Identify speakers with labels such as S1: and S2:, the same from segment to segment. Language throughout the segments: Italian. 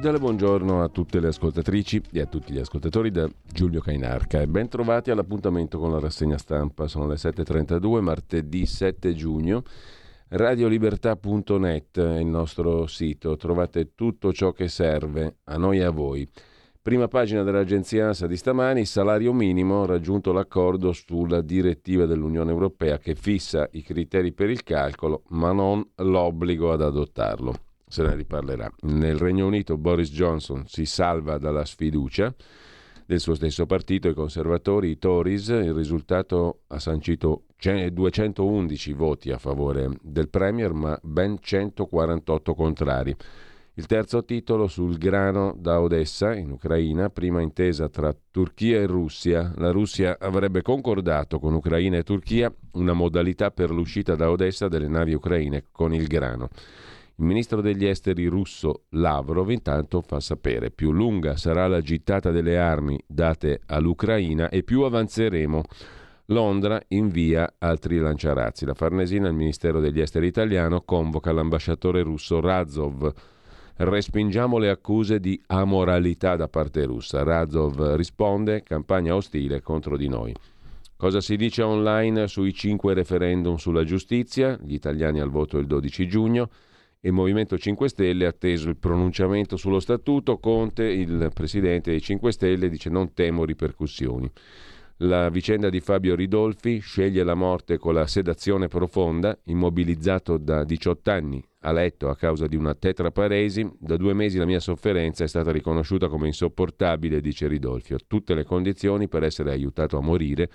S1: Cordiale buongiorno a tutte le ascoltatrici e a tutti gli ascoltatori da Giulio Cainarca e ben all'appuntamento con la rassegna stampa. Sono le 7.32, martedì 7 giugno. Radiolibertà.net è il nostro sito, trovate tutto ciò che serve a noi e a voi. Prima pagina dell'agenzia ANSA di stamani, salario minimo, raggiunto l'accordo sulla direttiva dell'Unione Europea che fissa i criteri per il calcolo ma non l'obbligo ad adottarlo se ne riparlerà. Nel Regno Unito Boris Johnson si salva dalla sfiducia del suo stesso partito, i conservatori, i Tories, il risultato ha sancito 211 voti a favore del Premier, ma ben 148 contrari. Il terzo titolo sul grano da Odessa, in Ucraina, prima intesa tra Turchia e Russia. La Russia avrebbe concordato con Ucraina e Turchia una modalità per l'uscita da Odessa delle navi ucraine con il grano. Il ministro degli esteri russo Lavrov intanto fa sapere più lunga sarà la gittata delle armi date all'Ucraina e più avanzeremo. Londra invia altri lanciarazzi. La Farnesina, il Ministero degli Esteri italiano, convoca l'ambasciatore russo Razov. Respingiamo le accuse di amoralità da parte russa. Razov risponde campagna ostile contro di noi. Cosa si dice online sui cinque referendum sulla giustizia? Gli italiani al voto il 12 giugno il Movimento 5 Stelle atteso il pronunciamento sullo statuto. Conte, il presidente dei 5 Stelle, dice non temo ripercussioni. La vicenda di Fabio Ridolfi sceglie la morte con la sedazione profonda, immobilizzato da 18 anni a letto a causa di una tetraparesi. Da due mesi la mia sofferenza è stata riconosciuta come insopportabile, dice Ridolfi. Ho tutte le condizioni per essere aiutato a morire,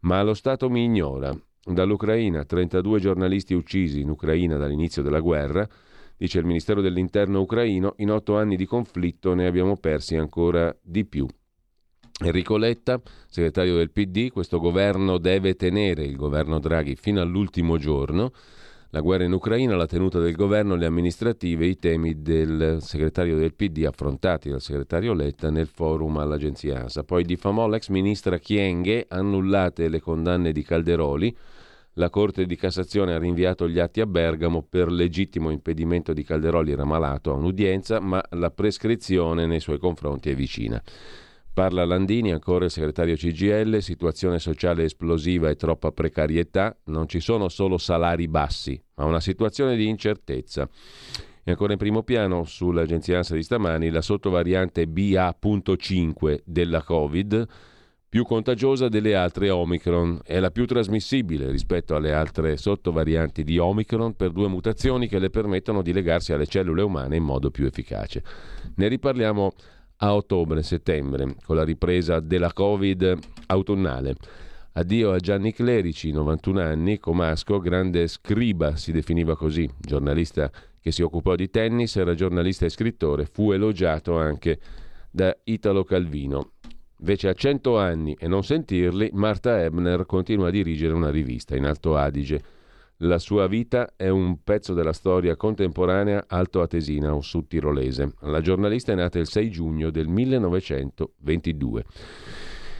S1: ma lo Stato mi ignora. Dall'Ucraina, 32 giornalisti uccisi in Ucraina dall'inizio della guerra, dice il Ministero dell'Interno ucraino, in otto anni di conflitto ne abbiamo persi ancora di più. Enrico Letta, segretario del PD, questo governo deve tenere il governo Draghi fino all'ultimo giorno. La guerra in Ucraina, la tenuta del governo, le amministrative, i temi del segretario del PD affrontati dal segretario Letta nel forum all'agenzia ANSA. Poi diffamò l'ex ministra Chienghe, annullate le condanne di Calderoli, la Corte di Cassazione ha rinviato gli atti a Bergamo per legittimo impedimento di Calderoli, era malato a un'udienza, ma la prescrizione nei suoi confronti è vicina. Parla Landini, ancora il segretario CGL, situazione sociale esplosiva e troppa precarietà, non ci sono solo salari bassi, ma una situazione di incertezza. E ancora in primo piano sull'agenzia ANSA di stamani la sottovariante BA.5 della Covid, più contagiosa delle altre Omicron. È la più trasmissibile rispetto alle altre sottovarianti di Omicron per due mutazioni che le permettono di legarsi alle cellule umane in modo più efficace. Ne riparliamo a ottobre-settembre con la ripresa della Covid autunnale. Addio a Gianni Clerici, 91 anni, comasco, grande scriba, si definiva così, giornalista che si occupò di tennis, era giornalista e scrittore, fu elogiato anche da Italo Calvino. Invece a 100 anni e non sentirli, Marta Ebner continua a dirigere una rivista in Alto Adige. La sua vita è un pezzo della storia contemporanea altoatesina o sudtirolese. La giornalista è nata il 6 giugno del 1922.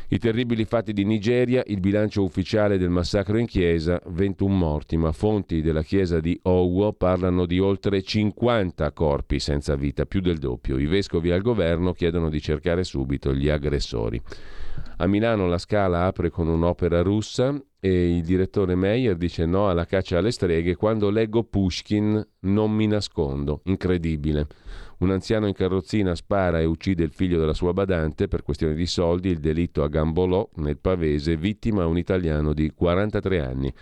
S1: I terribili fatti di Nigeria, il bilancio ufficiale del massacro in chiesa, 21 morti, ma fonti della chiesa di Owo parlano di oltre 50 corpi senza vita, più del doppio. I vescovi al governo chiedono di cercare subito gli aggressori. A Milano la Scala apre con un'opera russa e il direttore Meyer dice no alla caccia alle streghe quando leggo Pushkin non mi nascondo. Incredibile. Un anziano in carrozzina spara e uccide il figlio della sua badante per questione di soldi, il delitto a Gambolò, nel Pavese, vittima un italiano di 43 anni.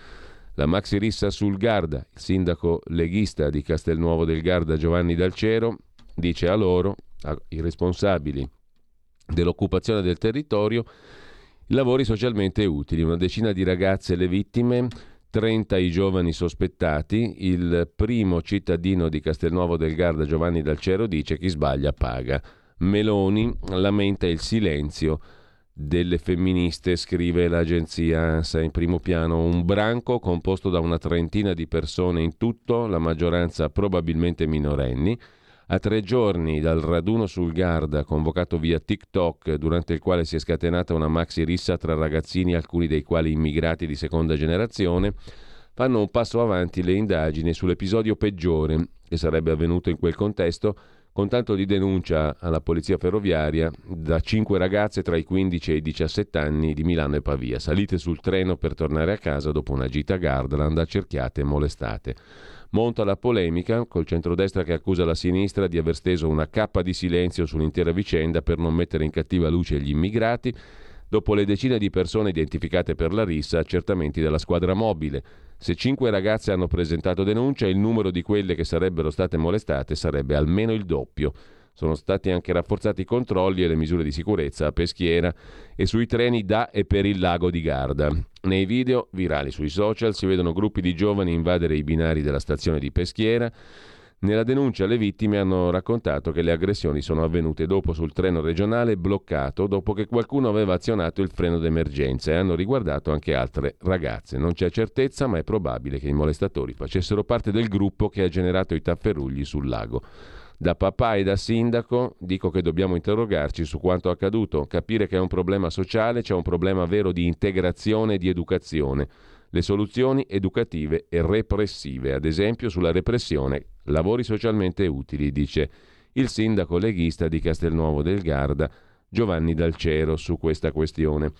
S1: La maxi rissa sul Garda, il sindaco leghista di Castelnuovo del Garda Giovanni Dalcero dice a loro, ai responsabili dell'occupazione del territorio, lavori socialmente utili, una decina di ragazze le vittime, 30 i giovani sospettati, il primo cittadino di Castelnuovo del Garda Giovanni Dalcero dice chi sbaglia paga. Meloni lamenta il silenzio delle femministe, scrive l'agenzia ANSA. In primo piano, un branco composto da una trentina di persone in tutto, la maggioranza probabilmente minorenni, a tre giorni dal raduno sul Garda convocato via TikTok, durante il quale si è scatenata una maxi rissa tra ragazzini, alcuni dei quali immigrati di seconda generazione, fanno un passo avanti le indagini sull'episodio peggiore che sarebbe avvenuto in quel contesto, con tanto di denuncia alla polizia ferroviaria da cinque ragazze tra i 15 e i 17 anni di Milano e Pavia, salite sul treno per tornare a casa dopo una gita a Gardland, accerchiate e molestate. Monta la polemica col centrodestra che accusa la sinistra di aver steso una cappa di silenzio sull'intera vicenda per non mettere in cattiva luce gli immigrati, dopo le decine di persone identificate per la rissa, accertamenti della squadra mobile. Se cinque ragazze hanno presentato denuncia, il numero di quelle che sarebbero state molestate sarebbe almeno il doppio. Sono stati anche rafforzati i controlli e le misure di sicurezza a Peschiera e sui treni da e per il lago di Garda. Nei video virali sui social si vedono gruppi di giovani invadere i binari della stazione di Peschiera. Nella denuncia le vittime hanno raccontato che le aggressioni sono avvenute dopo sul treno regionale bloccato dopo che qualcuno aveva azionato il freno d'emergenza e hanno riguardato anche altre ragazze. Non c'è certezza, ma è probabile che i molestatori facessero parte del gruppo che ha generato i tafferugli sul lago. Da papà e da sindaco dico che dobbiamo interrogarci su quanto accaduto, capire che è un problema sociale, c'è un problema vero di integrazione e di educazione. Le soluzioni educative e repressive, ad esempio sulla repressione, lavori socialmente utili, dice il sindaco leghista di Castelnuovo del Garda, Giovanni Dalcero, su questa questione.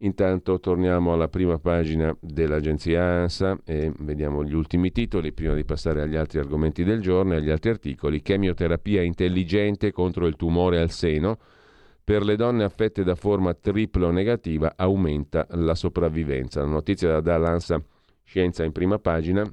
S1: Intanto torniamo alla prima pagina dell'agenzia ANSA e vediamo gli ultimi titoli prima di passare agli altri argomenti del giorno e agli altri articoli. Chemioterapia intelligente contro il tumore al seno. Per le donne affette da forma triplo negativa aumenta la sopravvivenza. La notizia da l'ANSA Scienza in prima pagina.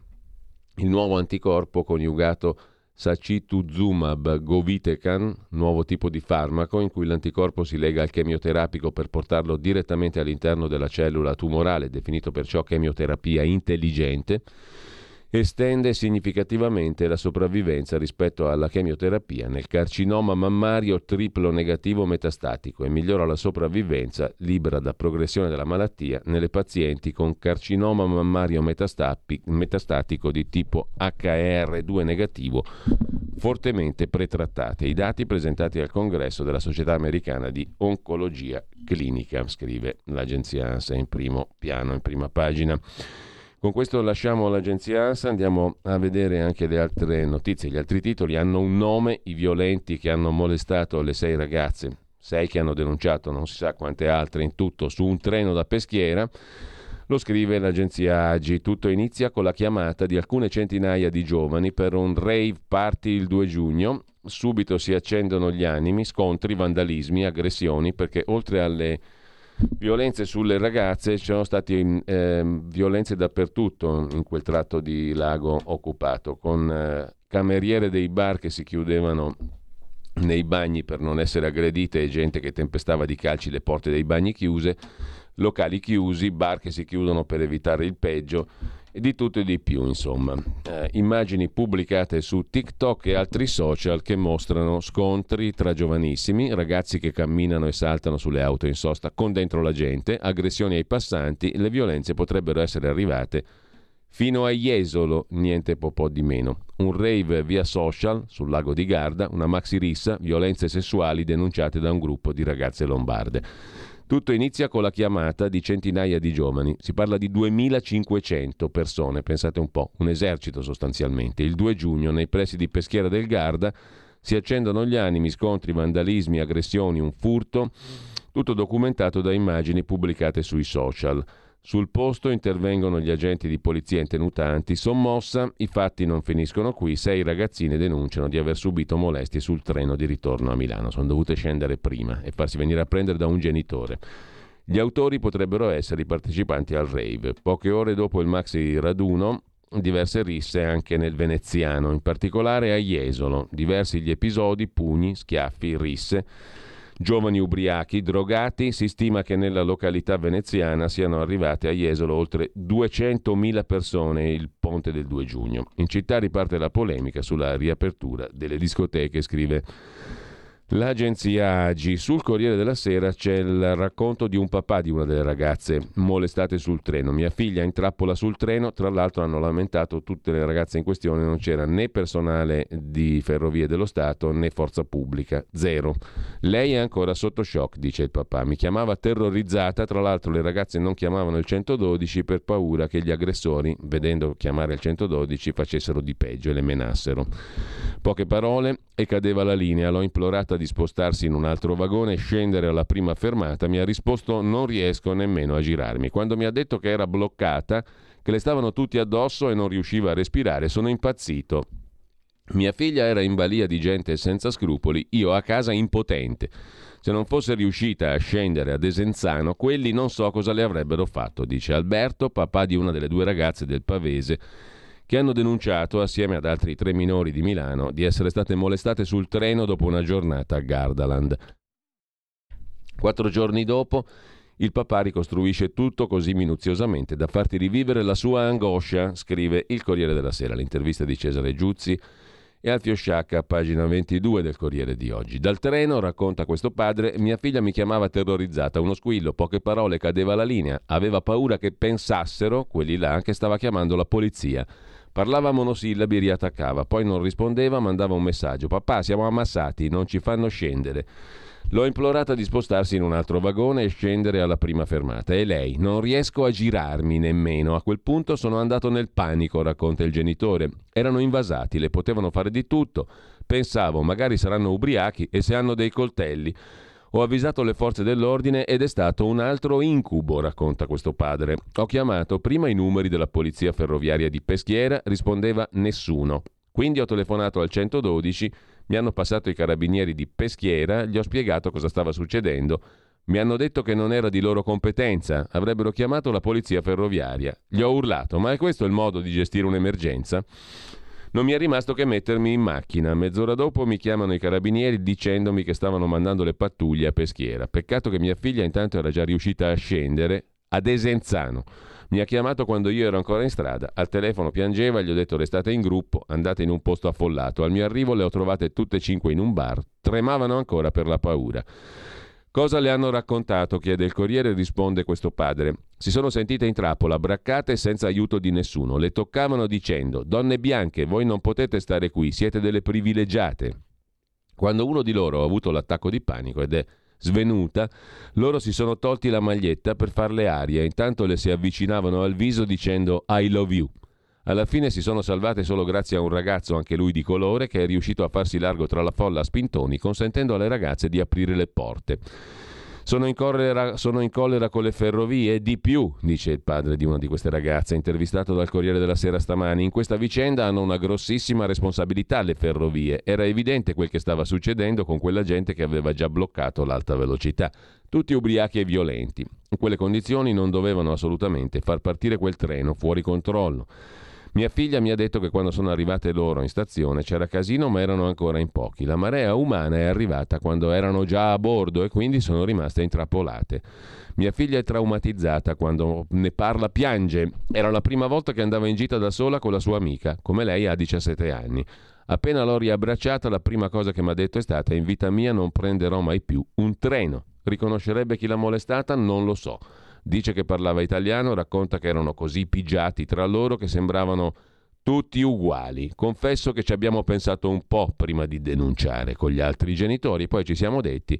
S1: Il nuovo anticorpo coniugato Sacituzumab govitecan, nuovo tipo di farmaco in cui l'anticorpo si lega al chemioterapico per portarlo direttamente all'interno della cellula tumorale, definito perciò chemioterapia intelligente, estende significativamente la sopravvivenza rispetto alla chemioterapia nel carcinoma mammario triplo negativo metastatico e migliora la sopravvivenza libera da progressione della malattia nelle pazienti con carcinoma mammario metastatico di tipo HER2 negativo fortemente pretrattate. I dati presentati al congresso della Società Americana di Oncologia Clinica, scrive l'agenzia ANSA in primo piano, in prima pagina. Con questo lasciamo l'agenzia ANSA, andiamo a vedere anche le altre notizie. Gli altri titoli hanno un nome, i violenti che hanno molestato le sei ragazze, sei che hanno denunciato non si sa quante altre in tutto su un treno da Peschiera. Lo scrive l'agenzia Agi. Tutto inizia con la chiamata di alcune centinaia di giovani per un rave party il 2 giugno. Subito si accendono gli animi, scontri, vandalismi, aggressioni, perché oltre alle violenze sulle ragazze, ci sono state eh, violenze dappertutto in quel tratto di lago occupato, con eh, cameriere dei bar che si chiudevano nei bagni per non essere aggredite e gente che tempestava di calci le porte dei bagni chiuse, locali chiusi, bar che si chiudono per evitare il peggio e di tutto e di più, insomma. Eh, immagini pubblicate su TikTok e altri social che mostrano scontri tra giovanissimi, ragazzi che camminano e saltano sulle auto in sosta con dentro la gente, aggressioni ai passanti, le violenze potrebbero essere arrivate fino a Jesolo, niente po', di meno. Un rave via social sul lago di Garda, una maxi rissa, violenze sessuali denunciate da un gruppo di ragazze lombarde. Tutto inizia con la chiamata di centinaia di giovani. Si parla di 2500 persone, pensate un po', un esercito sostanzialmente. Il 2 giugno, nei pressi di Peschiera del Garda, si accendono gli animi, scontri, vandalismi, aggressioni, un furto, tutto documentato da immagini pubblicate sui social. Sul posto intervengono gli agenti di polizia intenutanti. Sommossa, i fatti non finiscono qui. Sei ragazzine denunciano di aver subito molestie sul treno di ritorno a Milano. Sono dovute scendere prima e farsi venire a prendere da un genitore. Gli autori potrebbero essere i partecipanti al rave. Poche ore dopo il maxi raduno, diverse risse anche nel veneziano, in particolare a Jesolo. Diversi gli episodi, pugni, schiaffi, risse giovani ubriachi, drogati. Si stima che nella località veneziana siano arrivate a Jesolo oltre 200.000 persone il ponte del 2 giugno. In città riparte la polemica sulla riapertura delle discoteche, scrive L'agenzia Agi. Sul Corriere della Sera c'è il racconto di un papà di una delle ragazze molestate sul treno. Mia figlia in trappola sul treno, tra l'altro hanno lamentato tutte le ragazze in questione, non c'era né personale di Ferrovie dello Stato né forza pubblica, zero. Lei è ancora sotto shock, dice il papà. Mi chiamava terrorizzata, tra l'altro le ragazze non chiamavano il 112 per paura che gli aggressori, vedendo chiamare il 112, facessero di peggio e le menassero. Poche parole e cadeva la linea, l'ho implorata di di spostarsi in un altro vagone e scendere alla prima fermata, mi ha risposto non riesco nemmeno a girarmi. Quando mi ha detto che era bloccata, che le stavano tutti addosso e non riusciva a respirare, sono impazzito. Mia figlia era in balia di gente senza scrupoli, io a casa impotente. Se non fosse riuscita a scendere a Desenzano, quelli non so cosa le avrebbero fatto, dice Alberto, papà di una delle due ragazze del Pavese che hanno denunciato, assieme ad altri tre minori di Milano, di essere state molestate sul treno dopo una giornata a Gardaland. Quattro giorni dopo, il papà ricostruisce tutto così minuziosamente da farti rivivere la sua angoscia, scrive il Corriere della Sera, l'intervista di Cesare Giuzzi e Alfio Sciacca, pagina 22 del Corriere di oggi. Dal treno, racconta questo padre, mia figlia mi chiamava terrorizzata, uno squillo, poche parole, cadeva la linea, aveva paura che pensassero, quelli là, che stava chiamando la polizia. Parlava monosillabi riattaccava, poi non rispondeva, mandava un messaggio. Papà, siamo ammassati, non ci fanno scendere. L'ho implorata di spostarsi in un altro vagone e scendere alla prima fermata. E lei, non riesco a girarmi nemmeno. A quel punto sono andato nel panico, racconta il genitore. Erano invasati, le potevano fare di tutto. Pensavo, magari saranno ubriachi e se hanno dei coltelli. Ho avvisato le forze dell'ordine ed è stato un altro incubo, racconta questo padre. Ho chiamato prima i numeri della polizia ferroviaria di Peschiera, rispondeva nessuno. Quindi ho telefonato al 112, mi hanno passato i carabinieri di Peschiera, gli ho spiegato cosa stava succedendo. Mi hanno detto che non era di loro competenza, avrebbero chiamato la polizia ferroviaria. Gli ho urlato, ma è questo il modo di gestire un'emergenza? Non mi è rimasto che mettermi in macchina. Mezz'ora dopo mi chiamano i carabinieri dicendomi che stavano mandando le pattuglie a Peschiera. Peccato che mia figlia intanto era già riuscita a scendere ad Esenzano. Mi ha chiamato quando io ero ancora in strada. Al telefono piangeva, gli ho detto restate in gruppo, andate in un posto affollato. Al mio arrivo le ho trovate tutte e cinque in un bar. Tremavano ancora per la paura. Cosa le hanno raccontato? chiede il Corriere risponde questo padre. Si sono sentite in trappola, braccate senza aiuto di nessuno. Le toccavano dicendo: Donne bianche, voi non potete stare qui, siete delle privilegiate. Quando uno di loro ha avuto l'attacco di panico ed è svenuta, loro si sono tolti la maglietta per farle aria, intanto le si avvicinavano al viso dicendo I love you. Alla fine si sono salvate solo grazie a un ragazzo, anche lui di colore, che è riuscito a farsi largo tra la folla a spintoni, consentendo alle ragazze di aprire le porte. Sono in, collera, sono in, collera, con le ferrovie? Di più, dice il padre di una di queste ragazze, intervistato dal Corriere della Sera stamani. In questa vicenda hanno una grossissima responsabilità le ferrovie. Era evidente quel che stava succedendo con quella gente che aveva già bloccato l'alta velocità. Tutti ubriachi e violenti. In quelle condizioni non dovevano assolutamente far partire quel treno fuori controllo. Mia figlia mi ha detto che quando sono arrivate loro in stazione c'era casino ma erano ancora in pochi. La marea umana è arrivata quando erano già a bordo e quindi sono rimaste intrappolate. Mia figlia è traumatizzata, quando ne parla piange. Era la prima volta che andava in gita da sola con la sua amica, come lei ha 17 anni. Appena l'ho riabbracciata, la prima cosa che mi ha detto è stata: In vita mia non prenderò mai più un treno. Riconoscerebbe chi l'ha molestata? Non lo so. Dice che parlava italiano, racconta che erano così pigiati tra loro che sembravano tutti uguali. Confesso che ci abbiamo pensato un po' prima di denunciare con gli altri genitori, poi ci siamo detti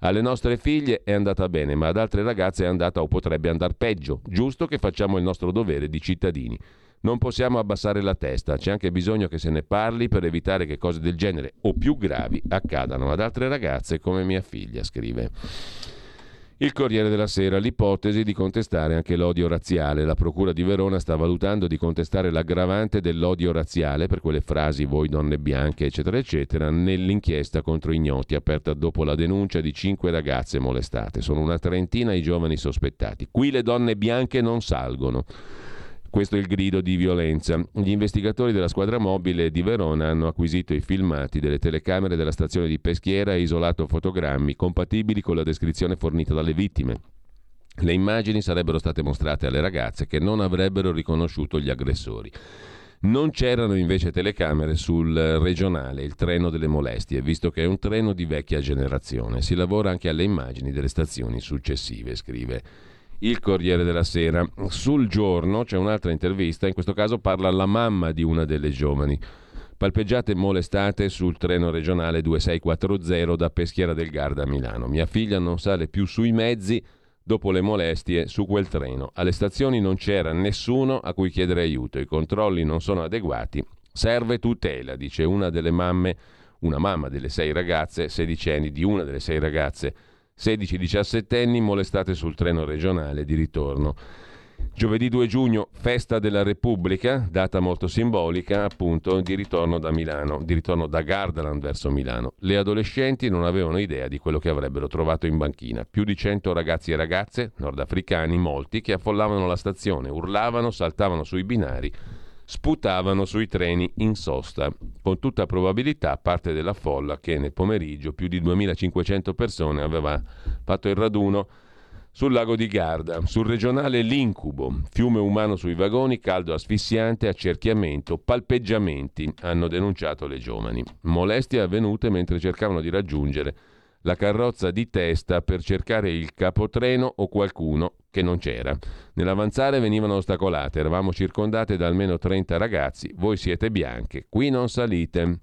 S1: Alle nostre figlie è andata bene, ma ad altre ragazze è andata o potrebbe andare peggio. Giusto che facciamo il nostro dovere di cittadini. Non possiamo abbassare la testa, c'è anche bisogno che se ne parli per evitare che cose del genere o più gravi accadano ad altre ragazze come mia figlia, scrive. Il Corriere della Sera, l'ipotesi di contestare anche l'odio razziale. La Procura di Verona sta valutando di contestare l'aggravante dell'odio razziale per quelle frasi voi donne bianche, eccetera, eccetera, nell'inchiesta contro ignoti aperta dopo la denuncia di cinque ragazze molestate. Sono una trentina i giovani sospettati. Qui le donne bianche non salgono. Questo è il grido di violenza. Gli investigatori della squadra mobile di Verona hanno acquisito i filmati delle telecamere della stazione di Peschiera e isolato fotogrammi compatibili con la descrizione fornita dalle vittime. Le immagini sarebbero state mostrate alle ragazze che non avrebbero riconosciuto gli aggressori. Non c'erano invece telecamere sul regionale, il treno delle molestie, visto che è un treno di vecchia generazione. Si lavora anche alle immagini delle stazioni successive, scrive il Corriere della Sera. Sul giorno c'è un'altra intervista, in questo caso parla la mamma di una delle giovani. Palpeggiate e molestate sul treno regionale 2640 da Peschiera del Garda a Milano. Mia figlia non sale più sui mezzi dopo le molestie su quel treno. Alle stazioni non c'era nessuno a cui chiedere aiuto, i controlli non sono adeguati. Serve tutela, dice una delle mamme, una mamma delle sei ragazze, sedicenni di una delle sei ragazze 16-17 anni molestate sul treno regionale di ritorno. Giovedì 2 giugno, festa della Repubblica, data molto simbolica, appunto, di ritorno da Milano, di ritorno da Gardaland verso Milano. Le adolescenti non avevano idea di quello che avrebbero trovato in banchina. Più di 100 ragazzi e ragazze, nordafricani, molti, che affollavano la stazione, urlavano, saltavano sui binari sputavano sui treni in sosta. Con tutta probabilità parte della folla che nel pomeriggio più di 2500 persone aveva fatto il raduno sul lago di Garda, sul regionale L'incubo, fiume umano sui vagoni, caldo asfissiante, accerchiamento, palpeggiamenti, hanno denunciato le giovani. Molestie avvenute mentre cercavano di raggiungere la carrozza di testa per cercare il capotreno o qualcuno che non c'era. Nell'avanzare venivano ostacolate, eravamo circondate da almeno 30 ragazzi, voi siete bianche, qui non salite.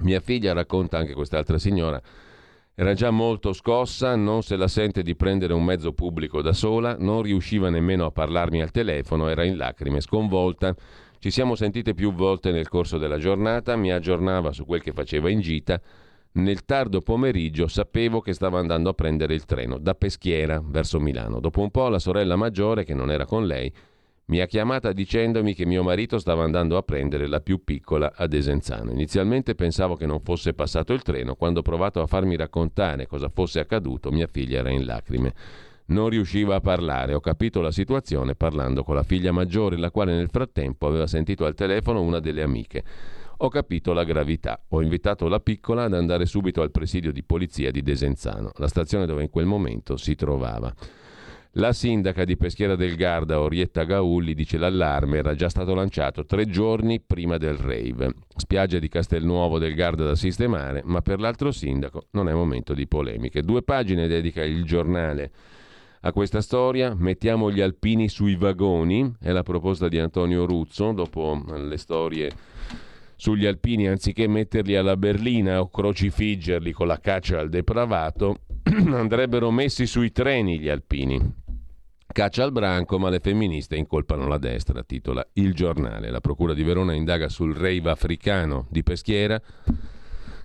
S1: Mia figlia racconta anche quest'altra signora. Era già molto scossa, non se la sente di prendere un mezzo pubblico da sola, non riusciva nemmeno a parlarmi al telefono, era in lacrime, sconvolta. Ci siamo sentite più volte nel corso della giornata, mi aggiornava su quel che faceva in gita. Nel tardo pomeriggio sapevo che stava andando a prendere il treno da Peschiera verso Milano. Dopo un po' la sorella maggiore, che non era con lei, mi ha chiamata dicendomi che mio marito stava andando a prendere la più piccola a Desenzano. Inizialmente pensavo che non fosse passato il treno, quando ho provato a farmi raccontare cosa fosse accaduto, mia figlia era in lacrime. Non riusciva a parlare, ho capito la situazione parlando con la figlia maggiore, la quale nel frattempo aveva sentito al telefono una delle amiche ho capito la gravità. Ho invitato la piccola ad andare subito al presidio di polizia di Desenzano, la stazione dove in quel momento si trovava. La sindaca di Peschiera del Garda, Orietta Gaulli, dice l'allarme era già stato lanciato tre giorni prima del rave. Spiaggia di Castelnuovo del Garda da sistemare, ma per l'altro sindaco non è momento di polemiche. Due pagine dedica il giornale a questa storia. Mettiamo gli alpini sui vagoni, è la proposta di Antonio Ruzzo, dopo le storie sugli alpini anziché metterli alla berlina o crocifiggerli con la caccia al depravato, andrebbero messi sui treni gli alpini. Caccia al branco, ma le femministe incolpano la destra, titola Il giornale. La Procura di Verona indaga sul rave africano di Peschiera.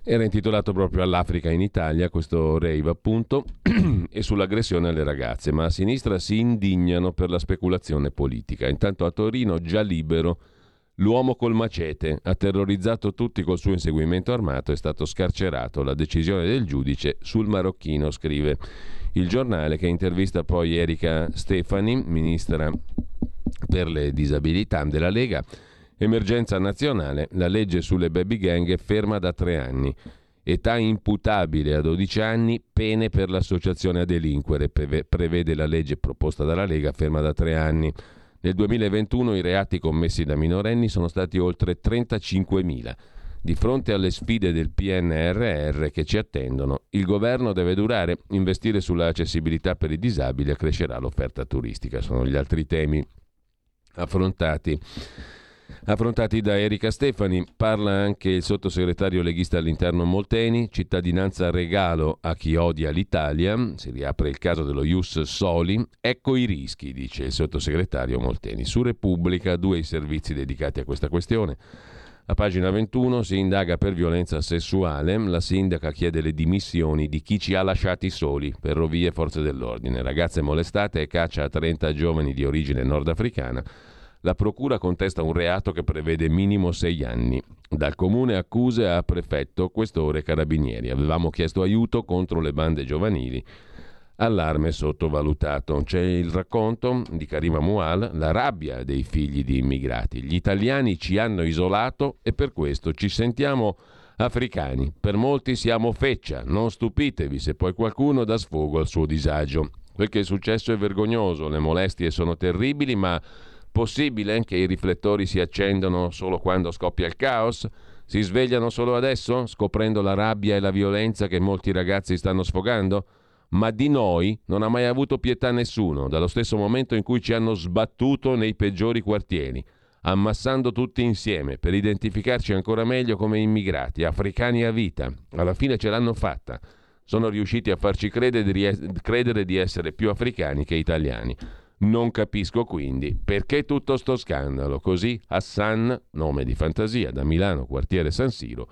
S1: Era intitolato proprio all'Africa in Italia, questo rave appunto, e sull'aggressione alle ragazze, ma a sinistra si indignano per la speculazione politica. Intanto a Torino, già libero, L'uomo col macete ha terrorizzato tutti col suo inseguimento armato, è stato scarcerato. La decisione del giudice sul marocchino, scrive il giornale che intervista poi Erika Stefani, ministra per le disabilità della Lega. Emergenza nazionale, la legge sulle baby gang è ferma da tre anni. Età imputabile a 12 anni, pene per l'associazione a delinquere, prevede la legge proposta dalla Lega, ferma da tre anni. Nel 2021 i reati commessi da minorenni sono stati oltre 35.000. Di fronte alle sfide del PNRR che ci attendono, il governo deve durare, investire sulla accessibilità per i disabili e crescerà l'offerta turistica. Sono gli altri temi affrontati affrontati da Erika Stefani. Parla anche il sottosegretario leghista all'interno Molteni, cittadinanza regalo a chi odia l'Italia, si riapre il caso dello Ius Soli, ecco i rischi, dice il sottosegretario Molteni. Su Repubblica due i servizi dedicati a questa questione. A pagina 21 si indaga per violenza sessuale, la sindaca chiede le dimissioni di chi ci ha lasciati soli, ferrovie e forze dell'ordine, ragazze molestate e caccia a 30 giovani di origine nordafricana la Procura contesta un reato che prevede minimo sei anni. Dal comune accuse a prefetto, questore e carabinieri. Avevamo chiesto aiuto contro le bande giovanili. Allarme sottovalutato. C'è il racconto di Karima Mual, la rabbia dei figli di immigrati. Gli italiani ci hanno isolato e per questo ci sentiamo africani. Per molti siamo feccia, non stupitevi se poi qualcuno dà sfogo al suo disagio. Quel che è successo è vergognoso, le molestie sono terribili, ma Possibile che i riflettori si accendano solo quando scoppia il caos? Si svegliano solo adesso, scoprendo la rabbia e la violenza che molti ragazzi stanno sfogando? Ma di noi non ha mai avuto pietà nessuno, dallo stesso momento in cui ci hanno sbattuto nei peggiori quartieri, ammassando tutti insieme per identificarci ancora meglio come immigrati, africani a vita. Alla fine ce l'hanno fatta. Sono riusciti a farci credere di essere più africani che italiani. Non capisco quindi perché tutto sto scandalo. Così Hassan, nome di fantasia, da Milano, quartiere San Siro,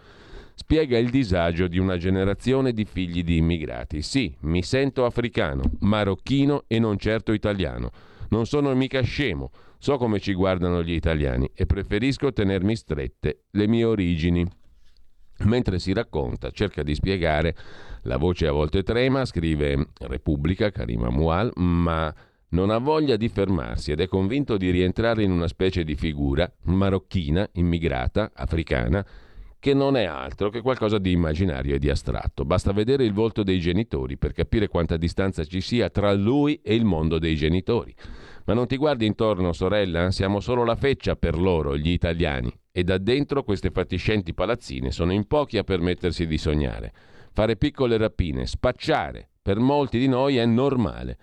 S1: spiega il disagio di una generazione di figli di immigrati. Sì, mi sento africano, marocchino e non certo italiano. Non sono mica scemo, so come ci guardano gli italiani e preferisco tenermi strette le mie origini. Mentre si racconta, cerca di spiegare, la voce a volte trema, scrive Repubblica, Karima Mual, ma non ha voglia di fermarsi ed è convinto di rientrare in una specie di figura marocchina, immigrata, africana, che non è altro che qualcosa di immaginario e di astratto. Basta vedere il volto dei genitori per capire quanta distanza ci sia tra lui e il mondo dei genitori. Ma non ti guardi intorno, sorella? Siamo solo la feccia per loro, gli italiani. E da dentro queste fatiscenti palazzine sono in pochi a permettersi di sognare. Fare piccole rapine, spacciare, per molti di noi è normale.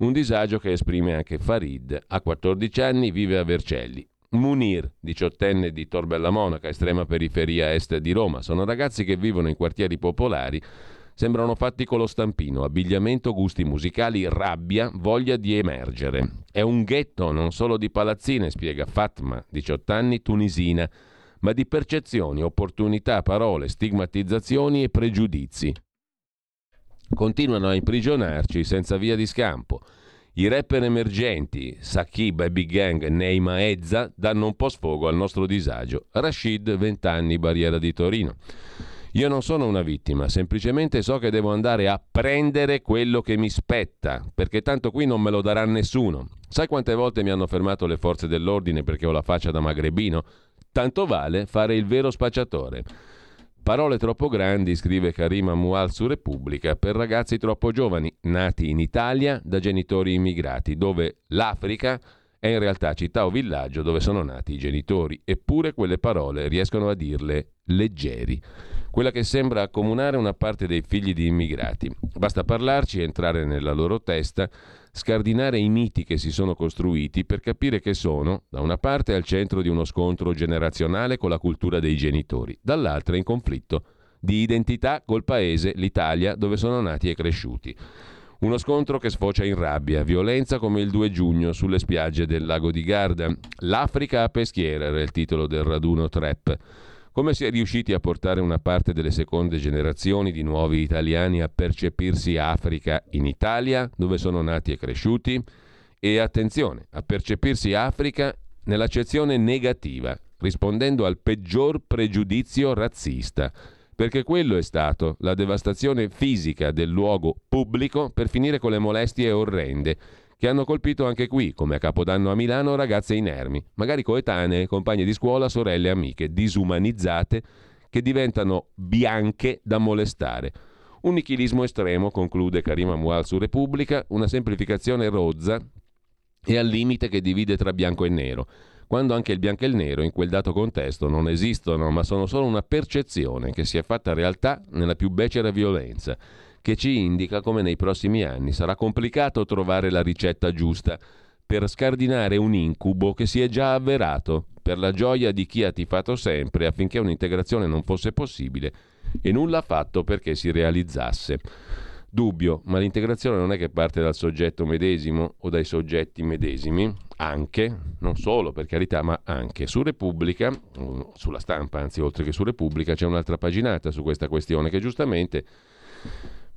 S1: Un disagio che esprime anche Farid, ha 14 anni, vive a Vercelli. Munir, diciottenne di Torbella Monaca, estrema periferia est di Roma. Sono ragazzi che vivono in quartieri popolari, sembrano fatti con lo stampino, abbigliamento, gusti musicali, rabbia, voglia di emergere. È un ghetto non solo di palazzine, spiega Fatma, 18 anni, tunisina, ma di percezioni, opportunità, parole, stigmatizzazioni e pregiudizi continuano a imprigionarci senza via di scampo. I rapper emergenti, Sakib e Big Gang, Neima Ezza, danno un po' sfogo al nostro disagio. Rashid, 20 anni, barriera di Torino. Io non sono una vittima, semplicemente so che devo andare a prendere quello che mi spetta, perché tanto qui non me lo darà nessuno. Sai quante volte mi hanno fermato le forze dell'ordine perché ho la faccia da magrebino? Tanto vale fare il vero spacciatore. Parole troppo grandi, scrive Karima Mual su Repubblica, per ragazzi troppo giovani, nati in Italia da genitori immigrati, dove l'Africa è in realtà città o villaggio dove sono nati i genitori, eppure quelle parole riescono a dirle leggeri. Quella che sembra accomunare una parte dei figli di immigrati. Basta parlarci, entrare nella loro testa scardinare i miti che si sono costruiti per capire che sono, da una parte, al centro di uno scontro generazionale con la cultura dei genitori, dall'altra in conflitto di identità col paese, l'Italia, dove sono nati e cresciuti. Uno scontro che sfocia in rabbia, violenza come il 2 giugno sulle spiagge del lago di Garda. L'Africa a peschiera era il titolo del raduno Trap. Come si è riusciti a portare una parte delle seconde generazioni di nuovi italiani a percepirsi Africa in Italia, dove sono nati e cresciuti? E attenzione, a percepirsi Africa nell'accezione negativa, rispondendo al peggior pregiudizio razzista, perché quello è stato la devastazione fisica del luogo pubblico per finire con le molestie orrende che hanno colpito anche qui, come a Capodanno a Milano, ragazze inermi, magari coetanee, compagne di scuola, sorelle, amiche, disumanizzate, che diventano bianche da molestare. Un nichilismo estremo, conclude Karima Mual su Repubblica, una semplificazione rozza e al limite che divide tra bianco e nero, quando anche il bianco e il nero in quel dato contesto non esistono, ma sono solo una percezione che si è fatta realtà nella più becera violenza che ci indica come nei prossimi anni sarà complicato trovare la ricetta giusta, per scardinare un incubo che si è già avverato, per la gioia di chi ha tifato sempre affinché un'integrazione non fosse possibile e nulla ha fatto perché si realizzasse. Dubbio, ma l'integrazione non è che parte dal soggetto medesimo o dai soggetti medesimi, anche, non solo per carità, ma anche. Su Repubblica, mm, sulla stampa anzi, oltre che su Repubblica, c'è un'altra paginata su questa questione che giustamente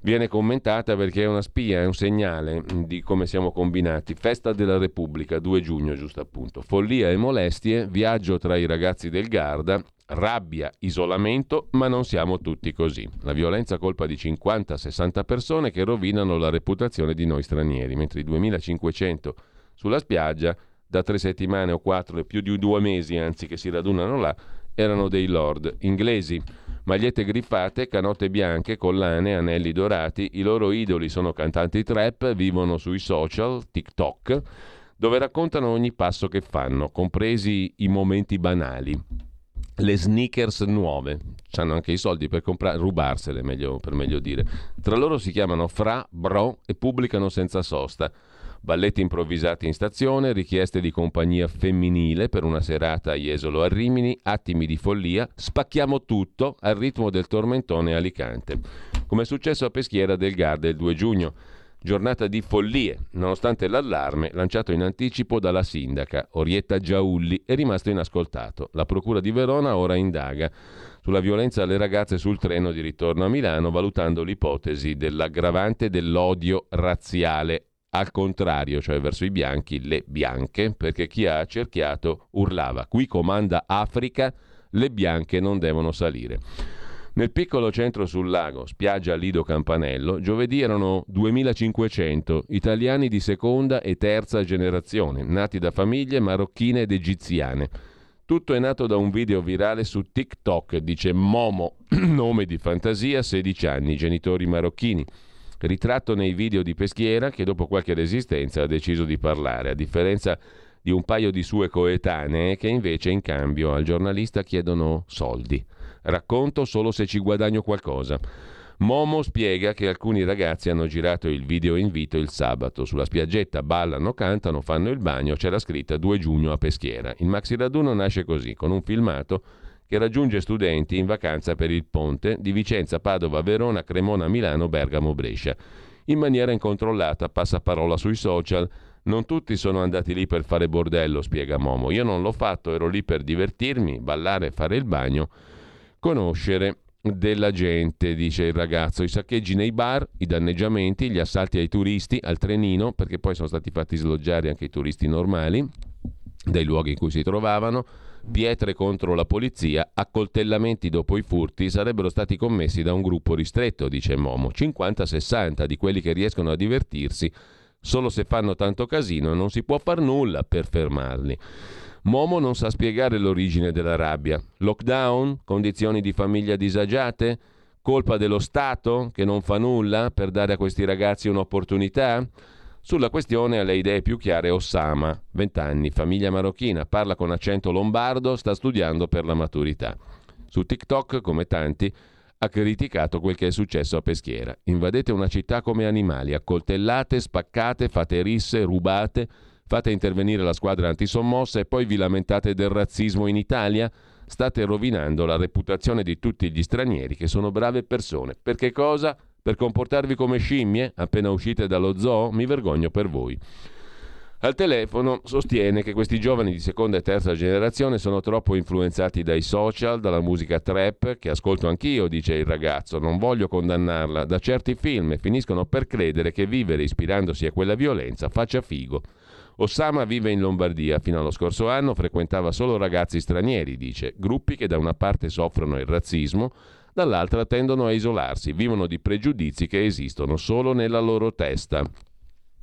S1: viene commentata perché è una spia, è un segnale di come siamo combinati. Festa della Repubblica, 2 giugno giusto appunto. Follia e molestie, viaggio tra i ragazzi del Garda, rabbia, isolamento, ma non siamo tutti così. La violenza colpa di 50-60 persone che rovinano la reputazione di noi stranieri, mentre i 2500 sulla spiaggia, da tre settimane o quattro e più di due mesi, anzi, che si radunano là, erano dei lord inglesi. Magliette griffate, canotte bianche, collane, anelli dorati, i loro idoli sono cantanti trap, vivono sui social, TikTok, dove raccontano ogni passo che fanno, compresi i momenti banali le sneakers nuove. Hanno anche i soldi per comprare, rubarsele, meglio, per meglio dire. Tra loro si chiamano Fra, Bro e pubblicano senza sosta. Balletti improvvisati in stazione, richieste di compagnia femminile per una serata a Jesolo a Rimini, attimi di follia, spacchiamo tutto al ritmo del tormentone Alicante. Come è successo a Peschiera del Garda il 2 giugno. Giornata di follie, nonostante l'allarme lanciato in anticipo dalla sindaca Orietta Giaulli è rimasto inascoltato. La Procura di Verona ora indaga sulla violenza alle ragazze sul treno di ritorno a Milano, valutando l'ipotesi dell'aggravante dell'odio razziale. Al contrario, cioè verso i bianchi, le bianche, perché chi ha cerchiato urlava: Qui comanda Africa, le bianche non devono salire. Nel piccolo centro sul lago, spiaggia Lido Campanello, giovedì erano 2500 italiani di seconda e terza generazione, nati da famiglie marocchine ed egiziane. Tutto è nato da un video virale su TikTok, dice Momo, nome di fantasia, 16 anni, genitori marocchini. Ritratto nei video di Peschiera che dopo qualche resistenza ha deciso di parlare, a differenza di un paio di sue coetanee che invece in cambio al giornalista chiedono soldi. Racconto solo se ci guadagno qualcosa. Momo spiega che alcuni ragazzi hanno girato il video invito il sabato. Sulla spiaggetta ballano, cantano, fanno il bagno. C'era scritta 2 giugno a Peschiera. Il maxi raduno nasce così, con un filmato che raggiunge studenti in vacanza per il ponte di Vicenza, Padova, Verona, Cremona, Milano, Bergamo, Brescia. In maniera incontrollata passa parola sui social. Non tutti sono andati lì per fare bordello, spiega Momo. Io non l'ho fatto, ero lì per divertirmi, ballare, fare il bagno conoscere della gente, dice il ragazzo, i saccheggi nei bar, i danneggiamenti, gli assalti ai turisti, al trenino, perché poi sono stati fatti sloggiare anche i turisti normali dai luoghi in cui si trovavano, pietre contro la polizia, accoltellamenti dopo i furti sarebbero stati commessi da un gruppo ristretto, dice Momo, 50-60 di quelli che riescono a divertirsi, solo se fanno tanto casino non si può far nulla per fermarli. Momo non sa spiegare l'origine della rabbia. Lockdown? Condizioni di famiglia disagiate? Colpa dello Stato che non fa nulla per dare a questi ragazzi un'opportunità? Sulla questione ha le idee più chiare Osama, 20 anni, famiglia marocchina, parla con accento lombardo, sta studiando per la maturità. Su TikTok, come tanti, ha criticato quel che è successo a Peschiera. Invadete una città come animali, accoltellate, spaccate, fate risse, rubate, Fate intervenire la squadra antisommossa e poi vi lamentate del razzismo in Italia? State rovinando la reputazione di tutti gli stranieri che sono brave persone. Perché cosa? Per comportarvi come scimmie appena uscite dallo zoo? Mi vergogno per voi. Al telefono sostiene che questi giovani di seconda e terza generazione sono troppo influenzati dai social, dalla musica trap, che ascolto anch'io, dice il ragazzo, non voglio condannarla, da certi film e finiscono per credere che vivere ispirandosi a quella violenza faccia figo. Osama vive in Lombardia, fino allo scorso anno frequentava solo ragazzi stranieri, dice, gruppi che da una parte soffrono il razzismo, dall'altra tendono a isolarsi, vivono di pregiudizi che esistono solo nella loro testa.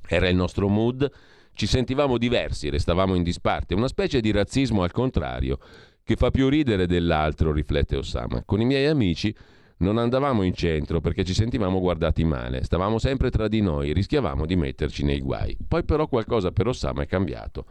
S1: Era il nostro mood, ci sentivamo diversi, restavamo in disparte, una specie di razzismo al contrario, che fa più ridere dell'altro, riflette Osama. Con i miei amici non andavamo in centro perché ci sentivamo guardati male, stavamo sempre tra di noi, rischiavamo di metterci nei guai. Poi però qualcosa per Osama è cambiato.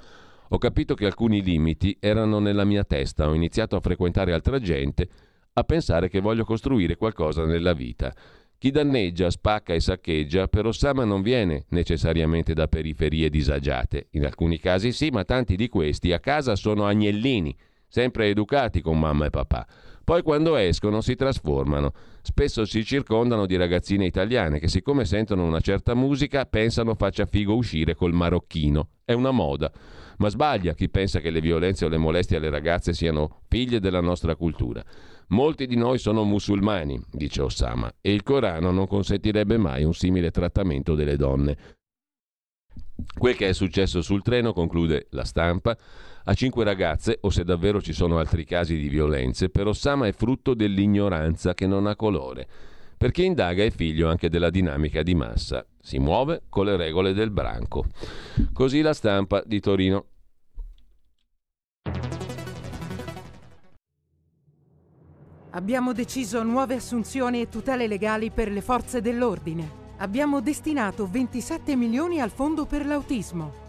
S1: Ho capito che alcuni limiti erano nella mia testa, ho iniziato a frequentare altra gente, a pensare che voglio costruire qualcosa nella vita, Chi danneggia, spacca e saccheggia per Osama non viene necessariamente da periferie disagiate. In alcuni casi sì, ma tanti di questi a casa sono agnellini, sempre educati con mamma e papà. Poi quando escono si trasformano. Spesso si circondano di ragazzine italiane che siccome sentono una certa musica pensano faccia figo uscire col marocchino. È una moda. Ma sbaglia chi pensa che le violenze o le molestie alle ragazze siano figlie della nostra cultura. Molti di noi sono musulmani, dice Osama, e il Corano non consentirebbe mai un simile trattamento delle donne. Quel che è successo sul treno, conclude la stampa, a cinque ragazze, o se davvero ci sono altri casi di violenze, per Osama è frutto dell'ignoranza che non ha colore, perché indaga è figlio anche della dinamica di massa, si muove con le regole del branco. Così la stampa di Torino.
S2: Abbiamo deciso nuove assunzioni e tutele legali per le forze dell'ordine. Abbiamo destinato 27 milioni al fondo per l'autismo.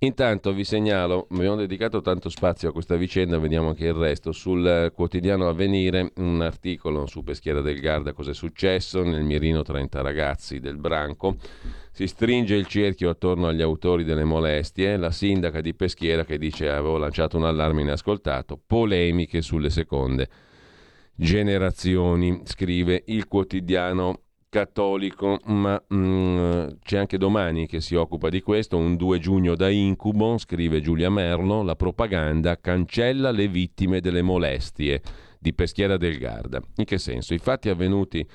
S1: Intanto vi segnalo, abbiamo dedicato tanto spazio a questa vicenda, vediamo anche il resto. Sul quotidiano Avvenire un articolo su Peschiera del Garda, cosa è successo, nel mirino 30 ragazzi del Branco. Si stringe il cerchio attorno agli autori delle molestie, la sindaca di Peschiera che dice avevo lanciato un allarme inascoltato, polemiche sulle seconde generazioni, scrive il quotidiano cattolico, ma mm, c'è anche domani che si occupa di questo, un 2 giugno da incubo, scrive Giulia Merlo, la propaganda cancella le vittime delle molestie di Peschiera del Garda. In che senso? I fatti avvenuti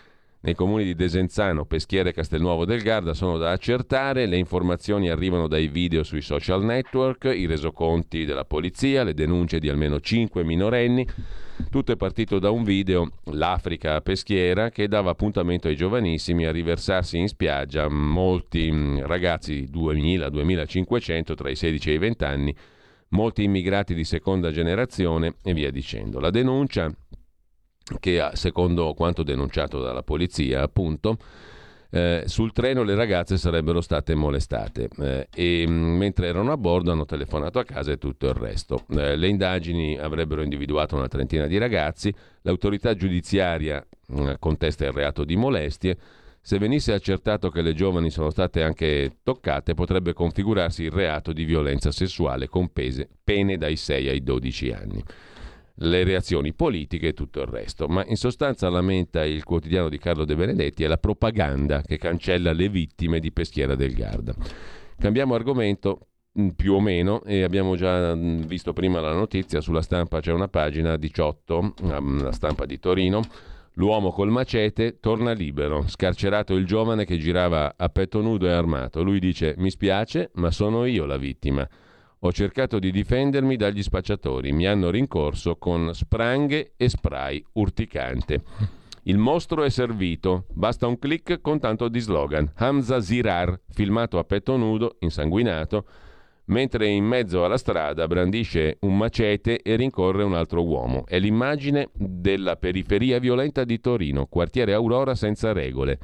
S1: nei comuni di Desenzano, Peschiera e Castelnuovo del Garda sono da accertare, le informazioni arrivano dai video sui social network, i resoconti della polizia, le denunce di almeno 5 minorenni. Tutto è partito da un video, l'Africa Peschiera, che dava appuntamento ai giovanissimi a riversarsi in spiaggia, molti mm, ragazzi 2000-2500 tra i 16 e i 20 anni, molti immigrati di seconda generazione e via dicendo. La denuncia che secondo quanto denunciato dalla polizia, appunto, eh, sul treno le ragazze sarebbero state molestate eh, e mm, mentre erano a bordo hanno telefonato a casa e tutto il resto. Eh, le indagini avrebbero individuato una trentina di ragazzi, l'autorità giudiziaria mm, contesta il reato di molestie. Se venisse accertato che le giovani sono state anche toccate, potrebbe configurarsi il reato di violenza sessuale con pese, pene dai 6 ai 12 anni le reazioni politiche e tutto il resto. Ma in sostanza lamenta il quotidiano di Carlo De Benedetti è la propaganda che cancella le vittime di Peschiera del Garda. Cambiamo argomento mm, più o meno e abbiamo già mm, visto prima la notizia sulla stampa c'è una pagina 18 mm, la stampa di Torino l'uomo col macete torna libero scarcerato il giovane che girava a petto nudo e armato lui dice mi spiace ma sono io la vittima ho cercato di difendermi dagli spacciatori, mi hanno rincorso con spranghe e spray urticante. Il mostro è servito, basta un clic con tanto di slogan. Hamza Zirar, filmato a petto nudo, insanguinato, mentre in mezzo alla strada brandisce un macete e rincorre un altro uomo. È l'immagine della periferia violenta di Torino, quartiere Aurora senza regole.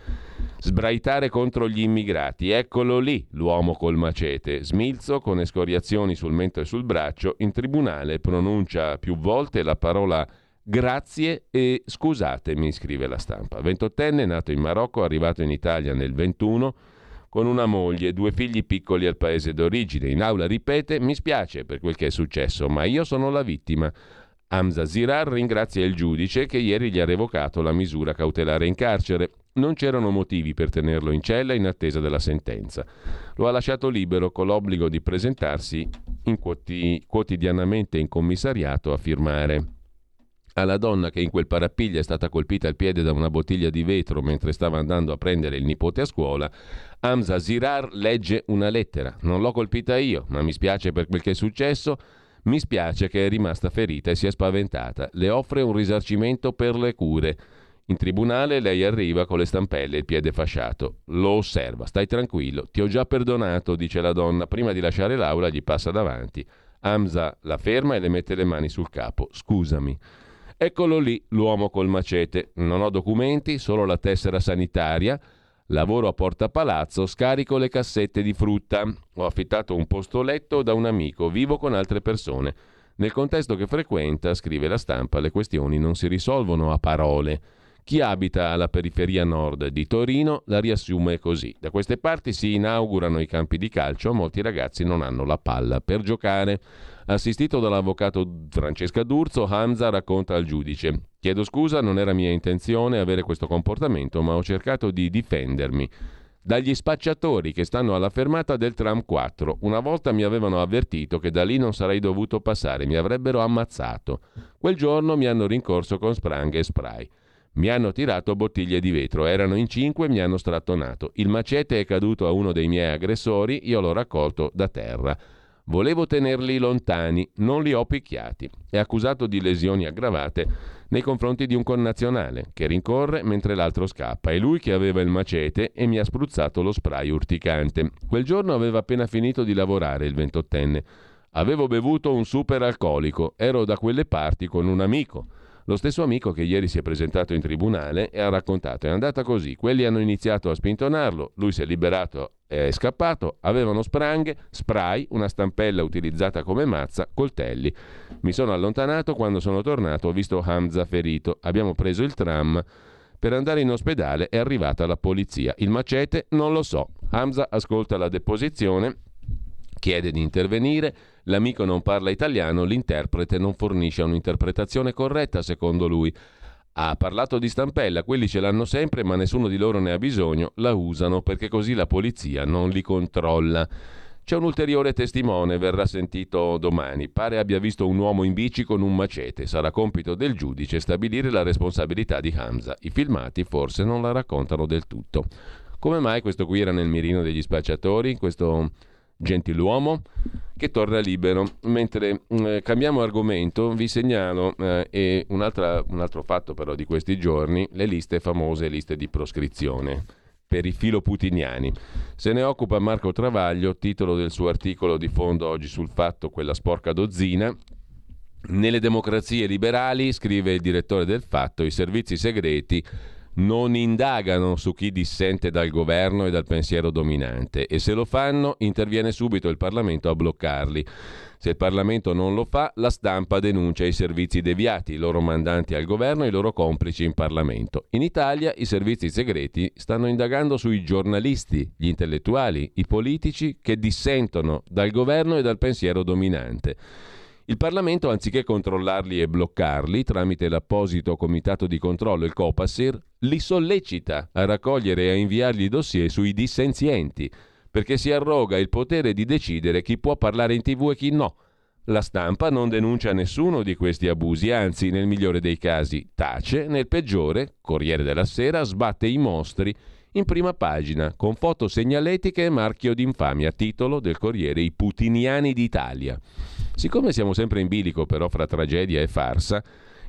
S1: Sbraitare contro gli immigrati, eccolo lì l'uomo col macete. Smilzo, con escoriazioni sul mento e sul braccio, in tribunale pronuncia più volte la parola grazie e scusatemi, scrive la stampa. Ventottenne, nato in Marocco, arrivato in Italia nel 21 con una moglie e due figli piccoli al paese d'origine. In aula ripete: Mi spiace per quel che è successo, ma io sono la vittima. Hamza Zirar ringrazia il giudice che ieri gli ha revocato la misura cautelare in carcere. Non c'erano motivi per tenerlo in cella in attesa della sentenza. Lo ha lasciato libero con l'obbligo di presentarsi in quoti- quotidianamente in commissariato a firmare. Alla donna che in quel parapiglia è stata colpita al piede da una bottiglia di vetro mentre stava andando a prendere il nipote a scuola, Hamza Zirar legge una lettera. Non l'ho colpita io, ma mi spiace per quel che è successo mi spiace che è rimasta ferita e si è spaventata. Le offre un risarcimento per le cure. In tribunale lei arriva con le stampelle e il piede fasciato. Lo osserva. Stai tranquillo, ti ho già perdonato, dice la donna. Prima di lasciare l'aula gli passa davanti. Hamza la ferma e le mette le mani sul capo. Scusami. Eccolo lì, l'uomo col macete. Non ho documenti, solo la tessera sanitaria. Lavoro a Porta Palazzo, scarico le cassette di frutta. Ho affittato un posto letto da un amico, vivo con altre persone. Nel contesto che frequenta, scrive la stampa, le questioni non si risolvono a parole. Chi abita alla periferia nord di Torino la riassume così. Da queste parti si inaugurano i campi di calcio, molti ragazzi non hanno la palla per giocare. Assistito dall'avvocato Francesca D'Urzo, Hamza racconta al giudice: Chiedo scusa, non era mia intenzione avere questo comportamento, ma ho cercato di difendermi dagli spacciatori che stanno alla fermata del tram 4. Una volta mi avevano avvertito che da lì non sarei dovuto passare, mi avrebbero ammazzato. Quel giorno mi hanno rincorso con spranghe e spray. Mi hanno tirato bottiglie di vetro, erano in cinque e mi hanno strattonato. Il macete è caduto a uno dei miei aggressori, io l'ho raccolto da terra. Volevo tenerli lontani, non li ho picchiati. È accusato di lesioni aggravate nei confronti di un connazionale che rincorre mentre l'altro scappa. È lui che aveva il macete e mi ha spruzzato lo spray urticante. Quel giorno aveva appena finito di lavorare il ventottenne. Avevo bevuto un super alcolico, ero da quelle parti con un amico. Lo stesso amico che ieri si è presentato in tribunale e ha raccontato: è andata così. Quelli hanno iniziato a spintonarlo, lui si è liberato e è scappato. Avevano spranghe, spray, una stampella utilizzata come mazza, coltelli. Mi sono allontanato. Quando sono tornato, ho visto Hamza ferito. Abbiamo preso il tram. Per andare in ospedale è arrivata la polizia. Il macete non lo so. Hamza ascolta la deposizione, chiede di intervenire. L'amico non parla italiano, l'interprete non fornisce un'interpretazione corretta, secondo lui. Ha parlato di stampella, quelli ce l'hanno sempre, ma nessuno di loro ne ha bisogno, la usano perché così la polizia non li controlla. C'è un ulteriore testimone, verrà sentito domani. Pare abbia visto un uomo in bici con un macete. Sarà compito del giudice stabilire la responsabilità di Hamza. I filmati forse non la raccontano del tutto. Come mai questo qui era nel mirino degli spacciatori? Questo gentiluomo che torna libero. Mentre mm, eh, cambiamo argomento, vi segnalo eh, un, altro fatto però di questi giorni, le liste famose, liste di proscrizione per i filoputiniani. Se ne occupa Marco Travaglio, titolo del suo articolo di fondo oggi sul fatto quella sporca dozzina. Nelle democrazie liberali, scrive il direttore del fatto, i servizi segreti non indagano su chi dissente dal governo e dal pensiero dominante e se lo fanno interviene subito il Parlamento a bloccarli. Se il Parlamento non lo fa, la stampa denuncia i servizi deviati, i loro mandanti al governo e i loro complici in Parlamento. In Italia i servizi segreti stanno indagando sui giornalisti, gli intellettuali, i politici che dissentono dal governo e dal pensiero dominante. Il Parlamento, anziché controllarli e bloccarli tramite l'apposito comitato di controllo, il COPASIR, li sollecita a raccogliere e a inviargli dossier sui dissenzienti, perché si arroga il potere di decidere chi può parlare in tv e chi no. La stampa non denuncia nessuno di questi abusi, anzi, nel migliore dei casi tace, nel peggiore, Corriere della Sera, sbatte i mostri in prima pagina, con foto segnaletiche e marchio d'infamia, titolo del Corriere I Putiniani d'Italia. Siccome siamo sempre in bilico però fra tragedia e farsa,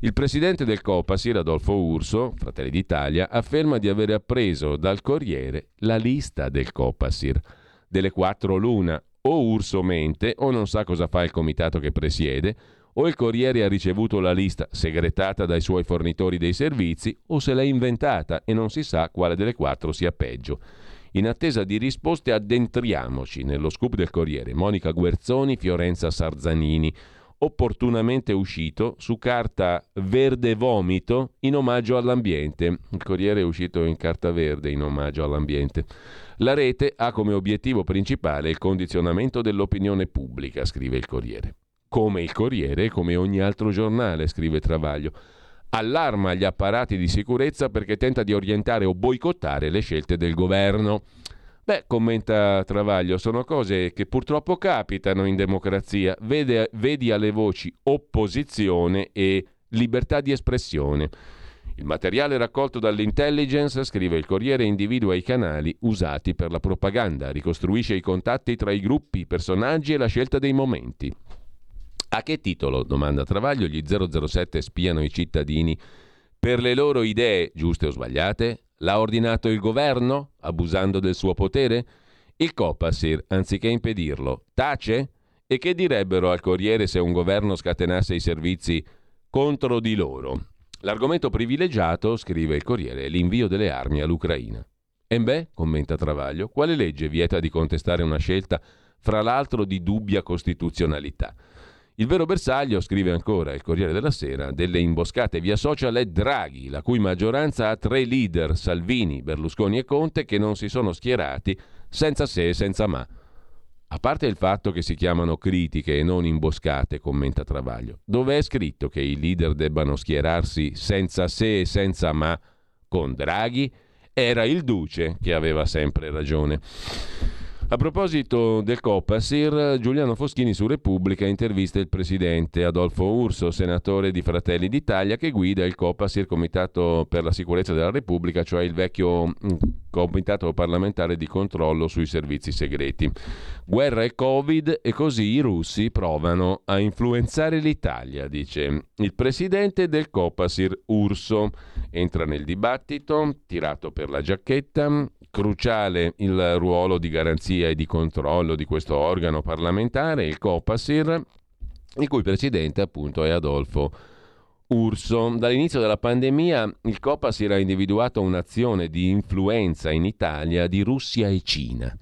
S1: il presidente del Copasir, Adolfo Urso, Fratelli d'Italia, afferma di aver appreso dal Corriere la lista del Copasir. Delle quattro l'una, o Urso mente o non sa cosa fa il comitato che presiede, o il Corriere ha ricevuto la lista segretata dai suoi fornitori dei servizi o se l'ha inventata e non si sa quale delle quattro sia peggio. In attesa di risposte addentriamoci nello scoop del Corriere. Monica Guerzoni, Fiorenza Sarzanini, opportunamente uscito su carta verde vomito in omaggio all'ambiente. Il Corriere è uscito in carta verde in omaggio all'ambiente. La rete ha come obiettivo principale il condizionamento dell'opinione pubblica, scrive il Corriere come il Corriere e come ogni altro giornale, scrive Travaglio. Allarma gli apparati di sicurezza perché tenta di orientare o boicottare le scelte del governo. Beh, commenta Travaglio, sono cose che purtroppo capitano in democrazia. Vede, vedi alle voci opposizione e libertà di espressione. Il materiale raccolto dall'intelligence, scrive il Corriere, individua i canali usati per la propaganda, ricostruisce i contatti tra i gruppi, i personaggi e la scelta dei momenti. A che titolo, domanda Travaglio, gli 007 spiano i cittadini per le loro idee, giuste o sbagliate? L'ha ordinato il governo, abusando del suo potere? Il Copasir, anziché impedirlo, tace? E che direbbero al Corriere se un governo scatenasse i servizi contro di loro? L'argomento privilegiato, scrive il Corriere, è l'invio delle armi all'Ucraina. E beh, commenta Travaglio, quale legge vieta di contestare una scelta, fra l'altro di dubbia costituzionalità? Il vero bersaglio, scrive ancora il Corriere della Sera, delle imboscate via social è Draghi, la cui maggioranza ha tre leader, Salvini, Berlusconi e Conte, che non si sono schierati senza se e senza ma. A parte il fatto che si chiamano critiche e non imboscate, commenta Travaglio, dove è scritto che i leader debbano schierarsi senza se e senza ma con Draghi? Era il Duce che aveva sempre ragione. A proposito del Copasir, Giuliano Foschini su Repubblica intervista il presidente Adolfo Urso, senatore di Fratelli d'Italia, che guida il Copasir, Comitato per la Sicurezza della Repubblica, cioè il vecchio mm, Comitato parlamentare di controllo sui servizi segreti. Guerra e Covid e così i russi provano a influenzare l'Italia, dice il presidente del Copasir Urso. Entra nel dibattito, tirato per la giacchetta, cruciale il ruolo di garanzia e di controllo di questo organo parlamentare, il Copasir, il cui presidente appunto è Adolfo Urso. Dall'inizio della pandemia il Copasir ha individuato un'azione di influenza in Italia di Russia e Cina.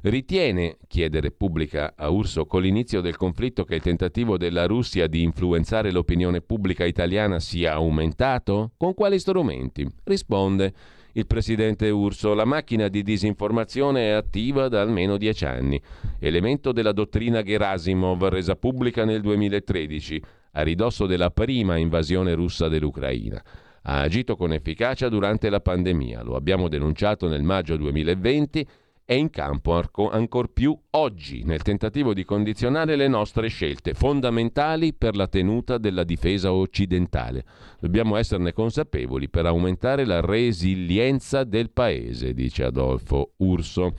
S1: Ritiene, chiede Repubblica a Urso, con l'inizio del conflitto che il tentativo della Russia di influenzare l'opinione pubblica italiana sia aumentato? Con quali strumenti? Risponde il presidente Urso, la macchina di disinformazione è attiva da almeno dieci anni, elemento della dottrina Gerasimov resa pubblica nel 2013, a ridosso della prima invasione russa dell'Ucraina. Ha agito con efficacia durante la pandemia, lo abbiamo denunciato nel maggio 2020 è in campo ancor più oggi nel tentativo di condizionare le nostre scelte fondamentali per la tenuta della difesa occidentale. Dobbiamo esserne consapevoli per aumentare la resilienza del Paese, dice Adolfo Urso.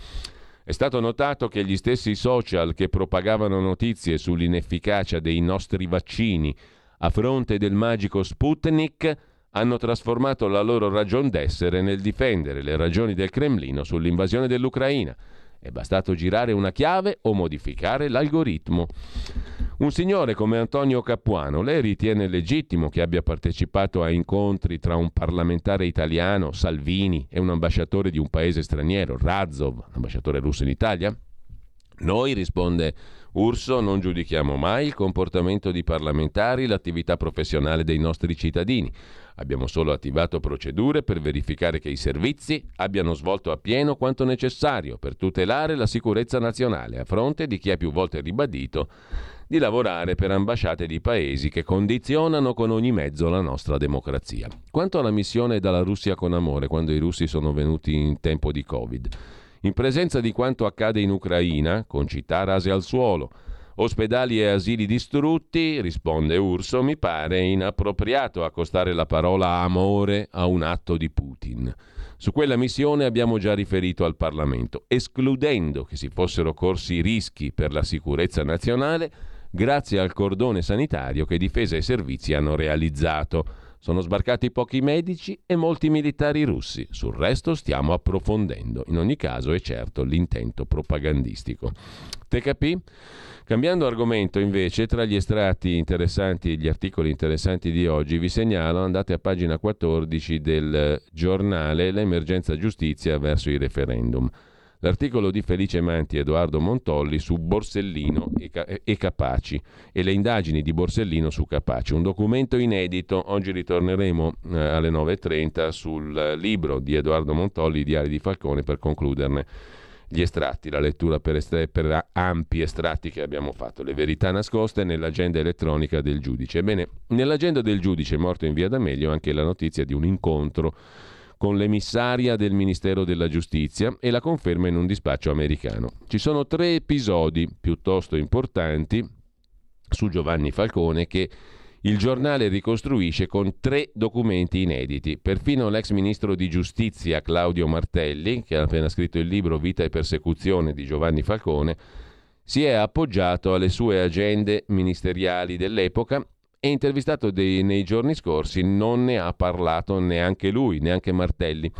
S1: È stato notato che gli stessi social che propagavano notizie sull'inefficacia dei nostri vaccini a fronte del magico Sputnik hanno trasformato la loro ragion d'essere nel difendere le ragioni del Cremlino sull'invasione dell'Ucraina. È bastato girare una chiave o modificare l'algoritmo. Un signore come Antonio Capuano, lei ritiene legittimo che abbia partecipato a incontri tra un parlamentare italiano, Salvini, e un ambasciatore di un paese straniero, Razov, ambasciatore russo in Italia? Noi, risponde Urso, non giudichiamo mai il comportamento di parlamentari, l'attività professionale dei nostri cittadini. Abbiamo solo attivato procedure per verificare che i servizi abbiano svolto appieno quanto necessario per tutelare la sicurezza nazionale, a fronte di chi ha più volte ribadito di lavorare per ambasciate di paesi che condizionano con ogni mezzo la nostra democrazia. Quanto alla missione dalla Russia con amore, quando i russi sono venuti in tempo di Covid, in presenza di quanto accade in Ucraina, con città rase al suolo, Ospedali e asili distrutti, risponde Urso, mi pare inappropriato accostare la parola amore a un atto di Putin. Su quella missione abbiamo già riferito al Parlamento, escludendo che si fossero corsi rischi per la sicurezza nazionale grazie al cordone sanitario che difesa e servizi hanno realizzato. Sono sbarcati pochi medici e molti militari russi. Sul resto stiamo approfondendo. In ogni caso è certo l'intento propagandistico. Te capì? Cambiando argomento invece, tra gli estratti interessanti gli articoli interessanti di oggi, vi segnalo, andate a pagina 14 del giornale L'emergenza giustizia verso i referendum. L'articolo di Felice Manti e Edoardo Montolli su Borsellino e, Capaci e le indagini di Borsellino su Capaci, un documento inedito. Oggi ritorneremo eh, alle 9.30 sul libro di Edoardo Montolli, Diari di Falcone, per concluderne gli estratti, la lettura per, estra- per ampi estratti che abbiamo fatto, le verità nascoste nell'agenda elettronica del giudice. Ebbene, nell'agenda del giudice morto in via D'Amelio anche la notizia di un incontro con l'emissaria del Ministero della Giustizia e la conferma in un dispaccio americano. Ci sono tre episodi piuttosto importanti su Giovanni Falcone che il giornale ricostruisce con tre documenti inediti. Perfino l'ex ministro di giustizia Claudio Martelli, che ha appena scritto il libro Vita e persecuzione di Giovanni Falcone, si è appoggiato alle sue agende ministeriali dell'epoca e intervistato dei, nei giorni scorsi non ne ha parlato neanche lui, neanche Martelli.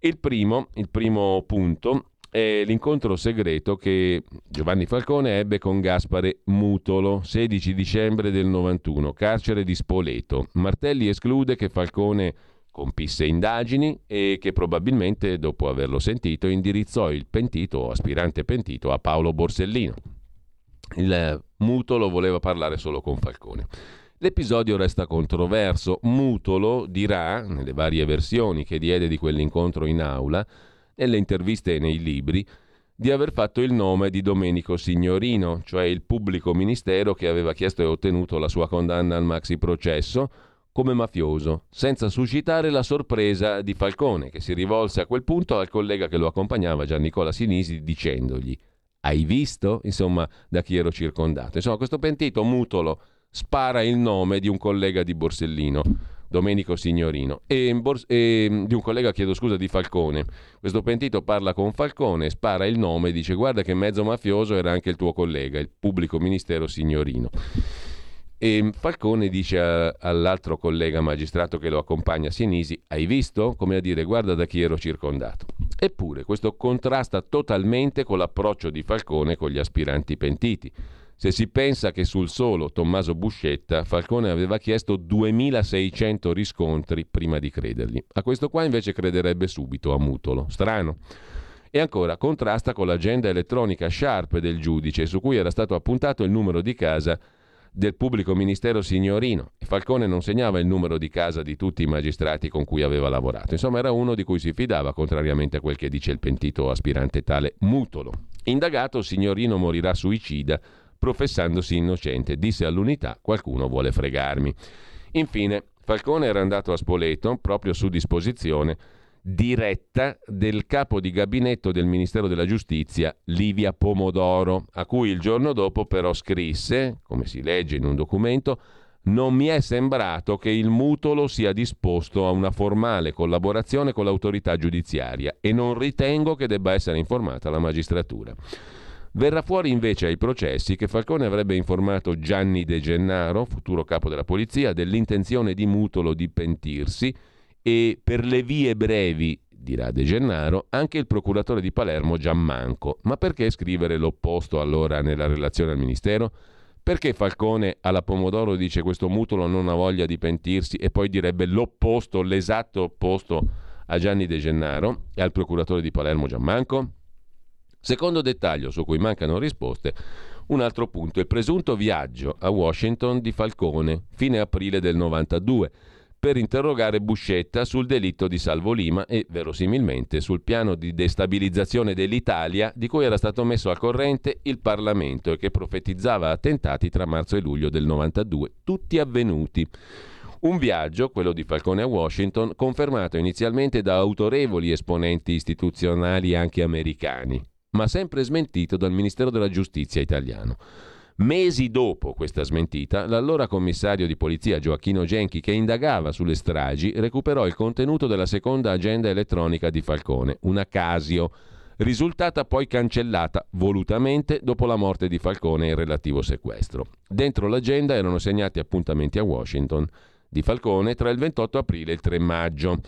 S1: Il primo, il primo punto è l'incontro segreto che Giovanni Falcone ebbe con Gaspare Mutolo, 16 dicembre del 91, carcere di Spoleto. Martelli esclude che Falcone compisse indagini e che probabilmente, dopo averlo sentito, indirizzò il pentito o aspirante pentito a Paolo Borsellino. Il Mutolo voleva parlare solo con Falcone. L'episodio resta controverso. Mutolo dirà, nelle varie versioni che diede di quell'incontro in aula, nelle interviste e nei libri, di aver fatto il nome di Domenico Signorino, cioè il pubblico ministero che aveva chiesto e ottenuto la sua condanna al maxi processo, come mafioso, senza suscitare la sorpresa di Falcone, che si rivolse a quel punto al collega che lo accompagnava, Gian Nicola Sinisi, dicendogli «Hai visto, insomma, da chi ero circondato?» Insomma, questo pentito mutolo spara il nome di un collega di Borsellino, Domenico Signorino, e, e, di un collega, chiedo scusa, di Falcone. Questo pentito parla con Falcone, spara il nome e dice guarda che mezzo mafioso era anche il tuo collega, il pubblico ministero Signorino. E Falcone dice a, all'altro collega magistrato che lo accompagna, Sinisi, hai visto? Come a dire, guarda da chi ero circondato. Eppure questo contrasta totalmente con l'approccio di Falcone con gli aspiranti pentiti. Se si pensa che sul solo Tommaso Buscetta Falcone aveva chiesto 2600 riscontri prima di credergli. A questo qua invece crederebbe subito a Mutolo. Strano. E ancora contrasta con l'agenda elettronica Sharp del giudice su cui era stato appuntato il numero di casa del pubblico ministero signorino Falcone non segnava il numero di casa di tutti i magistrati con cui aveva lavorato. Insomma, era uno di cui si fidava, contrariamente a quel che dice il pentito aspirante tale Mutolo. Indagato, signorino morirà suicida, professandosi innocente. Disse all'unità: qualcuno vuole fregarmi. Infine, Falcone era andato a Spoleto, proprio su disposizione diretta del capo di gabinetto del Ministero della Giustizia, Livia Pomodoro, a cui il giorno dopo però scrisse, come si legge in un documento, non mi è sembrato che il mutolo sia disposto a una formale collaborazione con l'autorità giudiziaria e non ritengo che debba essere informata la magistratura. Verrà fuori invece ai processi che Falcone avrebbe informato Gianni De Gennaro, futuro capo della polizia, dell'intenzione di Mutolo di pentirsi e per le vie brevi, dirà De Gennaro, anche il procuratore di Palermo Giammanco. Ma perché scrivere l'opposto allora nella relazione al Ministero? Perché Falcone alla Pomodoro dice questo mutolo non ha voglia di pentirsi e poi direbbe l'opposto, l'esatto opposto a Gianni De Gennaro e al procuratore di Palermo Giammanco? Secondo dettaglio su cui mancano risposte, un altro punto, il presunto viaggio a Washington di Falcone, fine aprile del 92 per interrogare Buscetta sul delitto di Salvo Lima e verosimilmente sul piano di destabilizzazione dell'Italia di cui era stato messo al corrente il Parlamento e che profetizzava attentati tra marzo e luglio del 92, tutti avvenuti. Un viaggio, quello di Falcone a Washington, confermato inizialmente da autorevoli esponenti istituzionali anche americani, ma sempre smentito dal Ministero della Giustizia italiano. Mesi dopo questa smentita, l'allora commissario di polizia Gioacchino Genchi, che indagava sulle stragi, recuperò il contenuto della seconda agenda elettronica di Falcone, una Casio, risultata poi cancellata volutamente dopo la morte di Falcone e il relativo sequestro. Dentro l'agenda erano segnati appuntamenti a Washington di Falcone tra il 28 aprile e il 3 maggio.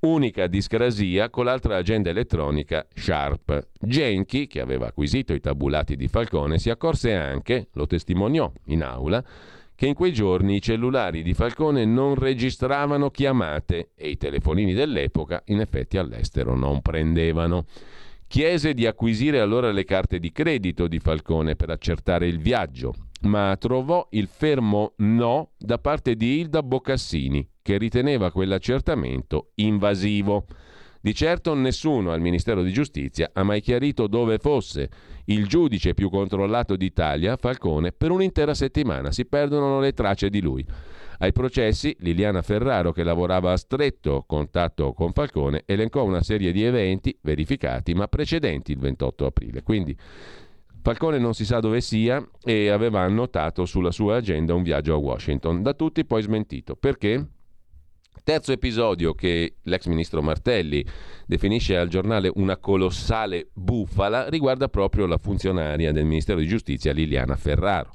S1: Unica discrasia con l'altra agenda elettronica Sharp. Genchi, che aveva acquisito i tabulati di Falcone, si accorse anche, lo testimoniò in aula, che in quei giorni i cellulari di Falcone non registravano chiamate e i telefonini dell'epoca in effetti all'estero non prendevano. Chiese di acquisire allora le carte di credito di Falcone per accertare il viaggio, ma trovò il fermo no da parte di Ilda Boccassini, che riteneva quell'accertamento invasivo. Di certo nessuno al Ministero di Giustizia ha mai chiarito dove fosse il giudice più controllato d'Italia, Falcone, per un'intera settimana. Si perdono le tracce di lui. Ai processi, Liliana Ferraro, che lavorava a stretto contatto con Falcone, elencò una serie di eventi verificati ma precedenti il 28 aprile. Quindi Falcone non si sa dove sia e aveva annotato sulla sua agenda un viaggio a Washington, da tutti poi smentito. Perché? Terzo episodio che l'ex ministro Martelli definisce al giornale una colossale bufala riguarda proprio la funzionaria del Ministero di Giustizia Liliana Ferraro.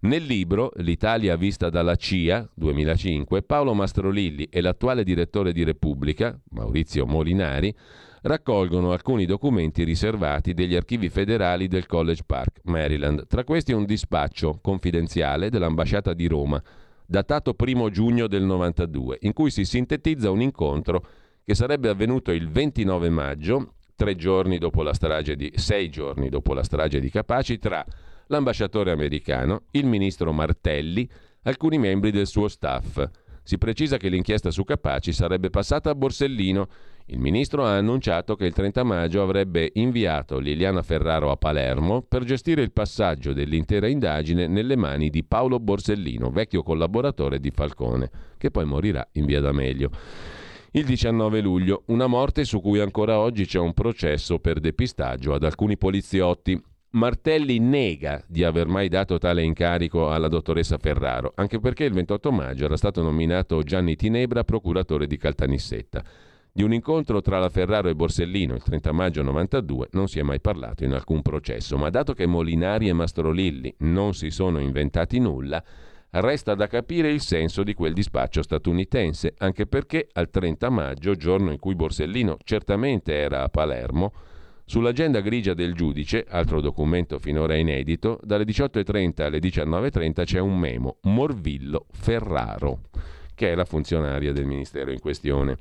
S1: Nel libro L'Italia vista dalla CIA 2005, Paolo Mastrolilli e l'attuale direttore di Repubblica, Maurizio Molinari, raccolgono alcuni documenti riservati degli archivi federali del College Park, Maryland. Tra questi un dispaccio confidenziale dell'ambasciata di Roma, datato 1 giugno del 92, in cui si sintetizza un incontro che sarebbe avvenuto il 29 maggio, tre giorni dopo la strage di, sei giorni dopo la strage di Capaci, tra l'ambasciatore americano, il ministro Martelli, alcuni membri del suo staff. Si precisa che l'inchiesta su Capaci sarebbe passata a Borsellino, il ministro ha annunciato che il 30 maggio avrebbe inviato Liliana Ferraro a Palermo per gestire il passaggio dell'intera indagine nelle mani di Paolo Borsellino, vecchio collaboratore di Falcone, che poi morirà in via D'Amelio. Il 19 luglio, una morte su cui ancora oggi c'è un processo per depistaggio ad alcuni poliziotti. Martelli nega di aver mai dato tale incarico alla dottoressa Ferraro, anche perché il 28 maggio era stato nominato Gianni Tinebra procuratore di Caltanissetta. Di un incontro tra la Ferraro e Borsellino il 30 maggio 92 non si è mai parlato in alcun processo, ma dato che Molinari e Mastrolilli non si sono inventati nulla, resta da capire il senso di quel dispaccio statunitense, anche perché al 30 maggio, giorno in cui Borsellino certamente era a Palermo, Sull'agenda grigia del giudice, altro documento finora inedito, dalle 18.30 alle 19.30 c'è un memo, Morvillo Ferraro, che è la funzionaria del Ministero in questione.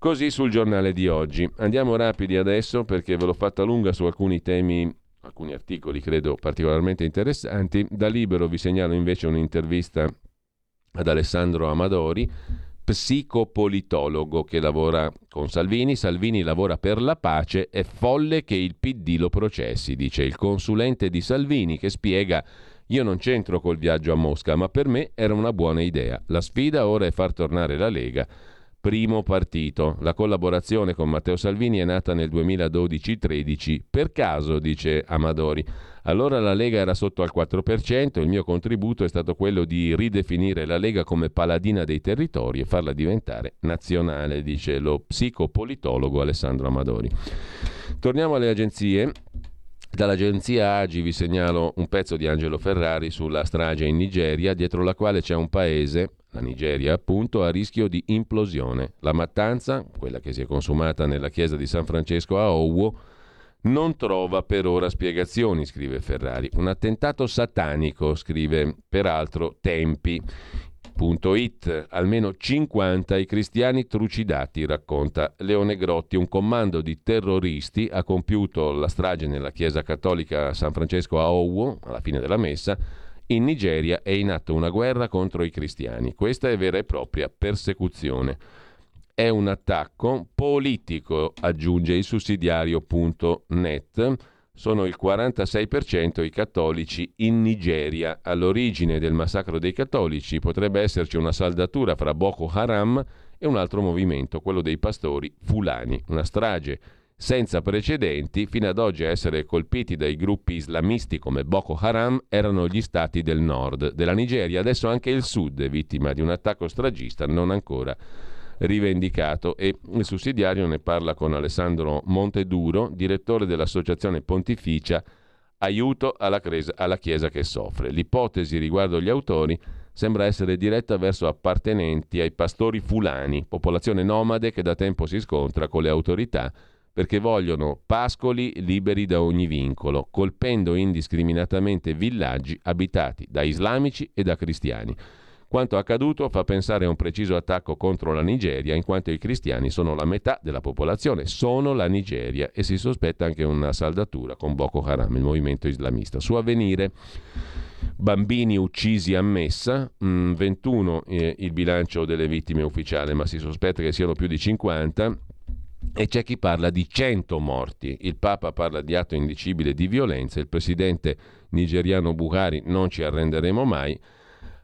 S1: Così sul giornale di oggi. Andiamo rapidi adesso perché ve l'ho fatta lunga su alcuni temi, alcuni articoli credo particolarmente interessanti. Da Libero vi segnalo invece un'intervista ad Alessandro Amadori, psicopolitologo che lavora con Salvini. Salvini lavora per la pace, è folle che il PD lo processi, dice il consulente di Salvini che spiega io non c'entro col viaggio a Mosca, ma per me era una buona idea. La sfida ora è far tornare la Lega primo partito. La collaborazione con Matteo Salvini è nata nel 2012-13 per caso, dice Amadori. Allora la Lega era sotto al 4%, il mio contributo è stato quello di ridefinire la Lega come paladina dei territori e farla diventare nazionale, dice lo psicopolitologo Alessandro Amadori. Torniamo alle agenzie. Dall'agenzia Agi vi segnalo un pezzo di Angelo Ferrari sulla strage in Nigeria, dietro la quale c'è un paese, la Nigeria appunto, a rischio di implosione. La mattanza, quella che si è consumata nella chiesa di San Francesco a Owo, non trova per ora spiegazioni, scrive Ferrari. Un attentato satanico, scrive peraltro Tempi. It. Almeno 50 i cristiani trucidati, racconta Leone Grotti. Un comando di terroristi ha compiuto la strage nella chiesa cattolica San Francesco a Owo, alla fine della messa, in Nigeria è in atto una guerra contro i cristiani. Questa è vera e propria persecuzione. È un attacco politico, aggiunge il sussidiario.net. Sono il 46% i cattolici in Nigeria. All'origine del massacro dei cattolici potrebbe esserci una saldatura fra Boko Haram e un altro movimento, quello dei pastori fulani. Una strage senza precedenti, fino ad oggi a essere colpiti dai gruppi islamisti come Boko Haram erano gli stati del nord della Nigeria, adesso anche il sud è vittima di un attacco stragista non ancora rivendicato e il sussidiario ne parla con Alessandro Monteduro, direttore dell'Associazione Pontificia Aiuto alla, Chiesa, alla Chiesa che soffre. L'ipotesi riguardo gli autori sembra essere diretta verso appartenenti ai pastori fulani, popolazione nomade che da tempo si scontra con le autorità perché vogliono pascoli liberi da ogni vincolo, colpendo indiscriminatamente villaggi abitati da islamici e da cristiani. Quanto accaduto fa pensare a un preciso attacco contro la Nigeria, in quanto i cristiani sono la metà della popolazione, sono la Nigeria e si sospetta anche una saldatura con Boko Haram, il movimento islamista. Su avvenire bambini uccisi a Messa, 21 mm, eh, il bilancio delle vittime ufficiale, ma si sospetta che siano più di 50 e c'è chi parla di 100 morti. Il Papa parla di atto indicibile di violenza, il presidente nigeriano Buhari non ci arrenderemo mai.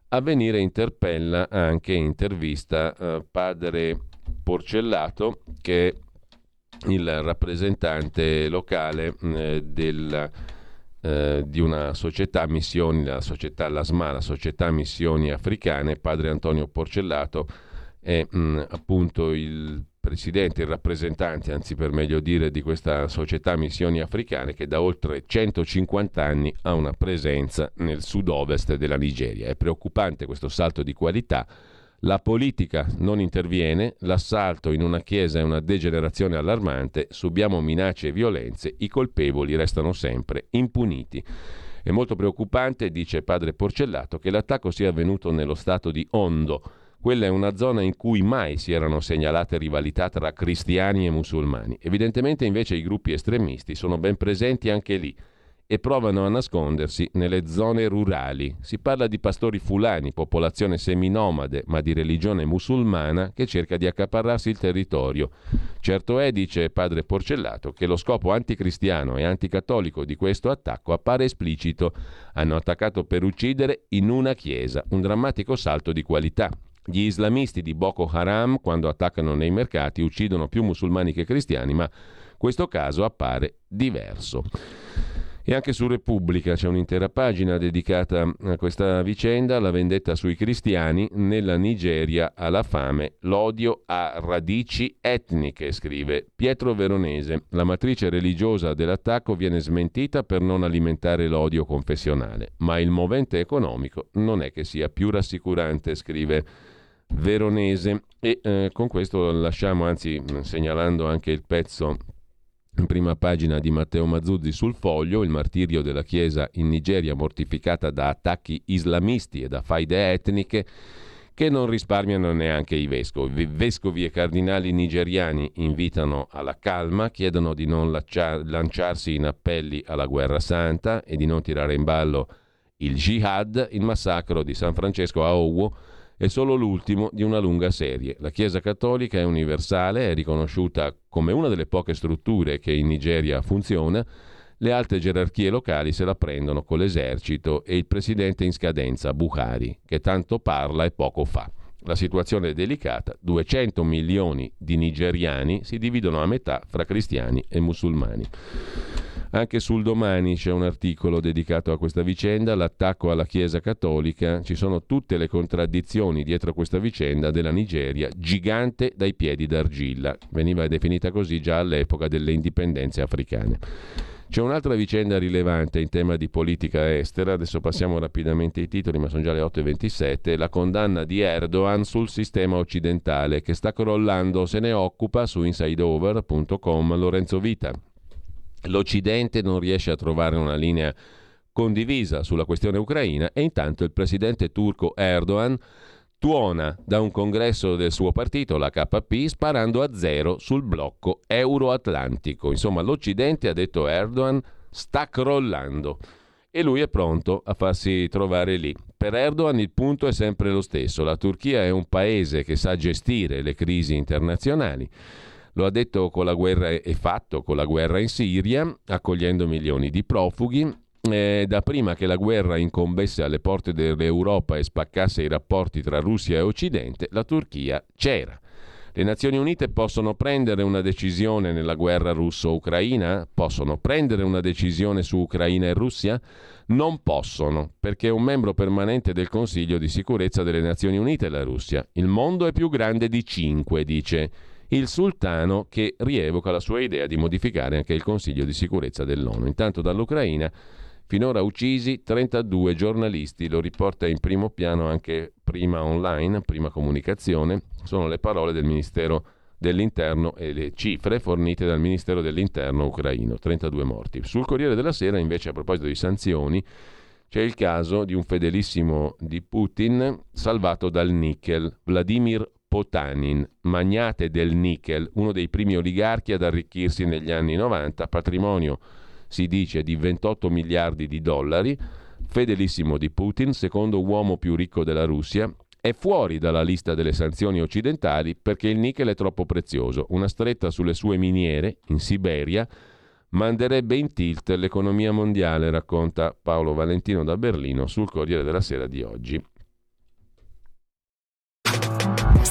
S1: Avvenire interpella anche intervista eh, padre Porcellato che è il rappresentante locale eh, del, eh, di una società missioni, la società LASMA, la società missioni africane, padre Antonio Porcellato è mh, appunto il presidente, il rappresentante, anzi per meglio dire, di questa società missioni africane che da oltre 150 anni ha una presenza nel sud-ovest della Nigeria. È preoccupante questo salto di qualità. La politica non interviene, l'assalto in una chiesa è una degenerazione allarmante, subiamo minacce e violenze, i colpevoli restano sempre impuniti. È molto preoccupante, dice padre Porcellato, che l'attacco sia avvenuto nello stato di Ondo. Quella è una zona in cui mai si erano segnalate rivalità tra cristiani e musulmani. Evidentemente invece i gruppi estremisti sono ben presenti anche lì e provano a nascondersi nelle zone rurali. Si parla di pastori fulani, popolazione seminomade, ma di religione musulmana che cerca di accaparrarsi il territorio. Certo è, dice padre Porcellato, che lo scopo anticristiano e anticattolico di questo attacco appare esplicito. Hanno attaccato per uccidere in una chiesa, un drammatico salto di qualità. Gli islamisti di Boko Haram, quando attaccano nei mercati, uccidono più musulmani che cristiani, ma questo caso appare diverso. E anche su Repubblica c'è un'intera pagina dedicata a questa vicenda, la vendetta sui cristiani nella Nigeria alla fame, l'odio a radici etniche, scrive Pietro Veronese. La matrice religiosa dell'attacco viene smentita per non alimentare l'odio confessionale, ma il movente economico non è che sia più rassicurante, scrive Veronese. E eh, con questo lasciamo, anzi segnalando anche il pezzo in prima pagina di Matteo Mazzuzzi sul foglio, il martirio della Chiesa in Nigeria mortificata da attacchi islamisti e da faide etniche che non risparmiano neanche i vescovi. Vescovi e cardinali nigeriani invitano alla calma, chiedono di non lanciarsi in appelli alla guerra santa e di non tirare in ballo il jihad, il massacro di San Francesco a Owo è solo l'ultimo di una lunga serie. La Chiesa cattolica è universale, è riconosciuta come una delle poche strutture che in Nigeria funziona, le alte gerarchie locali se la prendono con l'esercito e il presidente in scadenza, Buhari, che tanto parla e poco fa. La situazione è delicata, 200 milioni di nigeriani si dividono a metà fra cristiani e musulmani. Anche sul domani c'è un articolo dedicato a questa vicenda, l'attacco alla Chiesa cattolica, ci sono tutte le contraddizioni dietro questa vicenda della Nigeria, gigante dai piedi d'argilla. Veniva definita così già all'epoca delle indipendenze africane. C'è un'altra vicenda rilevante in tema di politica estera, adesso passiamo rapidamente ai titoli, ma sono già le 8.27, la condanna di Erdogan sul sistema occidentale che sta crollando, se ne occupa su insideover.com Lorenzo Vita. L'Occidente non riesce a trovare una linea condivisa sulla questione ucraina e intanto il presidente turco Erdogan tuona da un congresso del suo partito, la KP, sparando a zero sul blocco euroatlantico. Insomma, l'Occidente, ha detto Erdogan, sta crollando e lui è pronto a farsi trovare lì. Per Erdogan il punto è sempre lo stesso, la Turchia è un paese che sa gestire le crisi internazionali lo ha detto con la guerra e fatto con la guerra in Siria, accogliendo milioni di profughi. Eh, da prima che la guerra incombesse alle porte dell'Europa e spaccasse i rapporti tra Russia e Occidente, la Turchia c'era. Le Nazioni Unite possono prendere una decisione nella guerra russo-ucraina? Possono prendere una decisione su Ucraina e Russia? Non possono, perché è un membro permanente del Consiglio di sicurezza delle Nazioni Unite la Russia. Il mondo è più grande di cinque, dice il sultano che rievoca la sua idea di modificare anche il Consiglio di sicurezza dell'ONU. Intanto dall'Ucraina finora uccisi 32 giornalisti, lo riporta in primo piano anche prima online, prima comunicazione, sono le parole del Ministero dell'Interno e le cifre fornite dal Ministero dell'Interno ucraino, 32 morti. Sul Corriere della Sera invece a proposito di sanzioni c'è il caso di un fedelissimo di Putin salvato dal nickel, Vladimir Potanin, magnate del nickel, uno dei primi oligarchi ad arricchirsi negli anni 90, patrimonio si dice di 28 miliardi di dollari, fedelissimo di Putin, secondo uomo più ricco della Russia, è fuori dalla lista delle sanzioni occidentali perché il nickel è troppo prezioso. Una stretta sulle sue miniere in Siberia manderebbe in tilt l'economia mondiale, racconta Paolo Valentino da Berlino sul Corriere della Sera di oggi.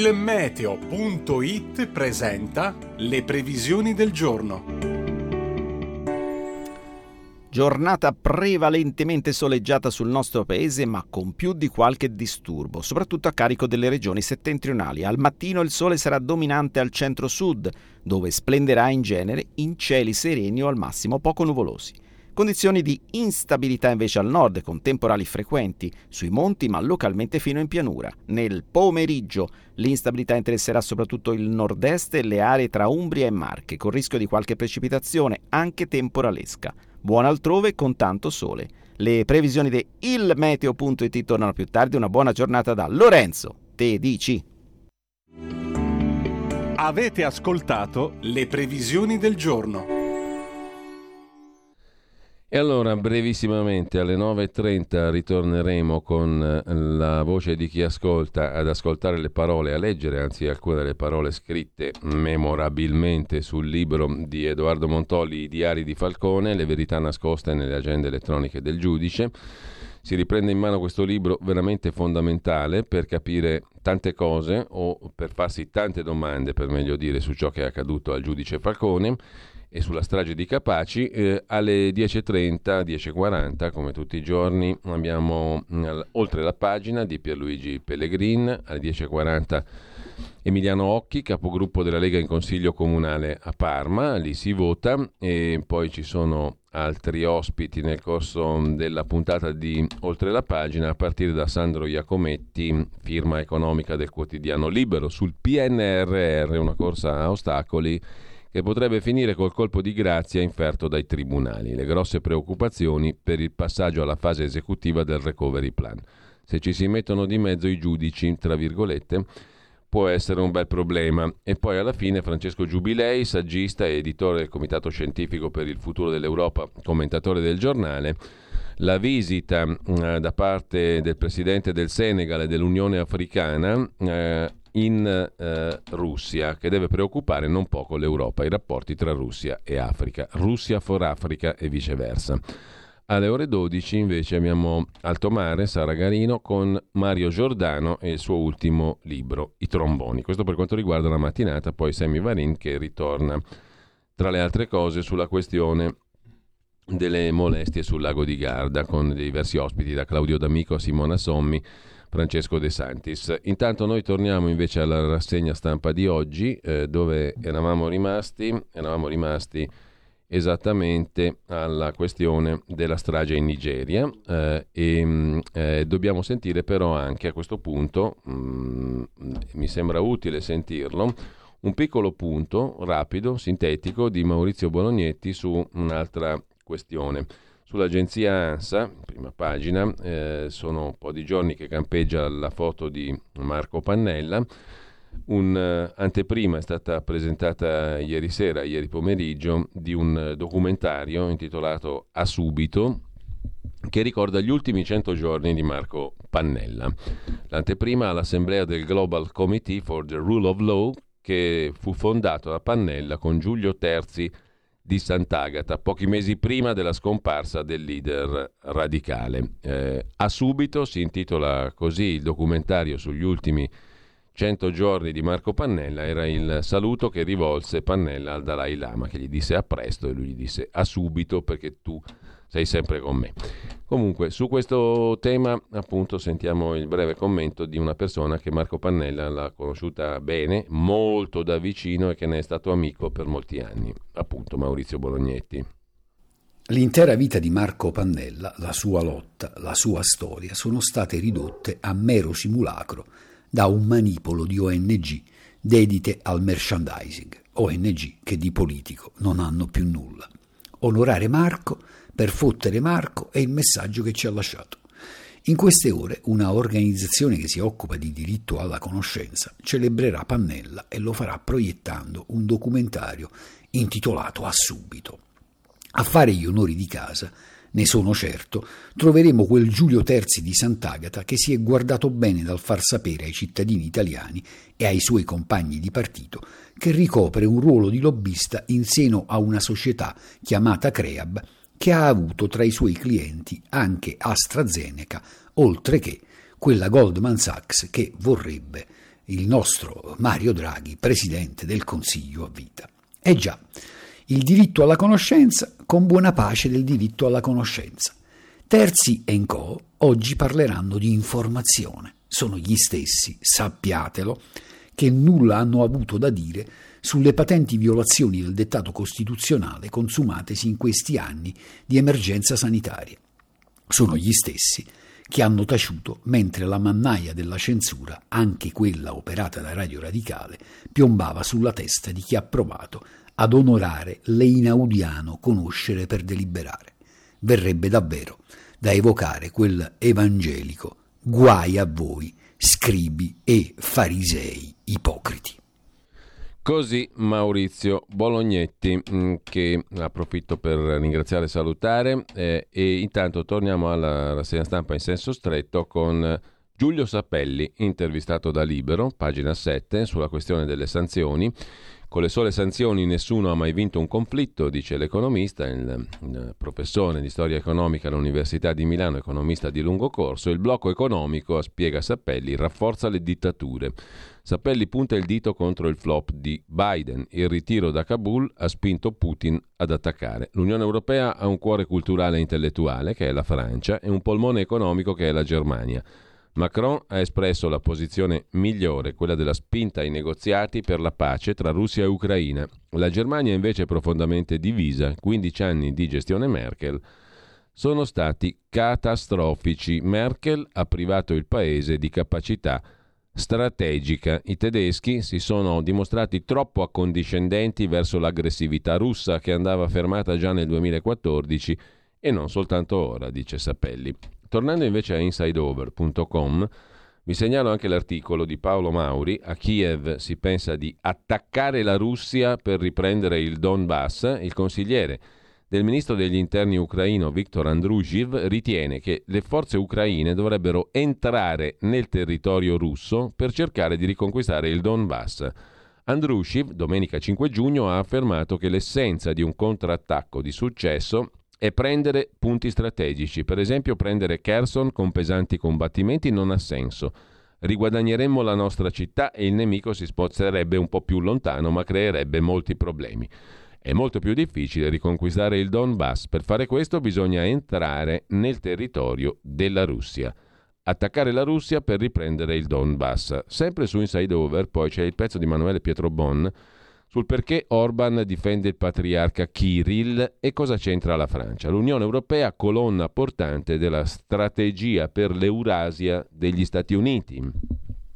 S3: Il meteo.it presenta le previsioni del giorno.
S4: Giornata prevalentemente soleggiata sul nostro paese, ma con più di qualche disturbo, soprattutto a carico delle regioni settentrionali. Al mattino il sole sarà dominante al centro-sud, dove splenderà in genere in cieli sereni o al massimo poco nuvolosi. Condizioni di instabilità invece al nord, con temporali frequenti sui monti, ma localmente fino in pianura. Nel pomeriggio l'instabilità interesserà soprattutto il nord-est e le aree tra Umbria e Marche, con rischio di qualche precipitazione, anche temporalesca. Buon altrove con tanto sole. Le previsioni di ilmeteo.it tornano più tardi. Una buona giornata da Lorenzo. Te dici.
S3: Avete ascoltato le previsioni del giorno.
S1: E allora, brevissimamente, alle 9.30 ritorneremo con eh, la voce di chi ascolta ad ascoltare le parole, a leggere anzi alcune delle parole scritte memorabilmente sul libro di Edoardo Montoli, I diari di Falcone, Le verità nascoste nelle agende elettroniche del giudice. Si riprende in mano questo libro veramente fondamentale per capire tante cose o per farsi tante domande, per meglio dire, su ciò che è accaduto al giudice Falcone e sulla strage di Capaci. Eh, alle 10.30, 10.40, come tutti i giorni, abbiamo mh, mm, oltre la pagina di Pierluigi Pellegrin, alle 10.40 Emiliano Occhi, capogruppo della Lega in Consiglio Comunale a Parma, lì si vota e poi ci sono altri ospiti nel corso della puntata di Oltre la pagina a partire da Sandro Iacometti, firma economica del quotidiano Libero sul PNRR, una corsa a ostacoli che potrebbe finire col colpo di grazia inferto dai tribunali, le grosse preoccupazioni per il passaggio alla fase esecutiva del recovery plan. Se ci si mettono di mezzo i giudici, tra virgolette, può essere un bel problema. E poi alla fine Francesco Giubilei, saggista e editore del Comitato Scientifico per il Futuro dell'Europa, commentatore del giornale, la visita eh, da parte del presidente del Senegal e dell'Unione Africana eh, in eh, Russia, che deve preoccupare non poco l'Europa, i rapporti tra Russia e Africa, Russia for Africa e viceversa. Alle ore 12 invece abbiamo Alto Mare, Sara Garino con Mario Giordano e il suo ultimo libro, I tromboni. Questo per quanto riguarda la mattinata, poi Sammy Varin che ritorna tra le altre cose sulla questione delle molestie sul lago di Garda con diversi ospiti da Claudio D'Amico a Simona Sommi Francesco De Santis. Intanto noi torniamo invece alla rassegna stampa di oggi eh, dove eravamo rimasti, eravamo rimasti esattamente alla questione della strage in Nigeria eh, e mm, eh, dobbiamo sentire però anche a questo punto, mh, mm, mi sembra utile sentirlo, un piccolo punto rapido, sintetico di Maurizio Bolognetti su un'altra questione. Sull'agenzia ANSA, prima pagina, eh, sono un po' di giorni che campeggia la foto di Marco Pannella. Un'anteprima uh, è stata presentata ieri sera, ieri pomeriggio, di un documentario intitolato A subito, che ricorda gli ultimi 100 giorni di Marco Pannella. L'anteprima all'assemblea del Global Committee for the Rule of Law, che fu fondato da Pannella con Giulio Terzi di Sant'Agata, pochi mesi prima della scomparsa del leader radicale. Eh, a subito si intitola così il documentario sugli ultimi 100 giorni di Marco Pannella, era il saluto che rivolse Pannella al Dalai Lama, che gli disse a presto e lui gli disse a subito perché tu sei sempre con me. Comunque, su questo tema, appunto, sentiamo il breve commento di una persona che Marco Pannella l'ha conosciuta bene, molto da vicino e che ne è stato amico per molti anni, appunto Maurizio Bolognetti.
S5: L'intera vita di Marco Pannella, la sua lotta, la sua storia sono state ridotte a mero simulacro da un manipolo di ONG dedite al merchandising, ONG che di politico non hanno più nulla. Onorare Marco per fottere Marco è il messaggio che ci ha lasciato. In queste ore una organizzazione che si occupa di diritto alla conoscenza celebrerà Pannella e lo farà proiettando un documentario intitolato A subito. A fare gli onori di casa, ne sono certo, troveremo quel Giulio Terzi di Sant'Agata che si è guardato bene dal far sapere ai cittadini italiani e ai suoi compagni di partito che ricopre un ruolo di lobbista in seno a una società chiamata Creab che ha avuto tra i suoi clienti anche AstraZeneca, oltre che quella Goldman Sachs che vorrebbe il nostro Mario Draghi presidente del Consiglio a vita. Eh già, il diritto alla conoscenza con buona pace del diritto alla conoscenza. Terzi e Co. oggi parleranno di informazione. Sono gli stessi, sappiatelo, che nulla hanno avuto da dire sulle patenti violazioni del dettato costituzionale consumatesi in questi anni di emergenza sanitaria. Sono gli stessi che hanno taciuto mentre la mannaia della censura, anche quella operata da Radio Radicale, piombava sulla testa di chi ha provato ad onorare l'einaudiano conoscere per deliberare. Verrebbe davvero da evocare quel evangelico guai a voi, scribi e farisei ipocriti.
S1: Così Maurizio Bolognetti, mm, che approfitto per ringraziare e salutare, eh, e intanto torniamo alla rassegna stampa in senso stretto con Giulio Sapelli, intervistato da Libero, pagina 7, sulla questione delle sanzioni. Con le sole sanzioni nessuno ha mai vinto un conflitto, dice l'economista, il, il professore di storia economica all'Università di Milano, economista di lungo corso. Il blocco economico, spiega Sappelli, rafforza le dittature. Sappelli punta il dito contro il flop di Biden. Il ritiro da Kabul ha spinto Putin ad attaccare. L'Unione Europea ha un cuore culturale e intellettuale, che è la Francia, e un polmone economico, che è la Germania. Macron ha espresso la posizione migliore, quella della spinta ai negoziati per la pace tra Russia e Ucraina. La Germania invece è profondamente divisa, 15 anni di gestione Merkel sono stati catastrofici. Merkel ha privato il paese di capacità strategica. I tedeschi si sono dimostrati troppo accondiscendenti verso l'aggressività russa che andava fermata già nel 2014 e non soltanto ora, dice Sapelli. Tornando invece a insideover.com, vi segnalo anche l'articolo di Paolo Mauri. A Kiev si pensa di attaccare la Russia per riprendere il Donbass. Il consigliere del ministro degli interni ucraino Viktor Andrushiv ritiene che le forze ucraine dovrebbero entrare nel territorio russo per cercare di riconquistare il Donbass. Andrushiv, domenica 5 giugno, ha affermato che l'essenza di un contrattacco di successo è prendere punti strategici. Per esempio prendere Kherson con pesanti combattimenti non ha senso. Riguadagneremmo la nostra città e il nemico si sposterebbe un po' più lontano ma creerebbe molti problemi. È molto più difficile riconquistare il Donbass. Per fare questo bisogna entrare nel territorio della Russia. Attaccare la Russia per riprendere il Donbass. Sempre su Inside Over poi c'è il pezzo di Manuele Pietro Bon sul perché Orban difende il patriarca Kirill e cosa c'entra la Francia. L'Unione Europea, colonna portante della strategia per l'Eurasia degli Stati Uniti.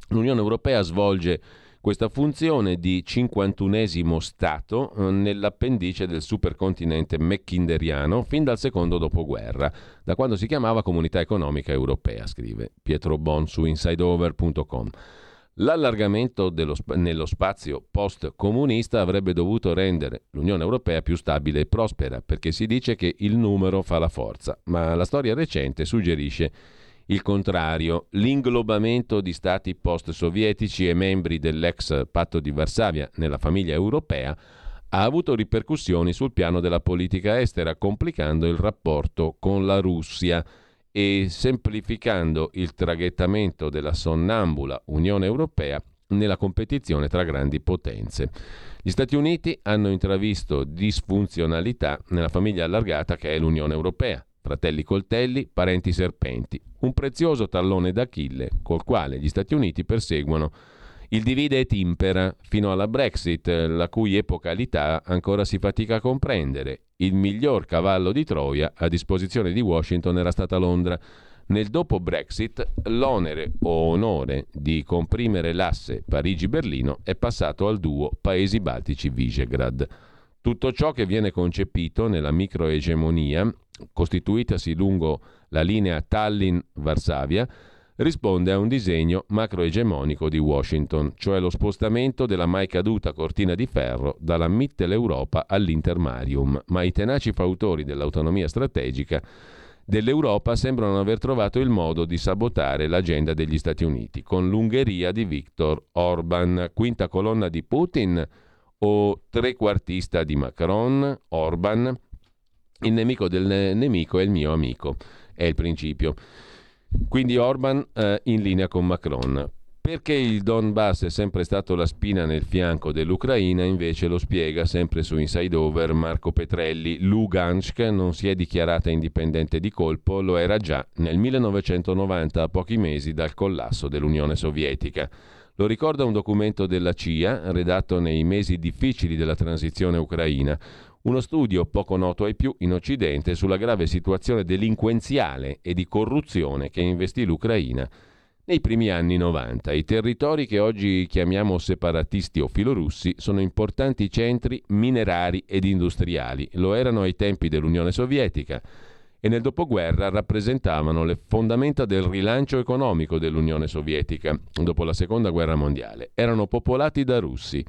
S1: L'Unione Europea svolge questa funzione di 51esimo Stato eh, nell'appendice del supercontinente meckinderiano fin dal secondo dopoguerra, da quando si chiamava Comunità Economica Europea, scrive Pietro Bon su insideover.com. L'allargamento sp- nello spazio post-comunista avrebbe dovuto rendere l'Unione Europea più stabile e prospera, perché si dice che il numero fa la forza, ma la storia recente suggerisce il contrario. L'inglobamento di stati post-sovietici e membri dell'ex patto di Varsavia nella famiglia europea ha avuto ripercussioni sul piano della politica estera, complicando il rapporto con la Russia e semplificando il traghettamento della sonnambula Unione Europea nella competizione tra grandi potenze. Gli Stati Uniti hanno intravisto disfunzionalità nella famiglia allargata che è l'Unione Europea, fratelli coltelli, parenti serpenti, un prezioso tallone d'Achille col quale gli Stati Uniti perseguono il divide et impera fino alla Brexit, la cui epocalità ancora si fatica a comprendere, Il miglior cavallo di Troia a disposizione di Washington era stata Londra. Nel dopo Brexit l'onere o onore di comprimere l'asse Parigi-Berlino è passato al duo Paesi Baltici-Visegrad. Tutto ciò che viene concepito nella microegemonia, costituitasi lungo la linea Tallinn-Varsavia, risponde a un disegno macroegemonico di Washington, cioè lo spostamento della mai caduta cortina di ferro dalla Mitteleuropa all'Intermarium, ma i tenaci fautori dell'autonomia strategica dell'Europa sembrano aver trovato il modo di sabotare l'agenda degli Stati Uniti, con l'Ungheria di Viktor Orban, quinta colonna di Putin o trequartista di Macron, Orban. Il nemico del nemico è il mio amico, è il principio. Quindi Orban eh, in linea con Macron. Perché il Donbass è sempre stato la spina nel fianco dell'Ucraina, invece lo spiega sempre su Inside Over Marco Petrelli. Lugansk non si è dichiarata indipendente di colpo, lo era già nel 1990, a pochi mesi dal collasso dell'Unione Sovietica. Lo ricorda un documento della CIA, redatto nei mesi difficili della transizione ucraina, uno studio poco noto ai più in Occidente sulla grave situazione delinquenziale e di corruzione che investì l'Ucraina nei primi anni 90 i territori che oggi chiamiamo separatisti o filorussi sono importanti centri minerari ed industriali, lo erano ai tempi dell'Unione Sovietica e nel dopoguerra rappresentavano le fondamenta del rilancio economico dell'Unione Sovietica dopo la Seconda Guerra Mondiale. Erano popolati da russi,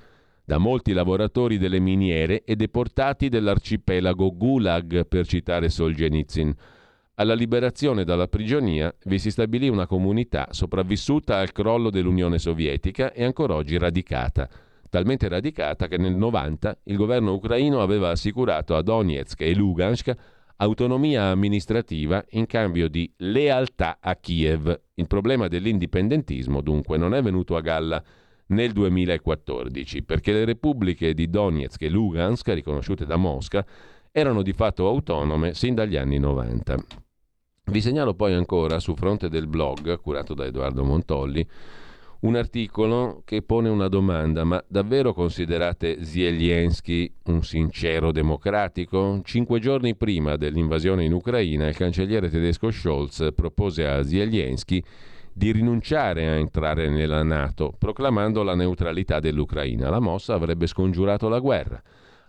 S1: da molti lavoratori delle miniere e deportati dell'arcipelago Gulag, per citare Solzhenitsyn alla liberazione dalla prigionia vi si stabilì una comunità sopravvissuta al crollo dell'Unione Sovietica e ancora oggi radicata, talmente radicata che nel 90 il governo ucraino aveva assicurato a Donetsk e Lugansk autonomia amministrativa in cambio di lealtà a Kiev. Il problema dell'indipendentismo dunque non è venuto a galla nel 2014 perché le repubbliche di Donetsk e Lugansk, riconosciute da Mosca, erano di fatto autonome sin dagli anni 90. Vi segnalo poi ancora su fronte del blog curato da Edoardo Montolli un articolo che pone una domanda, ma davvero considerate Zelensky un sincero democratico? Cinque giorni prima dell'invasione in Ucraina, il cancelliere tedesco Scholz propose a Zelensky di rinunciare a entrare nella Nato, proclamando la neutralità dell'Ucraina. La mossa avrebbe scongiurato la guerra.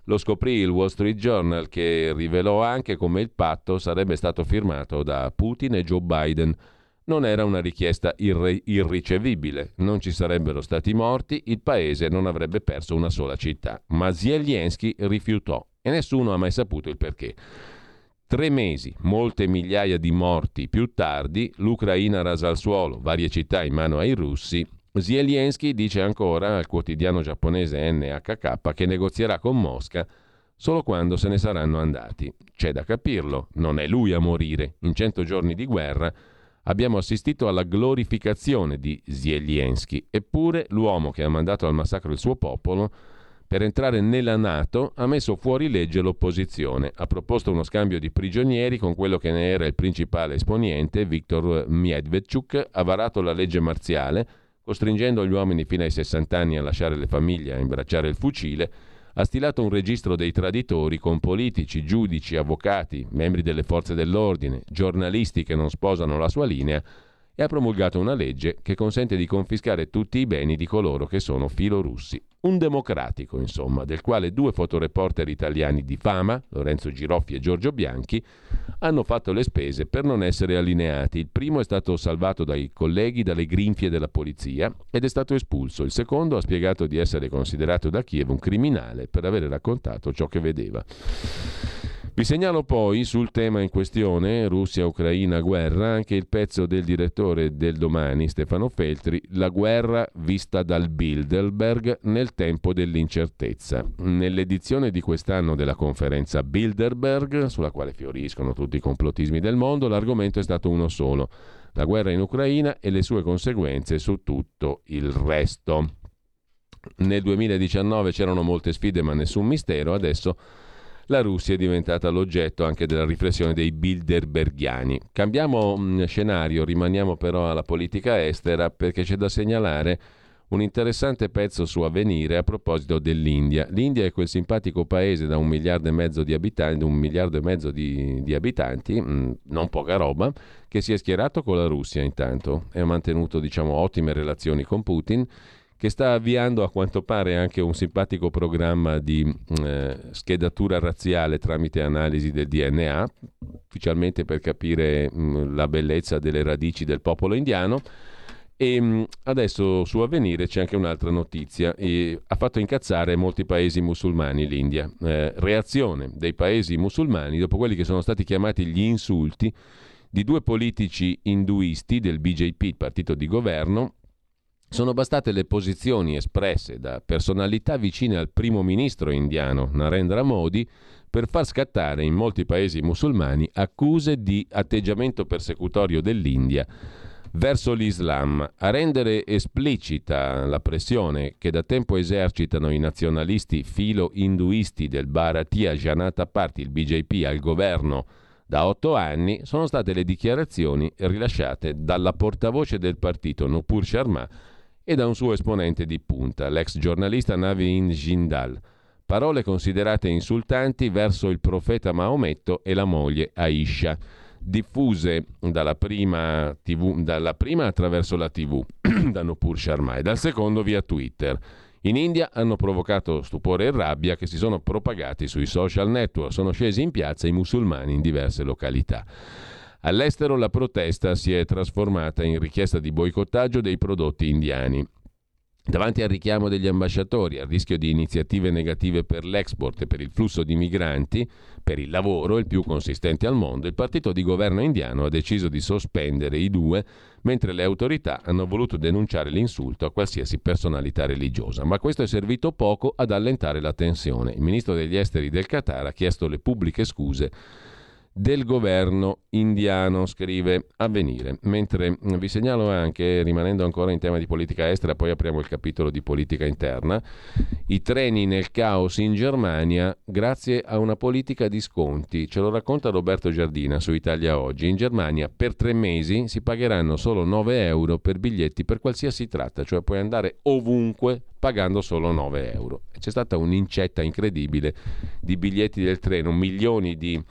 S1: Lo scoprì il Wall Street Journal che rivelò anche come il patto sarebbe stato firmato da Putin e Joe Biden. Non era una richiesta irre- irricevibile, non ci sarebbero stati morti, il paese non avrebbe perso una sola città. Ma Zelensky rifiutò e nessuno ha mai saputo il perché. Tre mesi, molte migliaia di morti più tardi, l'Ucraina rasa al suolo, varie città in mano ai russi Zelensky dice ancora al quotidiano giapponese NHK che negozierà con Mosca solo quando se ne saranno andati. C'è da capirlo, non è lui a morire. In cento giorni di guerra abbiamo assistito alla glorificazione di Zelensky, eppure l'uomo che ha mandato al massacro il suo popolo per entrare nella Nato ha messo fuori legge l'opposizione, ha proposto uno scambio di prigionieri con quello che ne era il principale esponente, Viktor Medvedchuk, ha varato la legge marziale, costringendo gli uomini fino ai 60 anni a lasciare le famiglie, a imbracciare il fucile, ha stilato un registro dei traditori con politici, giudici, avvocati, membri delle forze dell'ordine, giornalisti che non sposano la sua linea e ha promulgato una legge che consente di confiscare tutti i beni di coloro che sono filorussi. Un democratico, insomma, del quale due fotoreporter italiani di fama, Lorenzo Giroffi e Giorgio Bianchi, hanno fatto le spese per non essere allineati. Il primo è stato salvato dai colleghi dalle grinfie della polizia ed è stato espulso. Il secondo ha spiegato di essere considerato da Kiev un criminale per aver raccontato ciò che vedeva. Vi segnalo poi sul tema in questione, Russia-Ucraina guerra, anche il pezzo del direttore del domani, Stefano Feltri, La guerra vista dal Bilderberg nel tempo dell'incertezza. Nell'edizione di quest'anno della conferenza Bilderberg, sulla quale fioriscono tutti i complottismi del mondo, l'argomento è stato uno solo, la guerra in Ucraina e le sue conseguenze su tutto il resto. Nel 2019 c'erano molte sfide ma nessun mistero, adesso la Russia è diventata l'oggetto anche della riflessione dei Bilderbergiani. Cambiamo mm, scenario, rimaniamo però alla politica estera perché c'è da segnalare un interessante pezzo su avvenire a proposito dell'India. L'India è quel simpatico paese da un miliardo e mezzo di abitanti, mezzo di, di abitanti mm, non poca roba, che si è schierato con la Russia intanto e ha mantenuto diciamo, ottime relazioni con Putin che sta avviando a quanto pare anche un simpatico programma di eh, schedatura razziale tramite analisi del DNA, ufficialmente per capire mh, mm, la bellezza delle radici del popolo indiano. E mm, adesso su Avvenire c'è anche un'altra notizia. E ha fatto incazzare molti paesi musulmani l'India. Eh, reazione dei paesi musulmani dopo quelli che sono stati chiamati gli insulti di due politici induisti del BJP, il partito di governo, sono bastate le posizioni espresse da personalità vicine al primo ministro indiano Narendra Modi per far scattare in molti paesi musulmani accuse di atteggiamento persecutorio dell'India verso l'Islam, a rendere esplicita la pressione che da tempo esercitano i nazionalisti filo-induisti del Bharatiya Janata Party, il BJP, al governo da otto anni, sono state le dichiarazioni rilasciate dalla portavoce del partito Nupur Sharma e da un suo esponente di punta, l'ex giornalista Navin Jindal. Parole considerate insultanti verso il profeta Maometto e la moglie Aisha, diffuse dalla prima, TV, dalla prima attraverso la TV, da Nupur Sharma, e dal secondo via Twitter. In India hanno provocato stupore e rabbia che si sono propagati sui social network, sono scesi in piazza i musulmani in diverse località. All'estero la protesta si è trasformata in richiesta di boicottaggio dei prodotti indiani. Davanti al richiamo degli ambasciatori, al rischio di iniziative negative per l'export e per il flusso di migranti, per il lavoro, il più consistente al mondo, il partito di governo indiano ha deciso di sospendere i due, mentre le autorità hanno voluto denunciare l'insulto a qualsiasi personalità religiosa. Ma questo è servito poco ad allentare la tensione. Il ministro degli esteri del Qatar ha chiesto le pubbliche scuse del governo indiano, scrive Avvenire. Mentre vi segnalo anche, rimanendo ancora in tema di politica estera, poi apriamo il capitolo di politica interna, i treni nel caos in Germania grazie a una politica di sconti. Ce lo racconta Roberto Giardina su Italia Oggi. In Germania per tre mesi si pagheranno solo 9 euro per biglietti per qualsiasi tratta, cioè puoi andare ovunque pagando solo 9 euro. C'è stata un'incetta incredibile di biglietti del treno, milioni di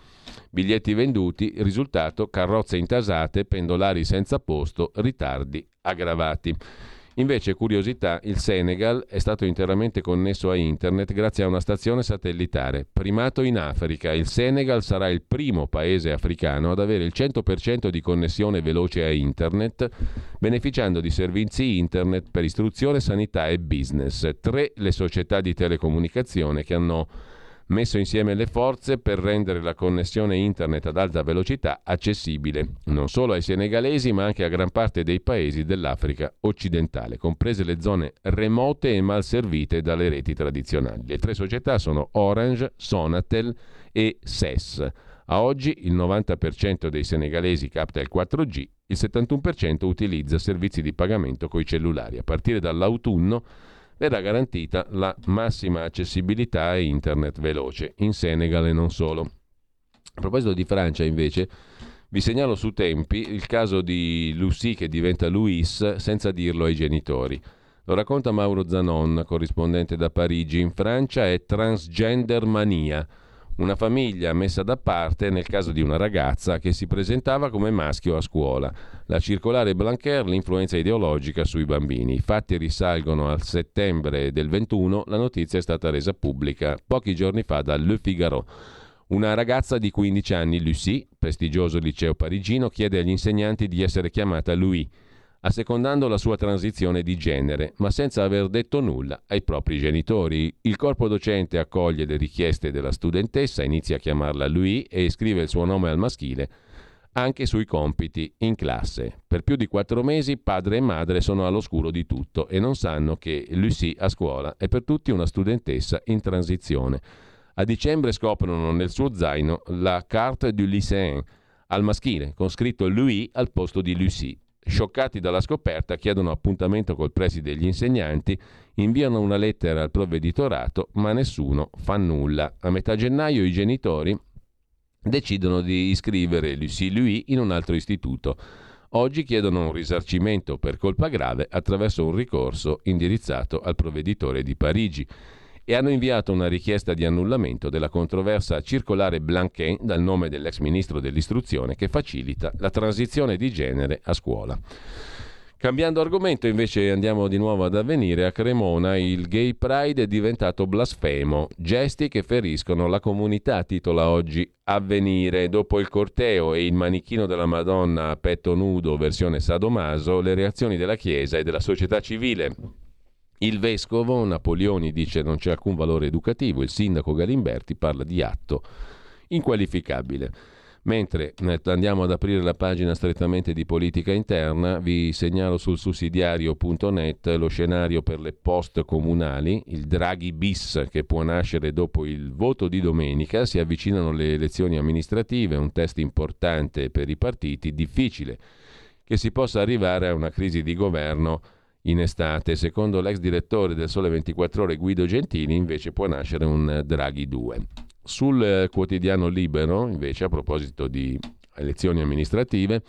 S1: Biglietti venduti, risultato carrozze intasate, pendolari senza posto, ritardi aggravati. Invece, curiosità, il Senegal è stato interamente connesso a internet grazie a una stazione satellitare. Primato in Africa, il Senegal sarà il primo paese africano ad avere il 100% di connessione veloce a internet, beneficiando di servizi internet per istruzione, sanità e business. Tre le società di telecomunicazione che hanno messo insieme le forze per rendere la connessione internet ad alta velocità accessibile non solo ai senegalesi ma anche a gran parte dei paesi dell'Africa occidentale, comprese le zone remote e mal servite dalle reti tradizionali. Le tre società sono Orange, Sonatel e SES. A oggi il 90% dei senegalesi capta il 4G, il 71% utilizza servizi di pagamento coi cellulari. A partire dall'autunno verrà garantita la massima accessibilità a internet veloce in Senegal e non solo. A proposito di Francia, invece, vi segnalo su tempi il caso di Lucy che diventa Louis senza dirlo ai genitori. Lo racconta Mauro Zanon, corrispondente da Parigi. In Francia è transgender mania una famiglia messa da parte nel caso di una ragazza che si presentava come maschio a scuola. La circolare Blanquer, l'influenza ideologica sui bambini. I fatti risalgono al settembre del 21, la notizia è stata resa pubblica pochi giorni fa da Le Figaro. Una ragazza di 15 anni, Lucie, prestigioso liceo parigino, chiede agli insegnanti di essere chiamata Louis assecondando la sua transizione di genere, ma senza aver detto nulla ai propri genitori. Il corpo docente accoglie le richieste della studentessa, inizia a chiamarla lui e scrive il suo nome al maschile anche sui compiti in classe. Per più di quattro mesi padre e madre sono all'oscuro di tutto e non sanno che Lucie a scuola è per tutti una studentessa in transizione. A dicembre scoprono nel suo zaino la carte du lycéen al maschile, con scritto Louis al posto di Lucie. Scioccati dalla scoperta, chiedono appuntamento col preside degli insegnanti, inviano una lettera al provveditorato, ma nessuno fa nulla. A metà gennaio i genitori decidono di iscrivere Lucie Louis in un altro istituto. Oggi chiedono un risarcimento per colpa grave attraverso un ricorso indirizzato al provveditore di Parigi e hanno inviato una richiesta di annullamento della controversa circolare Blanquet dal nome dell'ex ministro dell'istruzione che facilita la transizione di genere a scuola. Cambiando argomento invece andiamo di nuovo ad avvenire a Cremona, il gay pride è diventato blasfemo, gesti che feriscono la comunità, titola oggi Avvenire. Dopo il corteo e il manichino della Madonna a petto nudo versione sadomaso, le reazioni della Chiesa e della società civile. Il vescovo Napoleoni dice non c'è alcun valore educativo, il sindaco Galimberti parla di atto inqualificabile. Mentre eh, andiamo ad aprire la pagina strettamente di politica interna, vi segnalo sul sussidiario.net lo scenario per le post comunali, il Draghi bis che può nascere dopo il voto di domenica, si avvicinano le elezioni amministrative, un test importante per i partiti, difficile che si possa arrivare a una crisi di governo in estate. Secondo l'ex direttore del Sole 24 Ore Guido Gentili, invece può nascere un Draghi 2. Sul eh, quotidiano Libero, invece, a proposito di elezioni amministrative,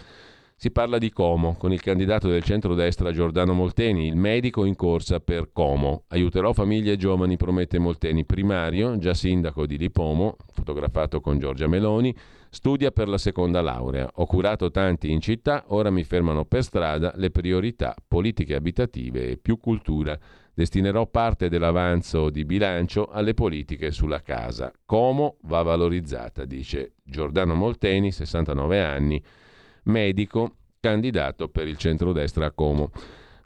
S1: si parla di Como, con il candidato del centrodestra Giordano Molteni, il medico in corsa per Como. Aiuterò famiglie e giovani, promette Molteni, primario, già sindaco di Lipomo, fotografato con Giorgia Meloni, Studia per la seconda laurea. Ho curato tanti in città, ora mi fermano per strada le priorità politiche abitative e più cultura. Destinerò parte dell'avanzo di bilancio alle politiche sulla casa. Como va valorizzata, dice Giordano Molteni, 69 anni, medico, candidato per il centrodestra a Como.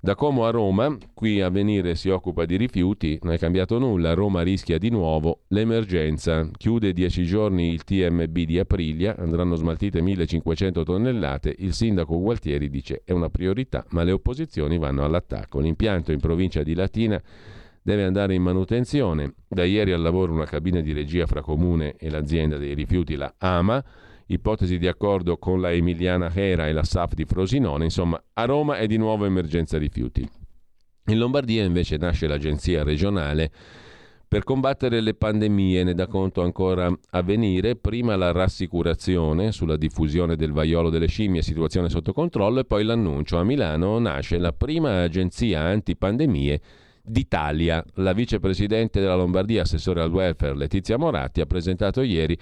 S1: Da Como a Roma, qui a venire si occupa di rifiuti, non è cambiato nulla, Roma rischia di nuovo l'emergenza, chiude 10 giorni il TMB di Aprilia, andranno smaltite 1500 tonnellate, il sindaco Gualtieri dice è una priorità, ma le opposizioni vanno all'attacco. L'impianto in provincia di Latina deve andare in manutenzione, da ieri al lavoro una cabina di regia fra comune e l'azienda dei rifiuti, la AMA, ipotesi di accordo con la Emiliana Hera e la SAF di Frosinone, insomma a Roma è di nuovo emergenza rifiuti. In Lombardia invece nasce l'agenzia regionale per combattere le pandemie, ne dà conto ancora a venire, prima la rassicurazione sulla diffusione del vaiolo delle scimmie, situazione sotto controllo, e poi l'annuncio. A Milano nasce la prima agenzia antipandemie d'Italia. La vicepresidente della Lombardia, assessore al welfare Letizia Moratti, ha presentato ieri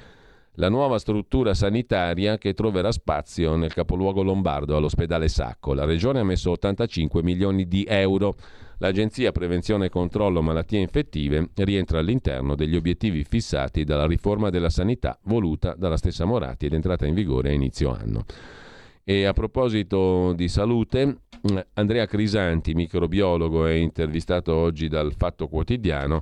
S1: la nuova struttura sanitaria che troverà spazio nel capoluogo lombardo all'ospedale Sacco. La regione ha messo 85 milioni di euro. L'Agenzia Prevenzione e Controllo Malattie Infettive rientra all'interno degli obiettivi fissati dalla riforma della sanità voluta dalla stessa Moratti ed entrata in vigore a inizio anno. E a proposito di salute, Andrea Crisanti, microbiologo, è intervistato oggi dal Fatto Quotidiano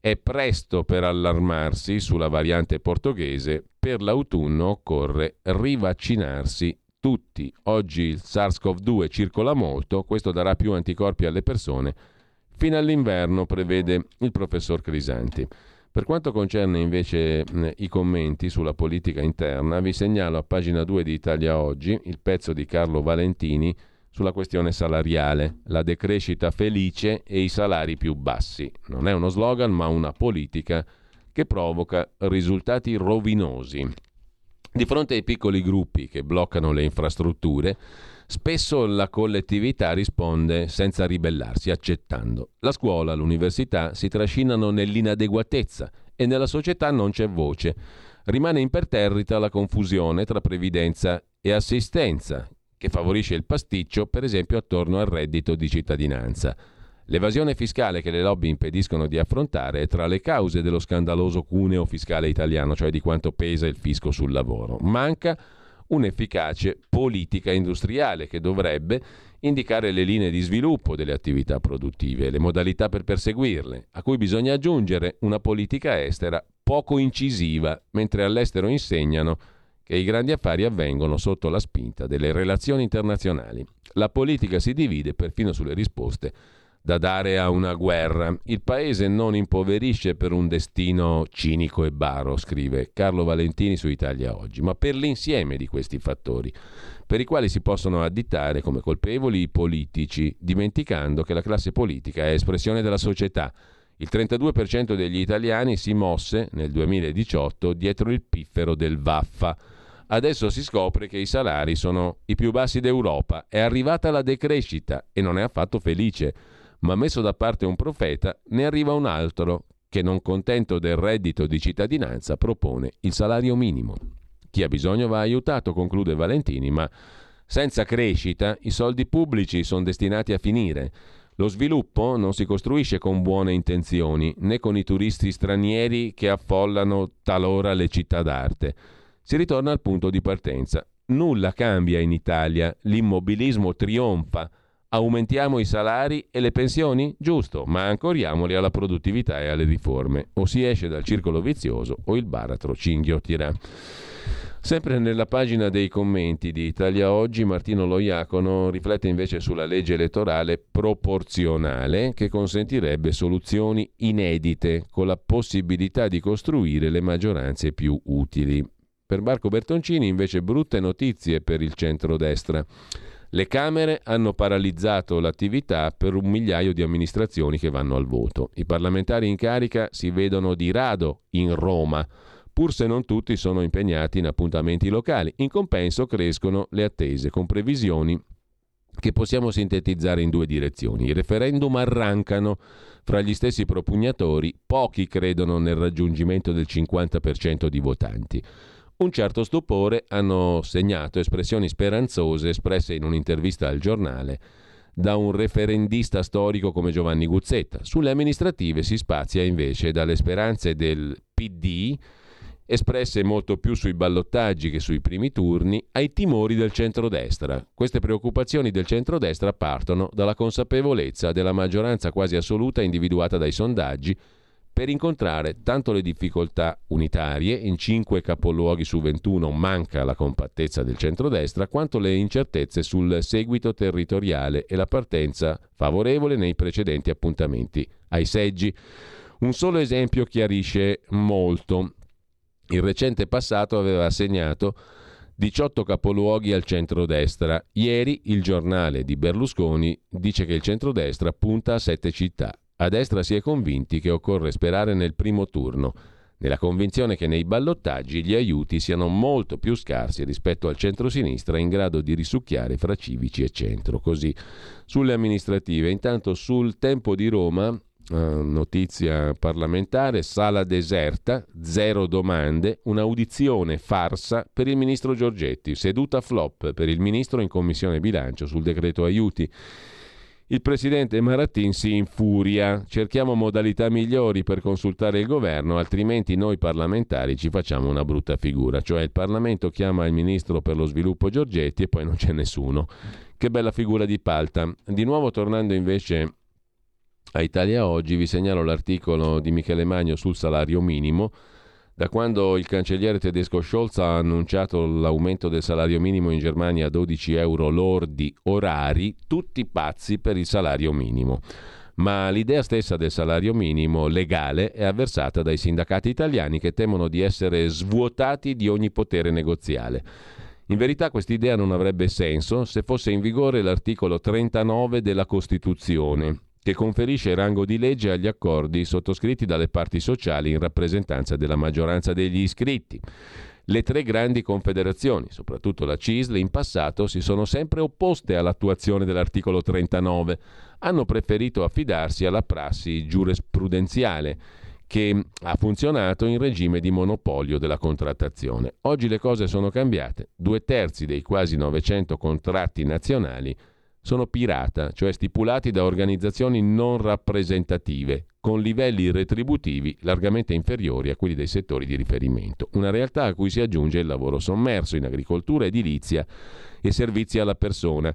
S1: è presto per allarmarsi sulla variante portoghese, per l'autunno occorre rivaccinarsi tutti. Oggi il SARS-CoV-2 circola molto, questo darà più anticorpi alle persone. Fino all'inverno prevede il professor Crisanti. Per quanto concerne invece mh, i commenti sulla politica interna, vi segnalo a pagina 2 di Italia Oggi il pezzo di Carlo Valentini sulla questione salariale, la decrescita felice e i salari più bassi. Non è uno slogan, ma una politica che provoca risultati rovinosi. Di fronte ai piccoli gruppi che bloccano le infrastrutture, spesso la collettività risponde senza ribellarsi, accettando. La scuola, l'università si trascinano nell'inadeguatezza e nella società non c'è voce. Rimane imperterrita la confusione tra previdenza e assistenza, che favorisce il pasticcio, per esempio attorno al reddito di cittadinanza. L'evasione fiscale che le lobby impediscono di affrontare è tra le cause dello scandaloso cuneo fiscale italiano, cioè di quanto pesa il fisco sul lavoro. Manca un'efficace politica industriale che dovrebbe indicare le linee di sviluppo delle attività produttive e le modalità per perseguirle, a cui bisogna aggiungere una politica estera poco incisiva, mentre all'estero insegnano che i grandi affari avvengono sotto la spinta delle relazioni internazionali. La politica si divide perfino sulle risposte da dare a una guerra. Il paese non impoverisce per un destino cinico e baro, scrive Carlo Valentini su Italia Oggi, ma per l'insieme di questi fattori, per i quali si possono additare come colpevoli i politici, dimenticando che la classe politica è espressione della società. Il 32% degli italiani si mosse nel 2018 dietro il piffero del Vaffa Adesso si scopre che i salari sono i più bassi d'Europa. È arrivata la decrescita e non è affatto felice. Ma messo da parte un profeta, ne arriva un altro che, non contento del reddito di cittadinanza, propone il salario minimo. Chi ha bisogno va aiutato, conclude Valentini, ma senza crescita i soldi pubblici sono destinati a finire. Lo sviluppo non si costruisce con buone intenzioni, né con i turisti stranieri che affollano talora le città d'arte. Si ritorna al punto di partenza. Nulla cambia in Italia, l'immobilismo trionfa. Aumentiamo i salari e le pensioni? Giusto, ma ancoriamoli alla produttività e alle riforme. O si esce dal circolo vizioso o il baratro ci inghiottirà. Sempre nella pagina dei commenti di Italia Oggi, Martino Loiacono riflette invece sulla legge elettorale proporzionale che consentirebbe soluzioni inedite con la possibilità di costruire le maggioranze più utili. Per Marco Bertoncini invece brutte notizie per il centrodestra. Le Camere hanno paralizzato l'attività per un migliaio di amministrazioni che vanno al voto. I parlamentari in carica si vedono di rado in Roma pur se non tutti sono impegnati in appuntamenti locali. In compenso crescono le attese, con previsioni che possiamo sintetizzare in due direzioni. I referendum arrancano fra gli stessi propugnatori, pochi credono nel raggiungimento del 50% di votanti. Un certo stupore hanno segnato espressioni speranzose espresse in un'intervista al giornale da un referendista storico come Giovanni Guzzetta. Sulle amministrative si spazia invece dalle speranze del PD espresse molto più sui ballottaggi che sui primi turni, ai timori del centrodestra. Queste preoccupazioni del centrodestra partono dalla consapevolezza della maggioranza quasi assoluta individuata dai sondaggi per incontrare tanto le difficoltà unitarie, in 5 capoluoghi su 21 manca la compattezza del centrodestra, quanto le incertezze sul seguito territoriale e la partenza favorevole nei precedenti appuntamenti ai seggi. Un solo esempio chiarisce molto. Il recente passato aveva assegnato 18 capoluoghi al centrodestra. Ieri il giornale di Berlusconi dice che il centrodestra punta a sette città. A destra si è convinti che occorre sperare nel primo turno, nella convinzione che nei ballottaggi gli aiuti siano molto più scarsi rispetto al centrosinistra in grado di risucchiare fra civici e centro. Così sulle amministrative. Intanto sul tempo di Roma eh, notizia parlamentare, sala deserta, zero domande, un'audizione farsa per il ministro Giorgetti, seduta flop per il ministro in commissione bilancio sul decreto aiuti. Il presidente Marattin si infuria, cerchiamo modalità migliori per consultare il governo, altrimenti noi parlamentari ci facciamo una brutta figura, cioè il Parlamento chiama il ministro per lo sviluppo Giorgetti e poi non c'è nessuno. Che bella figura di palta. Di nuovo tornando invece a Italia Oggi vi segnalo l'articolo di Michele Magno sul salario minimo. Da quando il cancelliere tedesco Scholz ha annunciato l'aumento del salario minimo in Germania a 12 euro lordi orari, tutti pazzi per il salario minimo. Ma l'idea stessa del salario minimo legale è avversata dai sindacati italiani che temono di essere svuotati di ogni potere negoziale. In verità quest'idea non avrebbe senso se fosse in vigore l'articolo 39 della Costituzione, che conferisce rango di legge agli accordi sottoscritti dalle parti sociali in rappresentanza della maggioranza degli iscritti. Le tre grandi confederazioni, soprattutto la CISL, in passato si sono sempre opposte all'attuazione dell'articolo 39, hanno preferito affidarsi alla prassi giurisprudenziale che ha funzionato in regime di monopolio della contrattazione. Oggi le cose sono cambiate. Due terzi dei quasi 900 contratti nazionali sono pirata, cioè stipulati da organizzazioni non rappresentative, con livelli retributivi largamente inferiori a quelli dei settori di riferimento. Una realtà a cui si aggiunge il lavoro sommerso in agricoltura, edilizia e servizi alla persona.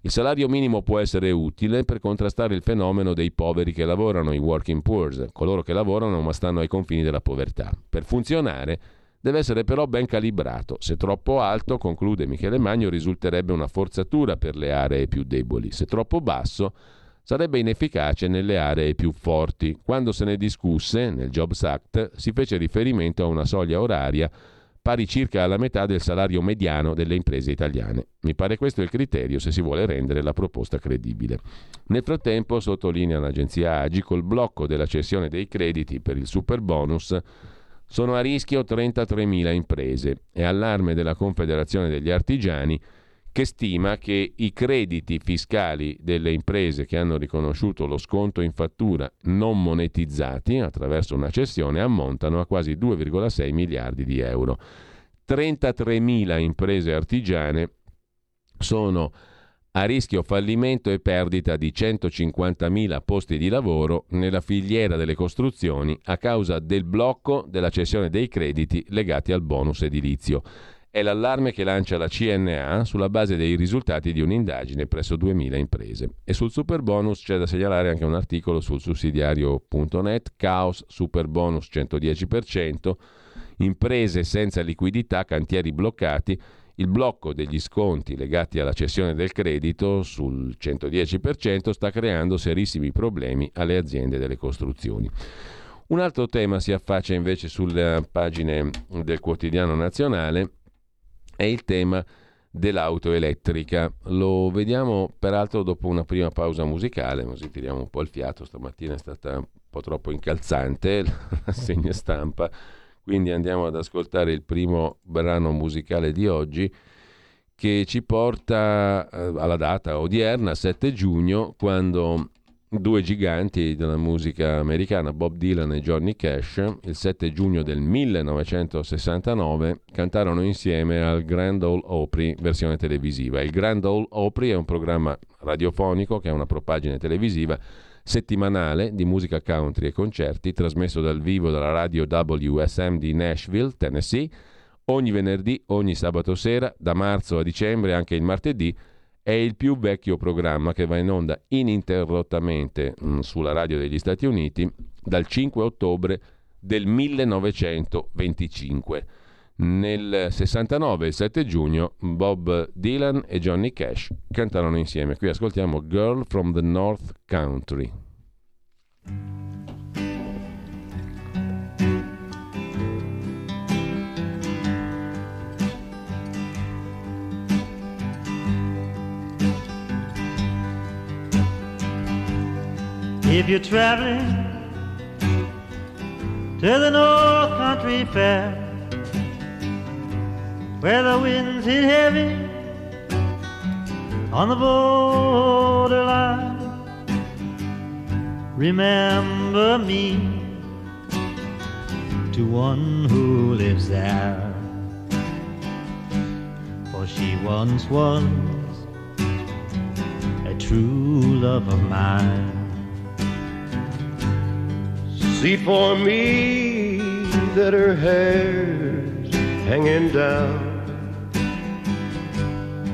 S1: Il salario minimo può essere utile per contrastare il fenomeno dei poveri che lavorano, i working poor, coloro che lavorano ma stanno ai confini della povertà. Per funzionare Deve essere però ben calibrato. Se troppo alto, conclude Michele Magno, risulterebbe una forzatura per le aree più deboli. Se troppo basso, sarebbe inefficace nelle aree più forti. Quando se ne discusse, nel Jobs Act, si fece riferimento a una soglia oraria pari circa alla metà del salario mediano delle imprese italiane. Mi pare questo il criterio se si vuole rendere la proposta credibile. Nel frattempo, sottolinea l'agenzia Agi, col blocco della cessione dei crediti per il super bonus, Sono a rischio 33.000 imprese. È allarme della Confederazione degli Artigiani che stima che i crediti fiscali delle imprese che hanno riconosciuto lo sconto in fattura non monetizzati attraverso una cessione ammontano a quasi 2,6 miliardi di euro. 33.000 imprese artigiane sono a rischio fallimento e perdita di 150.000 posti di lavoro nella filiera delle costruzioni a causa del blocco della cessione dei crediti legati al bonus edilizio. È l'allarme che lancia la CNA sulla base dei risultati di un'indagine presso 2.000 imprese. E sul super bonus c'è da segnalare anche un articolo sul sussidiario.net, caos super bonus 110%, imprese senza liquidità, cantieri bloccati, il blocco degli sconti legati alla cessione del credito sul 110% sta creando serissimi problemi alle aziende delle costruzioni. Un altro tema si affaccia invece sulle pagine del quotidiano nazionale, è il tema dell'auto elettrica. Lo vediamo peraltro dopo una prima pausa musicale, così tiriamo un po' il fiato, stamattina è stata un po' troppo incalzante la segna stampa quindi andiamo ad ascoltare il primo brano musicale di oggi che ci porta eh, alla data odierna, 7 giugno, quando due giganti della musica americana, Bob Dylan e Johnny Cash, il 7 giugno del 1969 cantarono insieme al Grand Ole Opry versione televisiva. Il Grand Ole Opry è un programma radiofonico che ha una propagine televisiva settimanale di musica country e concerti trasmesso dal vivo dalla radio WSM di Nashville, Tennessee, ogni venerdì, ogni sabato sera, da marzo a dicembre, anche il martedì, è il più vecchio programma che va in onda ininterrottamente mh, mm, sulla radio degli Stati Uniti dal 5 ottobre del 1925. Nel 69, il 7 giugno, Bob Dylan e Johnny Cash cantarono insieme. Qui ascoltiamo Girl from the North Country.
S6: If you're traveling to the North Country Fair where the winds hit heavy on the borderline. Remember me to one who lives there, for she once was a true love of mine.
S7: See for me that her hair's hanging down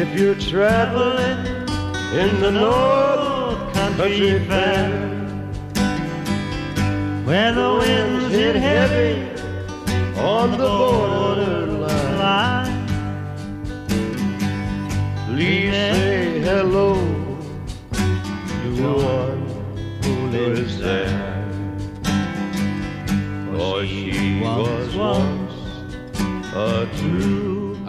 S7: If you're traveling in the North Country Fair, where the winds hit heavy on the borderline, please say hello to one who lives there. For she was true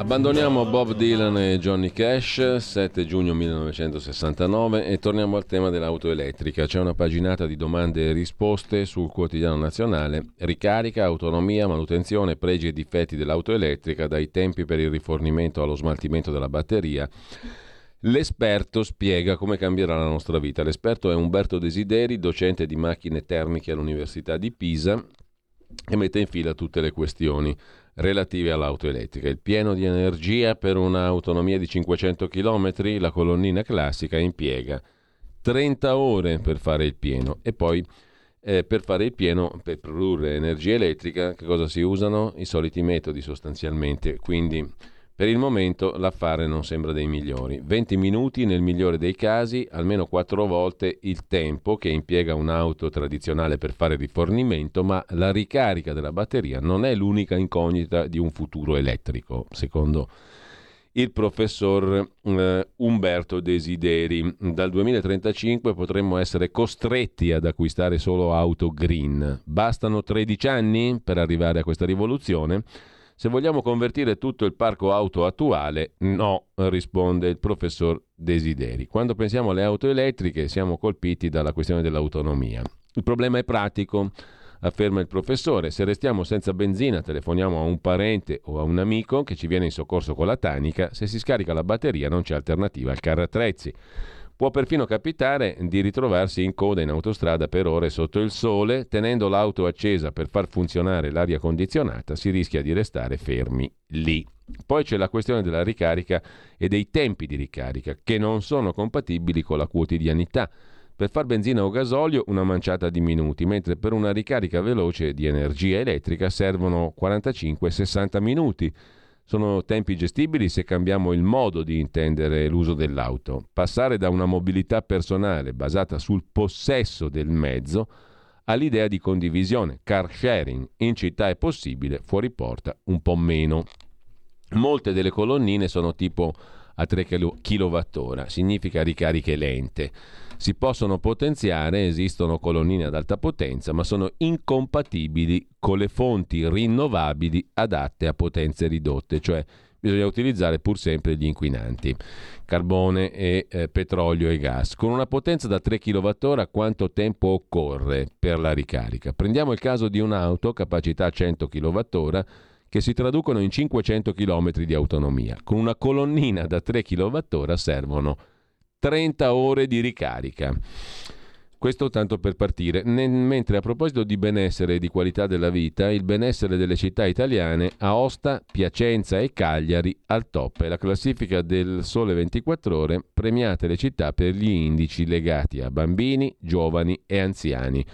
S1: Abbandoniamo Bob Dylan e Johnny Cash, 7 giugno 1969 e torniamo al tema dell'auto elettrica. C'è una paginata di domande e risposte sul quotidiano nazionale. Ricarica, autonomia, manutenzione, pregi e difetti dell'auto elettrica, dai tempi per il rifornimento allo smaltimento della batteria. L'esperto spiega come cambierà la nostra vita. L'esperto è Umberto Desideri, docente di macchine termiche all'Università di Pisa e mette in fila tutte le questioni relative all'auto elettrica. Il pieno di energia per un'autonomia di 500 km, la colonnina classica impiega 30 ore per fare il pieno e poi eh, per fare il pieno, per produrre energia elettrica, che cosa si usano? I soliti metodi sostanzialmente, quindi per il momento l'affare non sembra dei migliori. 20 minuti nel migliore dei casi, almeno 4 volte il tempo che impiega un'auto tradizionale per fare rifornimento, ma la ricarica della batteria non è l'unica incognita di un futuro elettrico, secondo il professor eh, Umberto Desideri. Dal 2035 potremmo essere costretti ad acquistare solo auto green. Bastano 13 anni per arrivare a questa rivoluzione? Se vogliamo convertire tutto il parco auto attuale, no, risponde il professor Desideri. Quando pensiamo alle auto elettriche siamo colpiti dalla questione dell'autonomia. Il problema è pratico, afferma il professore. Se restiamo senza benzina, telefoniamo a un parente o a un amico che ci viene in soccorso con la tanica, se si scarica la batteria non c'è alternativa al carro attrezzi. Può perfino capitare di ritrovarsi in coda in autostrada per ore sotto il sole, tenendo l'auto accesa per far funzionare l'aria condizionata, si rischia di restare fermi lì. Poi c'è la questione della ricarica e dei tempi di ricarica, che non sono compatibili con la quotidianità. Per far benzina o gasolio una manciata di minuti, mentre per una ricarica veloce di energia elettrica servono 45-60 minuti. Sono tempi gestibili se cambiamo il modo di intendere l'uso dell'auto. Passare da una mobilità personale basata sul possesso del mezzo all'idea di condivisione, car sharing. In città è possibile, fuori porta un po' meno. Molte delle colonnine sono tipo a 3 kWh, significa ricariche lente si possono potenziare, esistono colonnine ad alta potenza, ma sono incompatibili con le fonti rinnovabili adatte a potenze ridotte, cioè bisogna utilizzare pur sempre gli inquinanti, carbone e eh, petrolio e gas. Con una potenza da 3 kWh quanto tempo occorre per la ricarica? Prendiamo il caso di un'auto capacità 100 kWh che si traducono in 500 km di autonomia. Con una colonnina da 3 kWh servono 30 ore di ricarica. Questo tanto per partire. mentre a proposito di benessere e di qualità della vita, il benessere delle città italiane, Aosta, Piacenza e Cagliari al top. È la classifica del Sole 24 Ore, premiate le città per gli indici legati a bambini, giovani e anziani.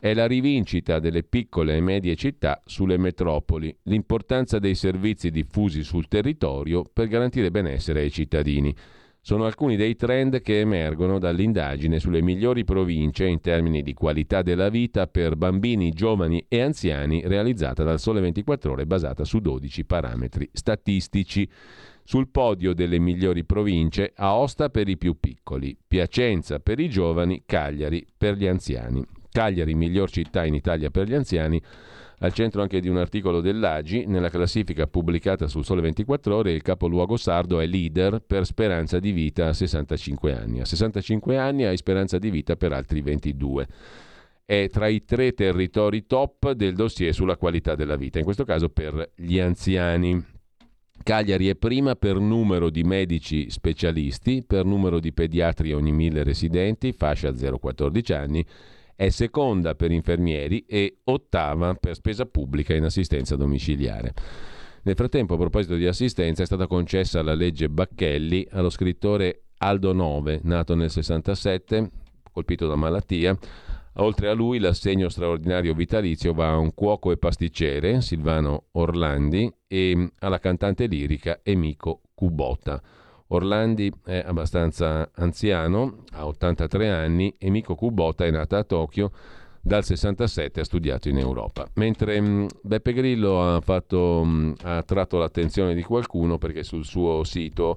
S1: È la rivincita delle piccole e medie città sulle metropoli, l'importanza dei servizi diffusi sul territorio per garantire benessere ai cittadini sono alcuni dei trend che emergono dall'indagine sulle migliori province in termini di qualità della vita per bambini, giovani e anziani realizzata dal Sole 24 ore basata su 12 parametri statistici. Sul podio delle migliori province Aosta per i più piccoli, Piacenza per i giovani, Cagliari per gli anziani. Cagliari, miglior città in Italia per gli anziani, al centro anche di un articolo dell'Agi, nella classifica pubblicata sul Sole 24 Ore, il capoluogo sardo è leader per speranza di vita a 65 anni. A 65 anni hai speranza di vita per altri 22 è tra i tre territori top del dossier sulla qualità della vita, in questo caso per gli anziani. Cagliari è prima per numero di medici specialisti, per numero di pediatri ogni mille residenti, fascia 0-14 anni, è seconda per infermieri e ottava per spesa pubblica in assistenza domiciliare. Nel frattempo, a proposito di assistenza, è stata concessa la legge Bacchelli allo scrittore Aldo Nove, nato nel 67, colpito da malattia. Oltre a lui, l'assegno straordinario vitalizio va a un cuoco e pasticcere, Silvano Orlandi, e alla cantante lirica Emico Cubota. Orlandi è abbastanza anziano, ha 83 anni e Miko Kubota è nata a Tokyo. Dal 67 ha studiato in Europa. Mentre mm, Beppe Grillo ha, fatto, mm, ha attratto l'attenzione di qualcuno perché sul suo sito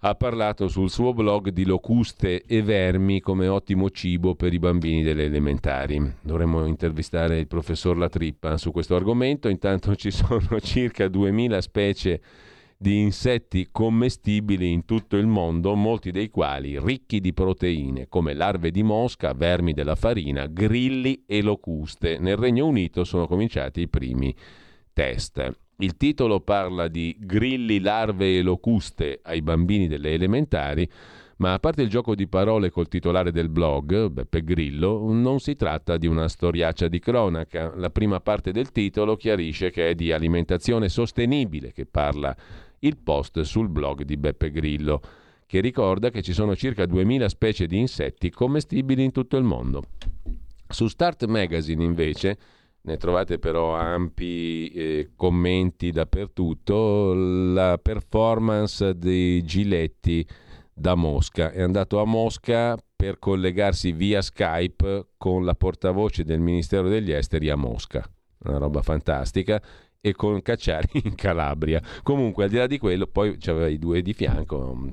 S1: ha parlato sul suo blog di locuste e vermi come ottimo cibo per i bambini delle elementari. Dovremmo intervistare il professor Latrippa su questo argomento. Intanto ci sono circa 2000 specie di insetti commestibili in tutto il mondo, molti dei quali ricchi di proteine, come larve di mosca, vermi della farina, grilli e locuste. Nel Regno Unito sono cominciati i primi test. Il titolo parla di grilli, larve e locuste ai bambini delle elementari, Ma a parte il gioco di parole col titolare del blog, Beppe Grillo, non si tratta di una storiaccia di cronaca. La prima parte del titolo chiarisce che è di alimentazione sostenibile che parla il post sul blog di Beppe Grillo, che ricorda che ci sono circa 2000 specie di insetti commestibili in tutto il mondo. Su Start Magazine invece ne trovate però ampi eh, commenti dappertutto, la performance dei Giletti da Mosca. È andato a Mosca per collegarsi via Skype con la portavoce del Ministero degli Esteri a Mosca. Una roba fantastica e con Cacciari in Calabria. Comunque, al di là di quello, poi c'aveva i due di fianco mm,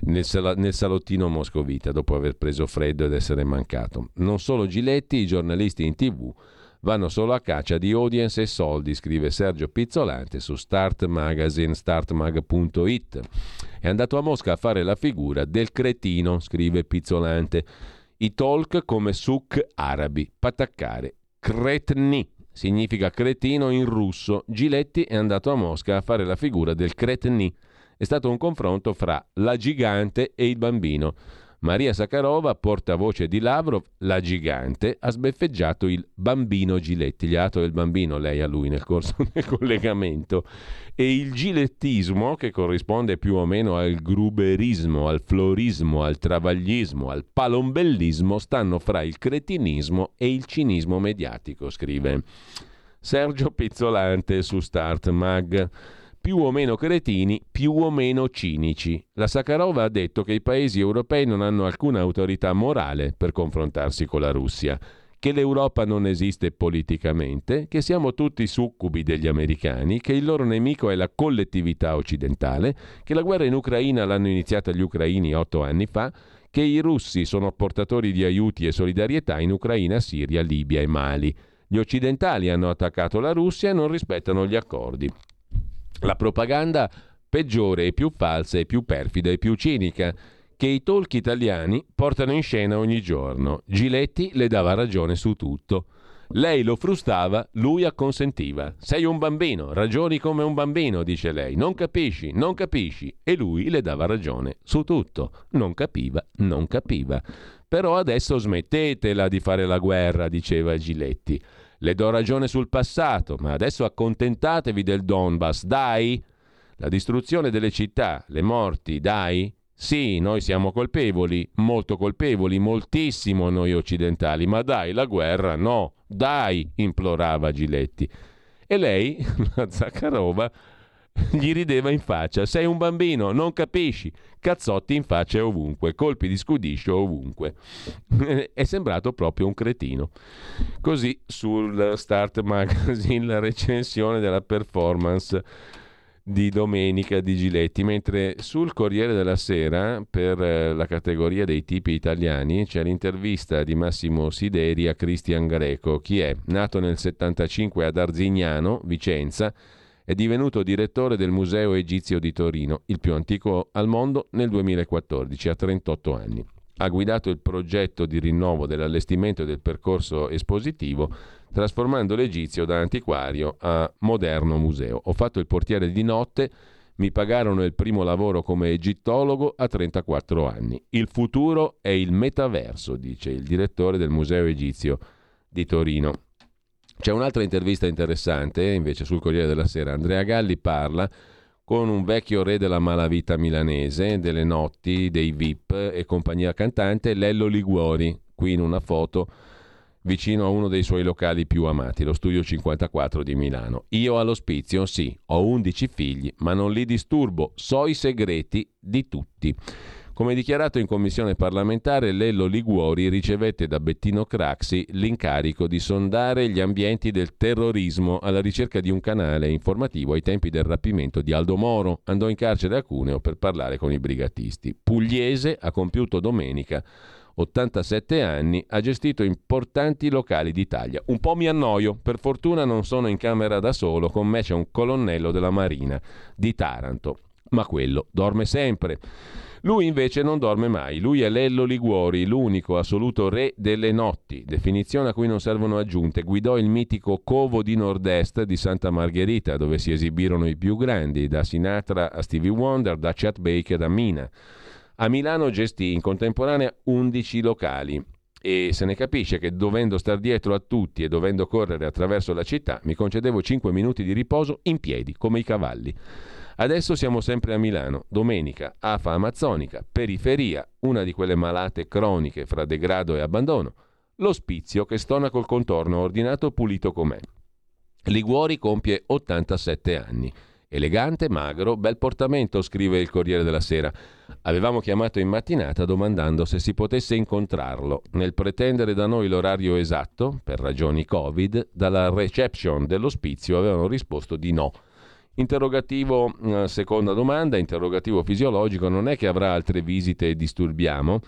S1: nel, sal- nel, salottino moscovita dopo aver preso freddo ed essere mancato. Non solo Giletti, i giornalisti in tv vanno solo a caccia di audience e soldi, scrive Sergio Pizzolante su Start Magazine, startmag.it. È andato a Mosca a fare la figura del cretino, scrive Pizzolante. I talk come suk arabi, pataccare, cretni significa cretino in russo. Giletti è andato a Mosca a fare la figura del cretni. È stato un confronto fra la gigante e il bambino. Maria Sakharova, portavoce di Lavrov, la gigante, ha sbeffeggiato il bambino Giletti. Gli ha dato il bambino lei a lui nel corso del collegamento. E il gilettismo, che corrisponde più o meno al gruberismo, al florismo, al travaglismo, al palombellismo, stanno fra il cretinismo e il cinismo mediatico, scrive Sergio Pizzolante su Start Mag più o meno cretini, più o meno cinici. La Sakharova ha detto che i paesi europei non hanno alcuna autorità morale per confrontarsi con la Russia, che l'Europa non esiste politicamente, che siamo tutti succubi degli americani, che il loro nemico è la collettività occidentale, che la guerra in Ucraina l'hanno iniziata gli ucraini otto anni fa, che i russi sono portatori di aiuti e solidarietà in Ucraina, Siria, Libia e Mali. Gli occidentali hanno attaccato la Russia e non rispettano gli accordi. La propaganda peggiore e più falsa e più perfida e più cinica che i talk italiani portano in scena ogni giorno. Giletti le dava ragione su tutto. Lei lo frustava, lui acconsentiva. Sei un bambino, ragioni come un bambino, dice lei. Non capisci, non capisci. E lui le dava ragione su tutto. Non capiva, non capiva. Però adesso smettetela di fare la guerra, diceva Giletti. Le do ragione sul passato, ma adesso accontentatevi del Donbass, dai? La distruzione delle città, le morti, dai? Sì, noi siamo colpevoli, molto colpevoli, moltissimo noi occidentali, ma dai, la guerra no, dai, implorava Giletti. E lei, la Zakharova, gli rideva in faccia: Sei un bambino, non capisci. Cazzotti in faccia ovunque, colpi di scudiscio ovunque. È sembrato proprio un cretino. Così sul Start Magazine la recensione della performance di domenica di Giletti, mentre sul Corriere della Sera, per eh, la categoria dei tipi italiani, c'è l'intervista di Massimo Sideri a Cristian Greco. Chi è? Nato nel 75 ad Arzignano, Vicenza, è divenuto direttore del Museo Egizio di Torino, il più antico al mondo, nel 2014, a 38 anni. Ha guidato il progetto di rinnovo dell'allestimento del percorso espositivo, trasformando l'Egizio da antiquario a moderno museo. Ho fatto il portiere di notte, mi pagarono il primo lavoro come egittologo a 34 anni. Il futuro è il metaverso, dice il direttore del Museo Egizio di Torino. C'è un'altra intervista interessante invece sul Corriere della Sera. Andrea Galli parla con un vecchio re della malavita milanese, delle notti, dei VIP e compagnia cantante, Lello Liguori, qui in una foto vicino a uno dei suoi locali più amati, lo Studio 54 di Milano. Io all'ospizio, sì, ho 11 figli, ma non li disturbo, so i segreti di tutti. Come dichiarato in commissione parlamentare, Lello Liguori ricevette da Bettino Craxi l'incarico di sondare gli ambienti del terrorismo alla ricerca di un canale informativo ai tempi del rapimento di Aldo Moro. Andò in carcere a Cuneo per parlare con i brigatisti. Pugliese ha compiuto domenica 87 anni, ha gestito importanti locali d'Italia. Un po' mi annoio, per fortuna non sono in camera da solo, con me c'è un colonnello della Marina di Taranto, ma quello dorme sempre. Lui invece non dorme mai, lui è Lello Liguori, l'unico assoluto re delle notti, definizione a cui non servono aggiunte. Guidò il mitico Covo di Nord-Est di Santa Margherita, dove si esibirono i più grandi, da Sinatra a Stevie Wonder, da Chet Baker a Mina. A Milano gestì in contemporanea 11 locali e se ne capisce che dovendo star dietro a tutti e dovendo correre attraverso la città mi concedevo 5 minuti di riposo in piedi, come i cavalli. Adesso siamo sempre a Milano, domenica, AFA amazzonica, periferia, una di quelle malate croniche fra degrado e abbandono, l'ospizio che stona col contorno ordinato pulito com'è. Liguori compie 87 anni. Elegante, magro, bel portamento, scrive il Corriere della Sera. Avevamo chiamato in mattinata domandando se si potesse incontrarlo. Nel pretendere da noi l'orario esatto, per ragioni Covid, dalla reception dell'ospizio avevano risposto di no. Interrogativo, eh, seconda domanda, interrogativo fisiologico, non è che avrà altre visite e disturbiamo?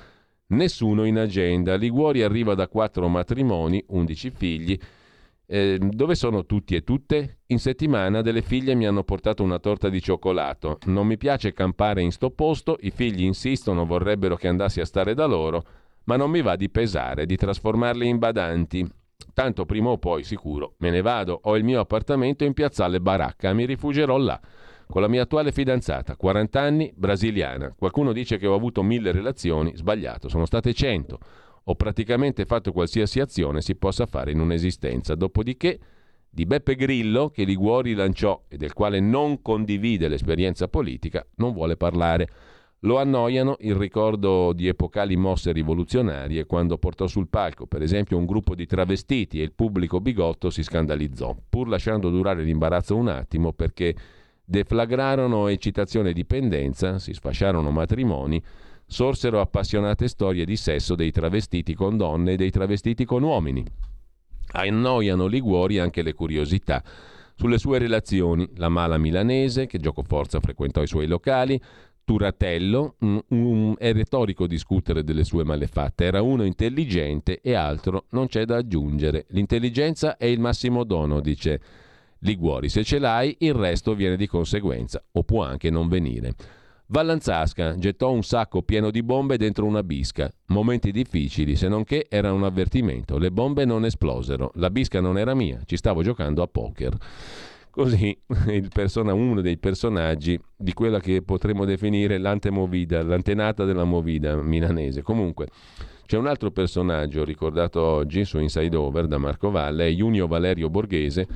S1: Nessuno in agenda. Liguori arriva da quattro matrimoni, undici figli. Eh, dove sono tutti e tutte? In settimana delle figlie mi hanno portato una torta di cioccolato. Non mi piace campare in sto posto, i figli insistono, vorrebbero che andassi a stare da loro, ma non mi va di pesare, di trasformarli in badanti. Tanto prima o poi, sicuro, me ne vado, ho il mio appartamento in piazzale Baracca, mi rifugierò là. Con la mia attuale fidanzata, 40 anni, brasiliana. Qualcuno dice che ho avuto mille relazioni, sbagliato, sono state 100. Ho praticamente fatto qualsiasi azione si possa fare in un'esistenza. Dopodiché, di Beppe Grillo, che Liguori lanciò e del quale non condivide l'esperienza politica, non vuole parlare. Lo annoiano il ricordo di epocali mosse rivoluzionarie quando portò sul palco, per esempio, un gruppo di travestiti e il pubblico bigotto si scandalizzò, pur lasciando durare l'imbarazzo un attimo perché deflagrarono eccitazione e dipendenza, si sfasciarono matrimoni, sorsero appassionate storie di sesso dei travestiti con donne e dei travestiti con uomini. Annoiano Liguori anche le curiosità sulle sue relazioni, la mala milanese che gioco forza frequentò i suoi locali, Turatello, um, um, è retorico discutere delle sue malefatte, era uno intelligente e altro non c'è da aggiungere. L'intelligenza è il massimo dono, dice Liguori, se ce l'hai il resto viene di conseguenza o può anche non venire. Vallanzasca gettò un sacco pieno di bombe dentro una bisca. Momenti difficili, se non che era un avvertimento. Le bombe non esplosero, la bisca non era mia, ci stavo giocando a poker. Così persona, uno dei personaggi di quella che potremmo definire l'antemovida, l'antenata della movida milanese. Comunque, c'è un altro personaggio ricordato oggi su Inside Over da Marco Valle, Junio Valerio Borghese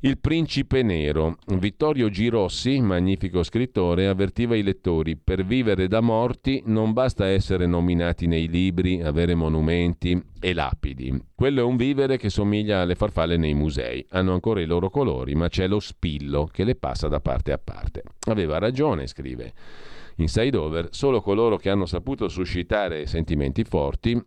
S1: il principe nero. Vittorio Girossi, magnifico scrittore, avvertiva i lettori: per vivere da morti non basta essere nominati nei libri, avere monumenti e lapidi. Quello è un vivere che somiglia alle farfalle nei musei. Hanno ancora i loro colori, ma c'è lo spillo che le passa da parte a parte. Aveva ragione, scrive. Inside Over, solo coloro che hanno saputo suscitare sentimenti forti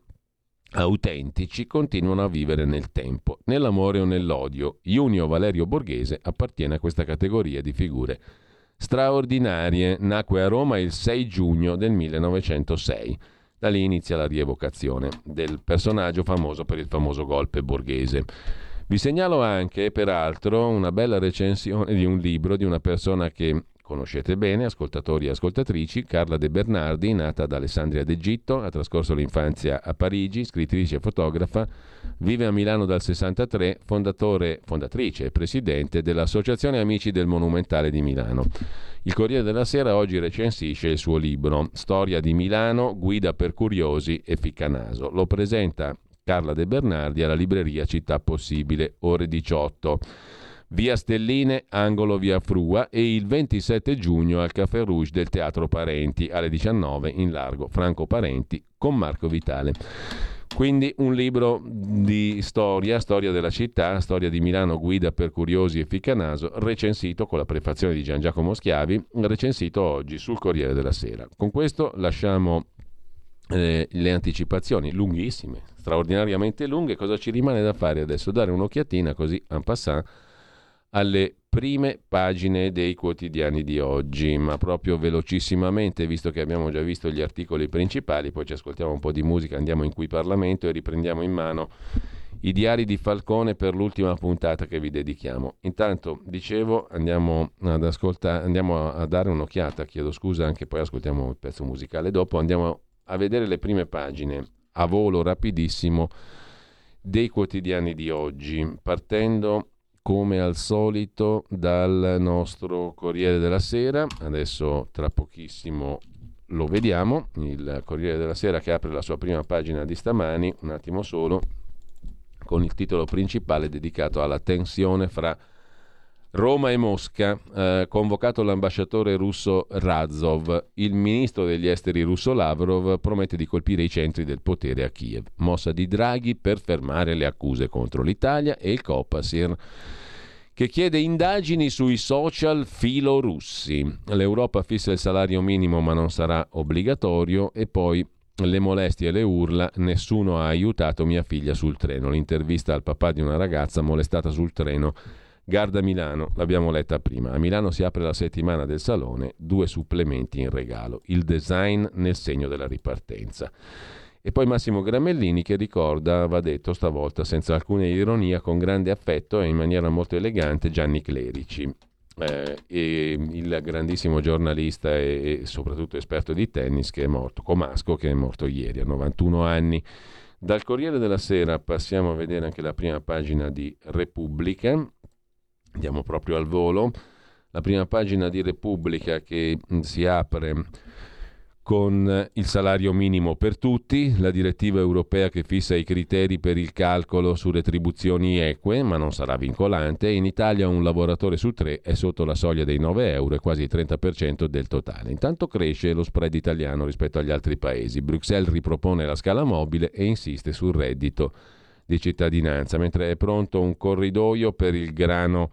S1: autentici continuano a vivere nel tempo, nell'amore o nell'odio. Junio Valerio Borghese appartiene a questa categoria di figure straordinarie. Nacque a Roma il 6 giugno del 1906. Da lì inizia la rievocazione del personaggio famoso per il famoso golpe borghese. Vi segnalo anche, peraltro, una bella recensione di un libro di una persona che Conoscete bene, ascoltatori e ascoltatrici, Carla De Bernardi, nata ad Alessandria d'Egitto, ha trascorso l'infanzia a Parigi, scrittrice e fotografa, vive a Milano dal 63, fondatore, fondatrice e presidente dell'Associazione Amici del Monumentale di Milano. Il Corriere della Sera oggi recensisce il suo libro Storia di Milano, guida per curiosi e ficcanaso. Lo presenta Carla De Bernardi alla libreria Città Possibile, ore 18 via Stelline, angolo via Frua e il 27 giugno al Café Rouge del Teatro Parenti alle 19 in largo Franco Parenti con Marco Vitale. Quindi un libro di storia, storia della città, storia di Milano, guida per curiosi e ficcanaso, recensito con la prefazione di Gian Giacomo Schiavi, recensito oggi sul Corriere della Sera. Con questo lasciamo eh, le anticipazioni lunghissime, straordinariamente lunghe. Cosa ci rimane da fare adesso? Dare un'occhiatina così en passant alle prime pagine dei quotidiani di oggi, ma proprio velocissimamente, visto che abbiamo già visto gli articoli principali, poi ci ascoltiamo un po' di musica, andiamo in qui Parlamento e riprendiamo in mano i diari di Falcone per l'ultima puntata che vi dedichiamo. Intanto, dicevo, andiamo ad ascoltare, andiamo a dare un'occhiata, chiedo scusa anche poi ascoltiamo il pezzo musicale dopo, andiamo a vedere le prime pagine a volo rapidissimo dei quotidiani di oggi, partendo come al solito dal nostro Corriere della Sera. Adesso tra pochissimo lo vediamo, il Corriere della Sera che apre la sua prima pagina di stamani, un attimo solo, con il titolo principale dedicato alla tensione fra Roma e Mosca, eh, convocato l'ambasciatore russo Razov. Il ministro degli esteri russo Lavrov promette di colpire i centri del potere a Kiev. Mossa di Draghi per fermare le accuse contro l'Italia e il Copasir che chiede indagini sui social filorussi. L'Europa fissa il salario minimo ma non sarà obbligatorio e poi le molestie e le urla, nessuno ha aiutato mia figlia sul treno. L'intervista al papà di una ragazza molestata sul treno Garda Milano, l'abbiamo letta prima. A Milano si apre la settimana del salone, due supplementi in regalo. Il design nel segno della ripartenza. E poi Massimo Gramellini che ricorda, va detto stavolta senza alcuna ironia, con grande affetto e in maniera molto elegante Gianni Clerici. Eh, il grandissimo giornalista e, e soprattutto esperto di tennis che è morto, Comasco che è morto ieri a 91 anni. Dal Corriere della Sera passiamo a vedere anche la prima pagina di Repubblica Andiamo proprio al volo. La prima pagina di Repubblica che mm, si apre con il salario minimo per tutti, la direttiva europea che fissa i criteri per il calcolo su retribuzioni eque, ma non sarà vincolante. In Italia un lavoratore su tre è sotto la soglia dei 9 euro e quasi il 30% del totale. Intanto cresce lo spread italiano rispetto agli altri paesi. Bruxelles ripropone la scala mobile e insiste sul reddito di cittadinanza, mentre è pronto un corridoio per il grano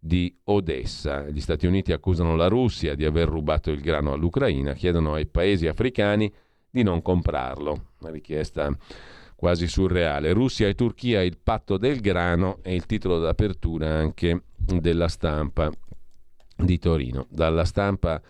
S1: di Odessa. Gli Stati Uniti accusano la Russia di aver rubato il grano all'Ucraina, chiedono ai paesi africani di non comprarlo. Una richiesta quasi surreale. Russia e Turchia, il patto del grano è il titolo d'apertura anche della stampa di Torino. Dalla stampa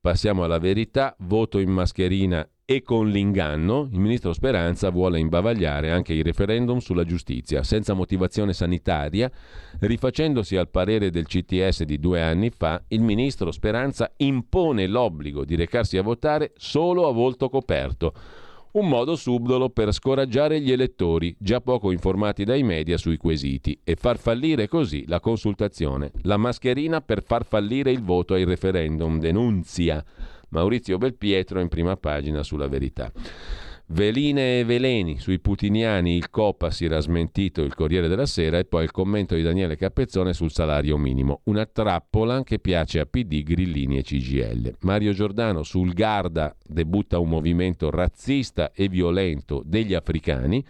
S1: passiamo alla verità, voto in mascherina e con l'inganno il ministro Speranza vuole imbavagliare anche i referendum sulla giustizia, senza motivazione sanitaria, rifacendosi al parere del CTS di due anni fa, il ministro Speranza impone l'obbligo di recarsi a votare solo a volto coperto, un modo subdolo per scoraggiare gli elettori, già poco informati dai media sui quesiti, e far fallire così la consultazione. La mascherina per far fallire il voto ai referendum, denunzia Maurizio Belpietro in prima pagina sulla verità. Veline e veleni sui putiniani, il Copa si era smentito il Corriere della Sera e poi il commento di Daniele Capezzone sul salario minimo. Una trappola che piace a PD, Grillini e CGL. Mario Giordano sul Garda debutta un movimento razzista e violento degli africani.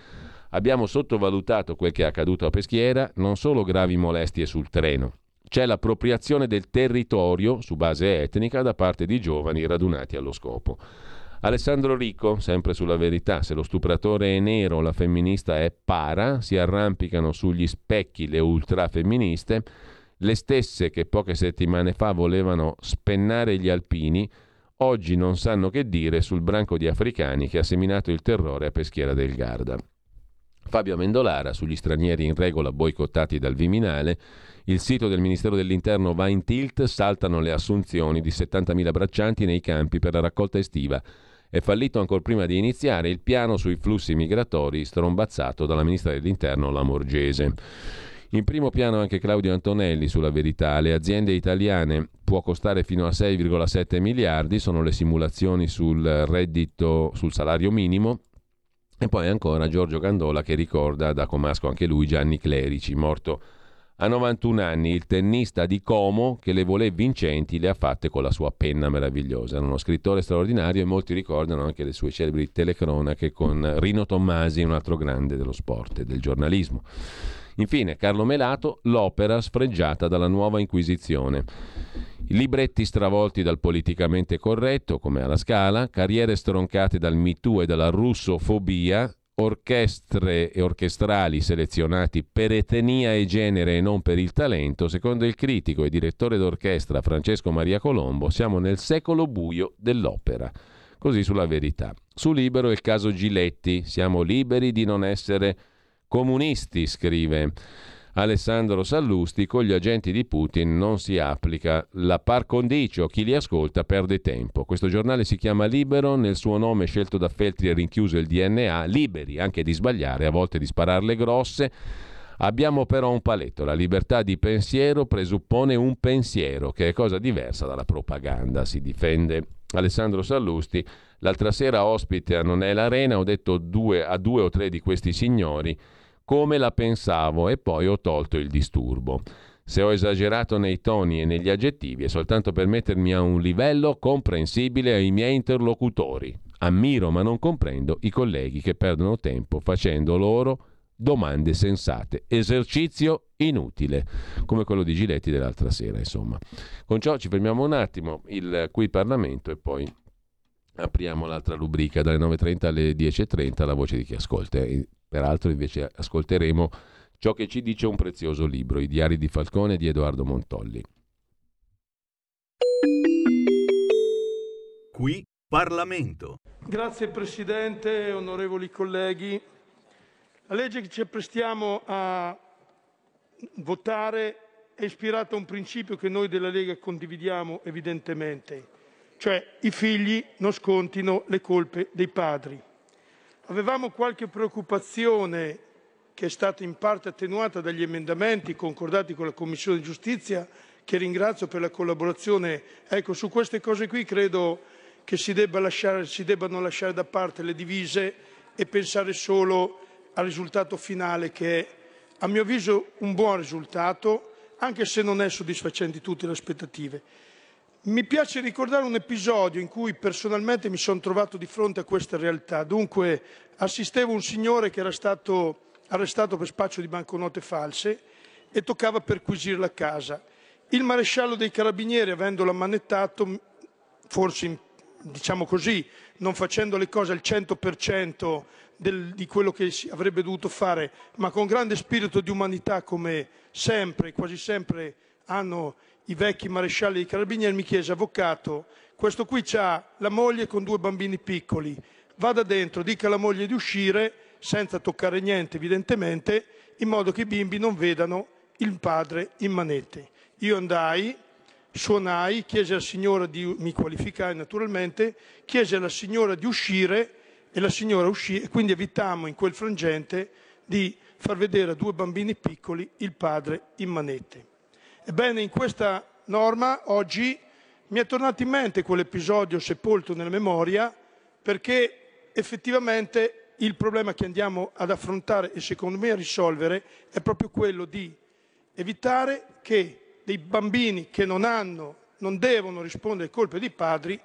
S1: Abbiamo sottovalutato quel che è accaduto a Peschiera, non solo gravi molestie sul treno, c'è l'appropriazione del territorio su base etnica da parte di giovani radunati allo scopo. Alessandro Ricco, sempre sulla verità, se lo stupratore è nero, la femminista è para, si arrampicano sugli specchi le ultrafemministe, le stesse che poche settimane fa volevano spennare gli alpini, oggi non sanno che dire sul branco di africani che ha seminato il terrore a Peschiera del Garda. Fabio Amendolara sugli stranieri in regola boicottati dal Viminale il sito del Ministero dell'Interno va in tilt, saltano le assunzioni di 70.000 braccianti nei campi per la raccolta estiva. È fallito ancora prima di iniziare il piano sui flussi migratori strombazzato dalla Ministra dell'Interno Lamorgese. In primo piano anche Claudio Antonelli sulla verità. Le aziende italiane può costare fino a 6,7 miliardi, sono le simulazioni sul reddito, sul salario minimo. E poi ancora Giorgio Gandola che ricorda da Comasco anche lui Gianni Clerici, morto a 91 anni il tennista di Como che le volè vincenti le ha fatte con la sua penna meravigliosa. Era uno scrittore straordinario e molti ricordano anche le sue celebri telecronache con Rino Tommasi, un altro grande dello sport e del giornalismo. Infine, Carlo Melato, l'opera sfregiata dalla nuova Inquisizione. Libretti stravolti dal politicamente corretto, come alla Scala, carriere stroncate dal MeToo e dalla russofobia, orchestre e orchestrali selezionati per etnia e genere e non per il talento, secondo il critico e direttore d'orchestra Francesco Maria Colombo, siamo nel secolo buio dell'opera. Così sulla verità. Su Libero il caso Giletti, siamo liberi di non essere comunisti, scrive. Alessandro Sallusti, con gli agenti di Putin non si applica la par condicio, chi li ascolta perde tempo. Questo giornale si chiama Libero, nel suo nome scelto da Feltri e rinchiuso il DNA, liberi anche di sbagliare, a volte di spararle grosse, Abbiamo però un paletto, la libertà di pensiero presuppone un pensiero, che è cosa diversa dalla propaganda, si difende Alessandro Sallusti. L'altra sera ospite a Non è l'Arena ho detto due, a due o tre di questi signori come la pensavo e poi ho tolto il disturbo. Se ho esagerato nei toni e negli aggettivi è soltanto per mettermi a un livello comprensibile ai miei interlocutori. Ammiro ma non comprendo i colleghi che perdono tempo facendo loro domande sensate. Esercizio inutile, come quello di Giletti dell'altra sera, insomma. Con ciò ci fermiamo un attimo, il qui Parlamento e poi apriamo l'altra rubrica dalle 9.30 alle 10.30, la voce di chi ascolta. Peraltro invece ascolteremo ciò che ci dice un prezioso libro, I diari di Falcone di Edoardo Montolli.
S8: Qui Parlamento.
S9: Grazie Presidente, onorevoli colleghi. La legge che ci apprestiamo a votare è ispirata a un principio che noi della Lega condividiamo evidentemente, cioè i figli non scontino le colpe dei padri. Avevamo qualche preoccupazione che è stata in parte attenuata dagli emendamenti concordati con la Commissione Giustizia, che ringrazio per la collaborazione. Ecco, su queste cose qui credo che si, debba lasciare, si debbano lasciare da parte le divise e pensare solo al risultato finale che è, a mio avviso, un buon risultato, anche se non è soddisfacente tutte le aspettative. Mi piace ricordare un episodio in cui personalmente mi sono trovato di fronte a questa realtà. Dunque, assistevo un signore che era stato arrestato per spaccio di banconote false e toccava perquisire la casa. Il maresciallo dei carabinieri, avendolo ammanettato, forse diciamo così, non facendo le cose al 100% del, di quello che avrebbe dovuto fare, ma con grande spirito di umanità come sempre, quasi sempre hanno i vecchi marescialli dei carabinieri, mi chiese, avvocato, questo qui ha la moglie con due bambini piccoli, vada dentro, dica alla moglie di uscire senza toccare niente evidentemente, in modo che i bimbi non vedano il padre in manette. Io andai, suonai, chiesi alla signora di, mi qualificai naturalmente, chiesi alla signora di uscire e la signora uscì e quindi evitammo in quel frangente di far vedere a due bambini piccoli il padre in manette. Ebbene, in questa norma oggi mi è tornato in mente quell'episodio sepolto nella memoria perché effettivamente il problema che andiamo ad affrontare e secondo me a risolvere è proprio quello di evitare che dei bambini che non hanno, non devono rispondere colpe dei padri,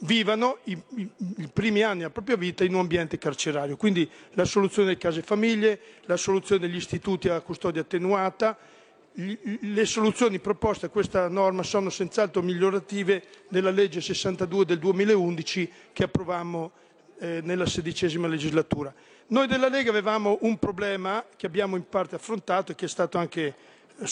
S9: vivano i, i, i, primi anni della propria vita in un ambiente carcerario. Quindi la soluzione delle case famiglie, la soluzione degli istituti a custodia attenuata, le soluzioni proposte a questa norma sono senz'altro migliorative della legge 62 del 2011 che approvammo eh, nella sedicesima legislatura. Noi della Lega avevamo un problema che abbiamo in parte affrontato e che è stato anche eh,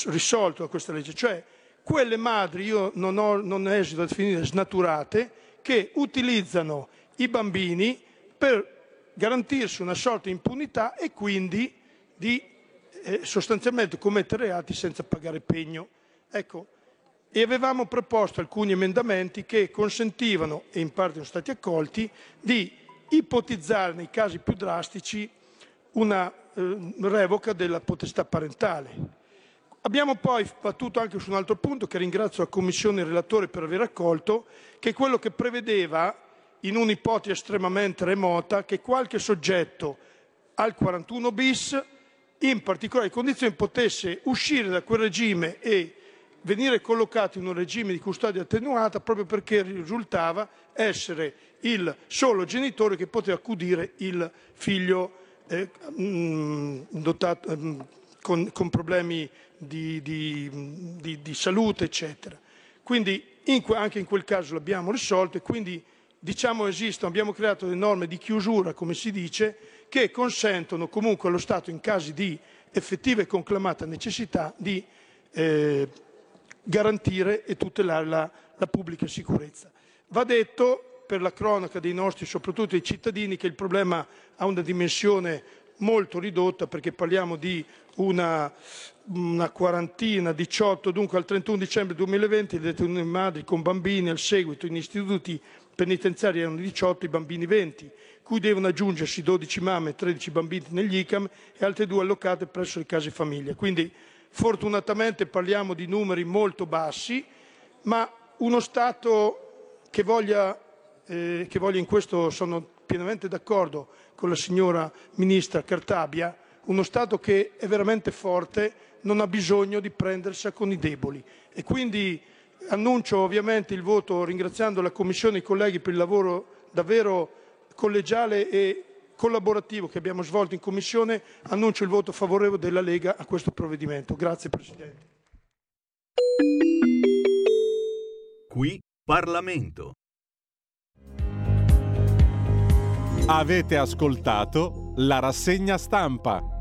S9: risolto da questa legge, cioè quelle madri, io non, ho, non esito a definire snaturate, che utilizzano i bambini per garantirsi una sorta di impunità e quindi di eh, sostanzialmente commettere reati senza pagare pegno. Ecco, e avevamo proposto alcuni emendamenti che consentivano, e in parte sono stati accolti, di ipotizzare nei casi più drastici una eh, revoca della potestà parentale. Abbiamo poi battuto anche su un altro punto che ringrazio la Commissione e il relatore per aver accolto, che è quello che prevedeva, in un'ipotesi estremamente remota, che qualche soggetto al 41 bis, in particolari condizioni, potesse uscire da quel regime e venire collocato in un regime di custodia attenuata proprio perché risultava essere il solo genitore che poteva accudire il figlio eh, mm, dotato, mm, con, con, problemi di, di, di, di, salute, eccetera. Quindi in, anche in quel caso l'abbiamo risolto e quindi diciamo esistono, abbiamo creato delle norme di chiusura, come si dice, che consentono comunque allo Stato in casi di effettiva e conclamata necessità di eh, garantire e tutelare la, la pubblica sicurezza. Va detto per la cronaca dei nostri, soprattutto dei cittadini, che il problema ha una dimensione molto ridotta perché parliamo di una, una, quarantina, 18, dunque al 31 dicembre 2020 detenuti madri con bambini al seguito in istituti penitenziari erano 18, i bambini 20, cui devono aggiungersi 12 mamme e 13 bambini negli ICAM e altre due allocate presso le case famiglia. Quindi fortunatamente parliamo di numeri molto bassi, ma uno Stato che voglia, eh, che voglia in questo sono pienamente d'accordo con la signora Ministra Cartabia, uno Stato che è veramente forte non ha bisogno di prendersela con i deboli. E quindi annuncio ovviamente il voto ringraziando la Commissione e i colleghi per il lavoro davvero collegiale e collaborativo che abbiamo svolto in Commissione, annuncio il voto favorevole della Lega a questo provvedimento. Grazie Presidente.
S8: Qui Parlamento.
S3: Avete ascoltato la rassegna stampa.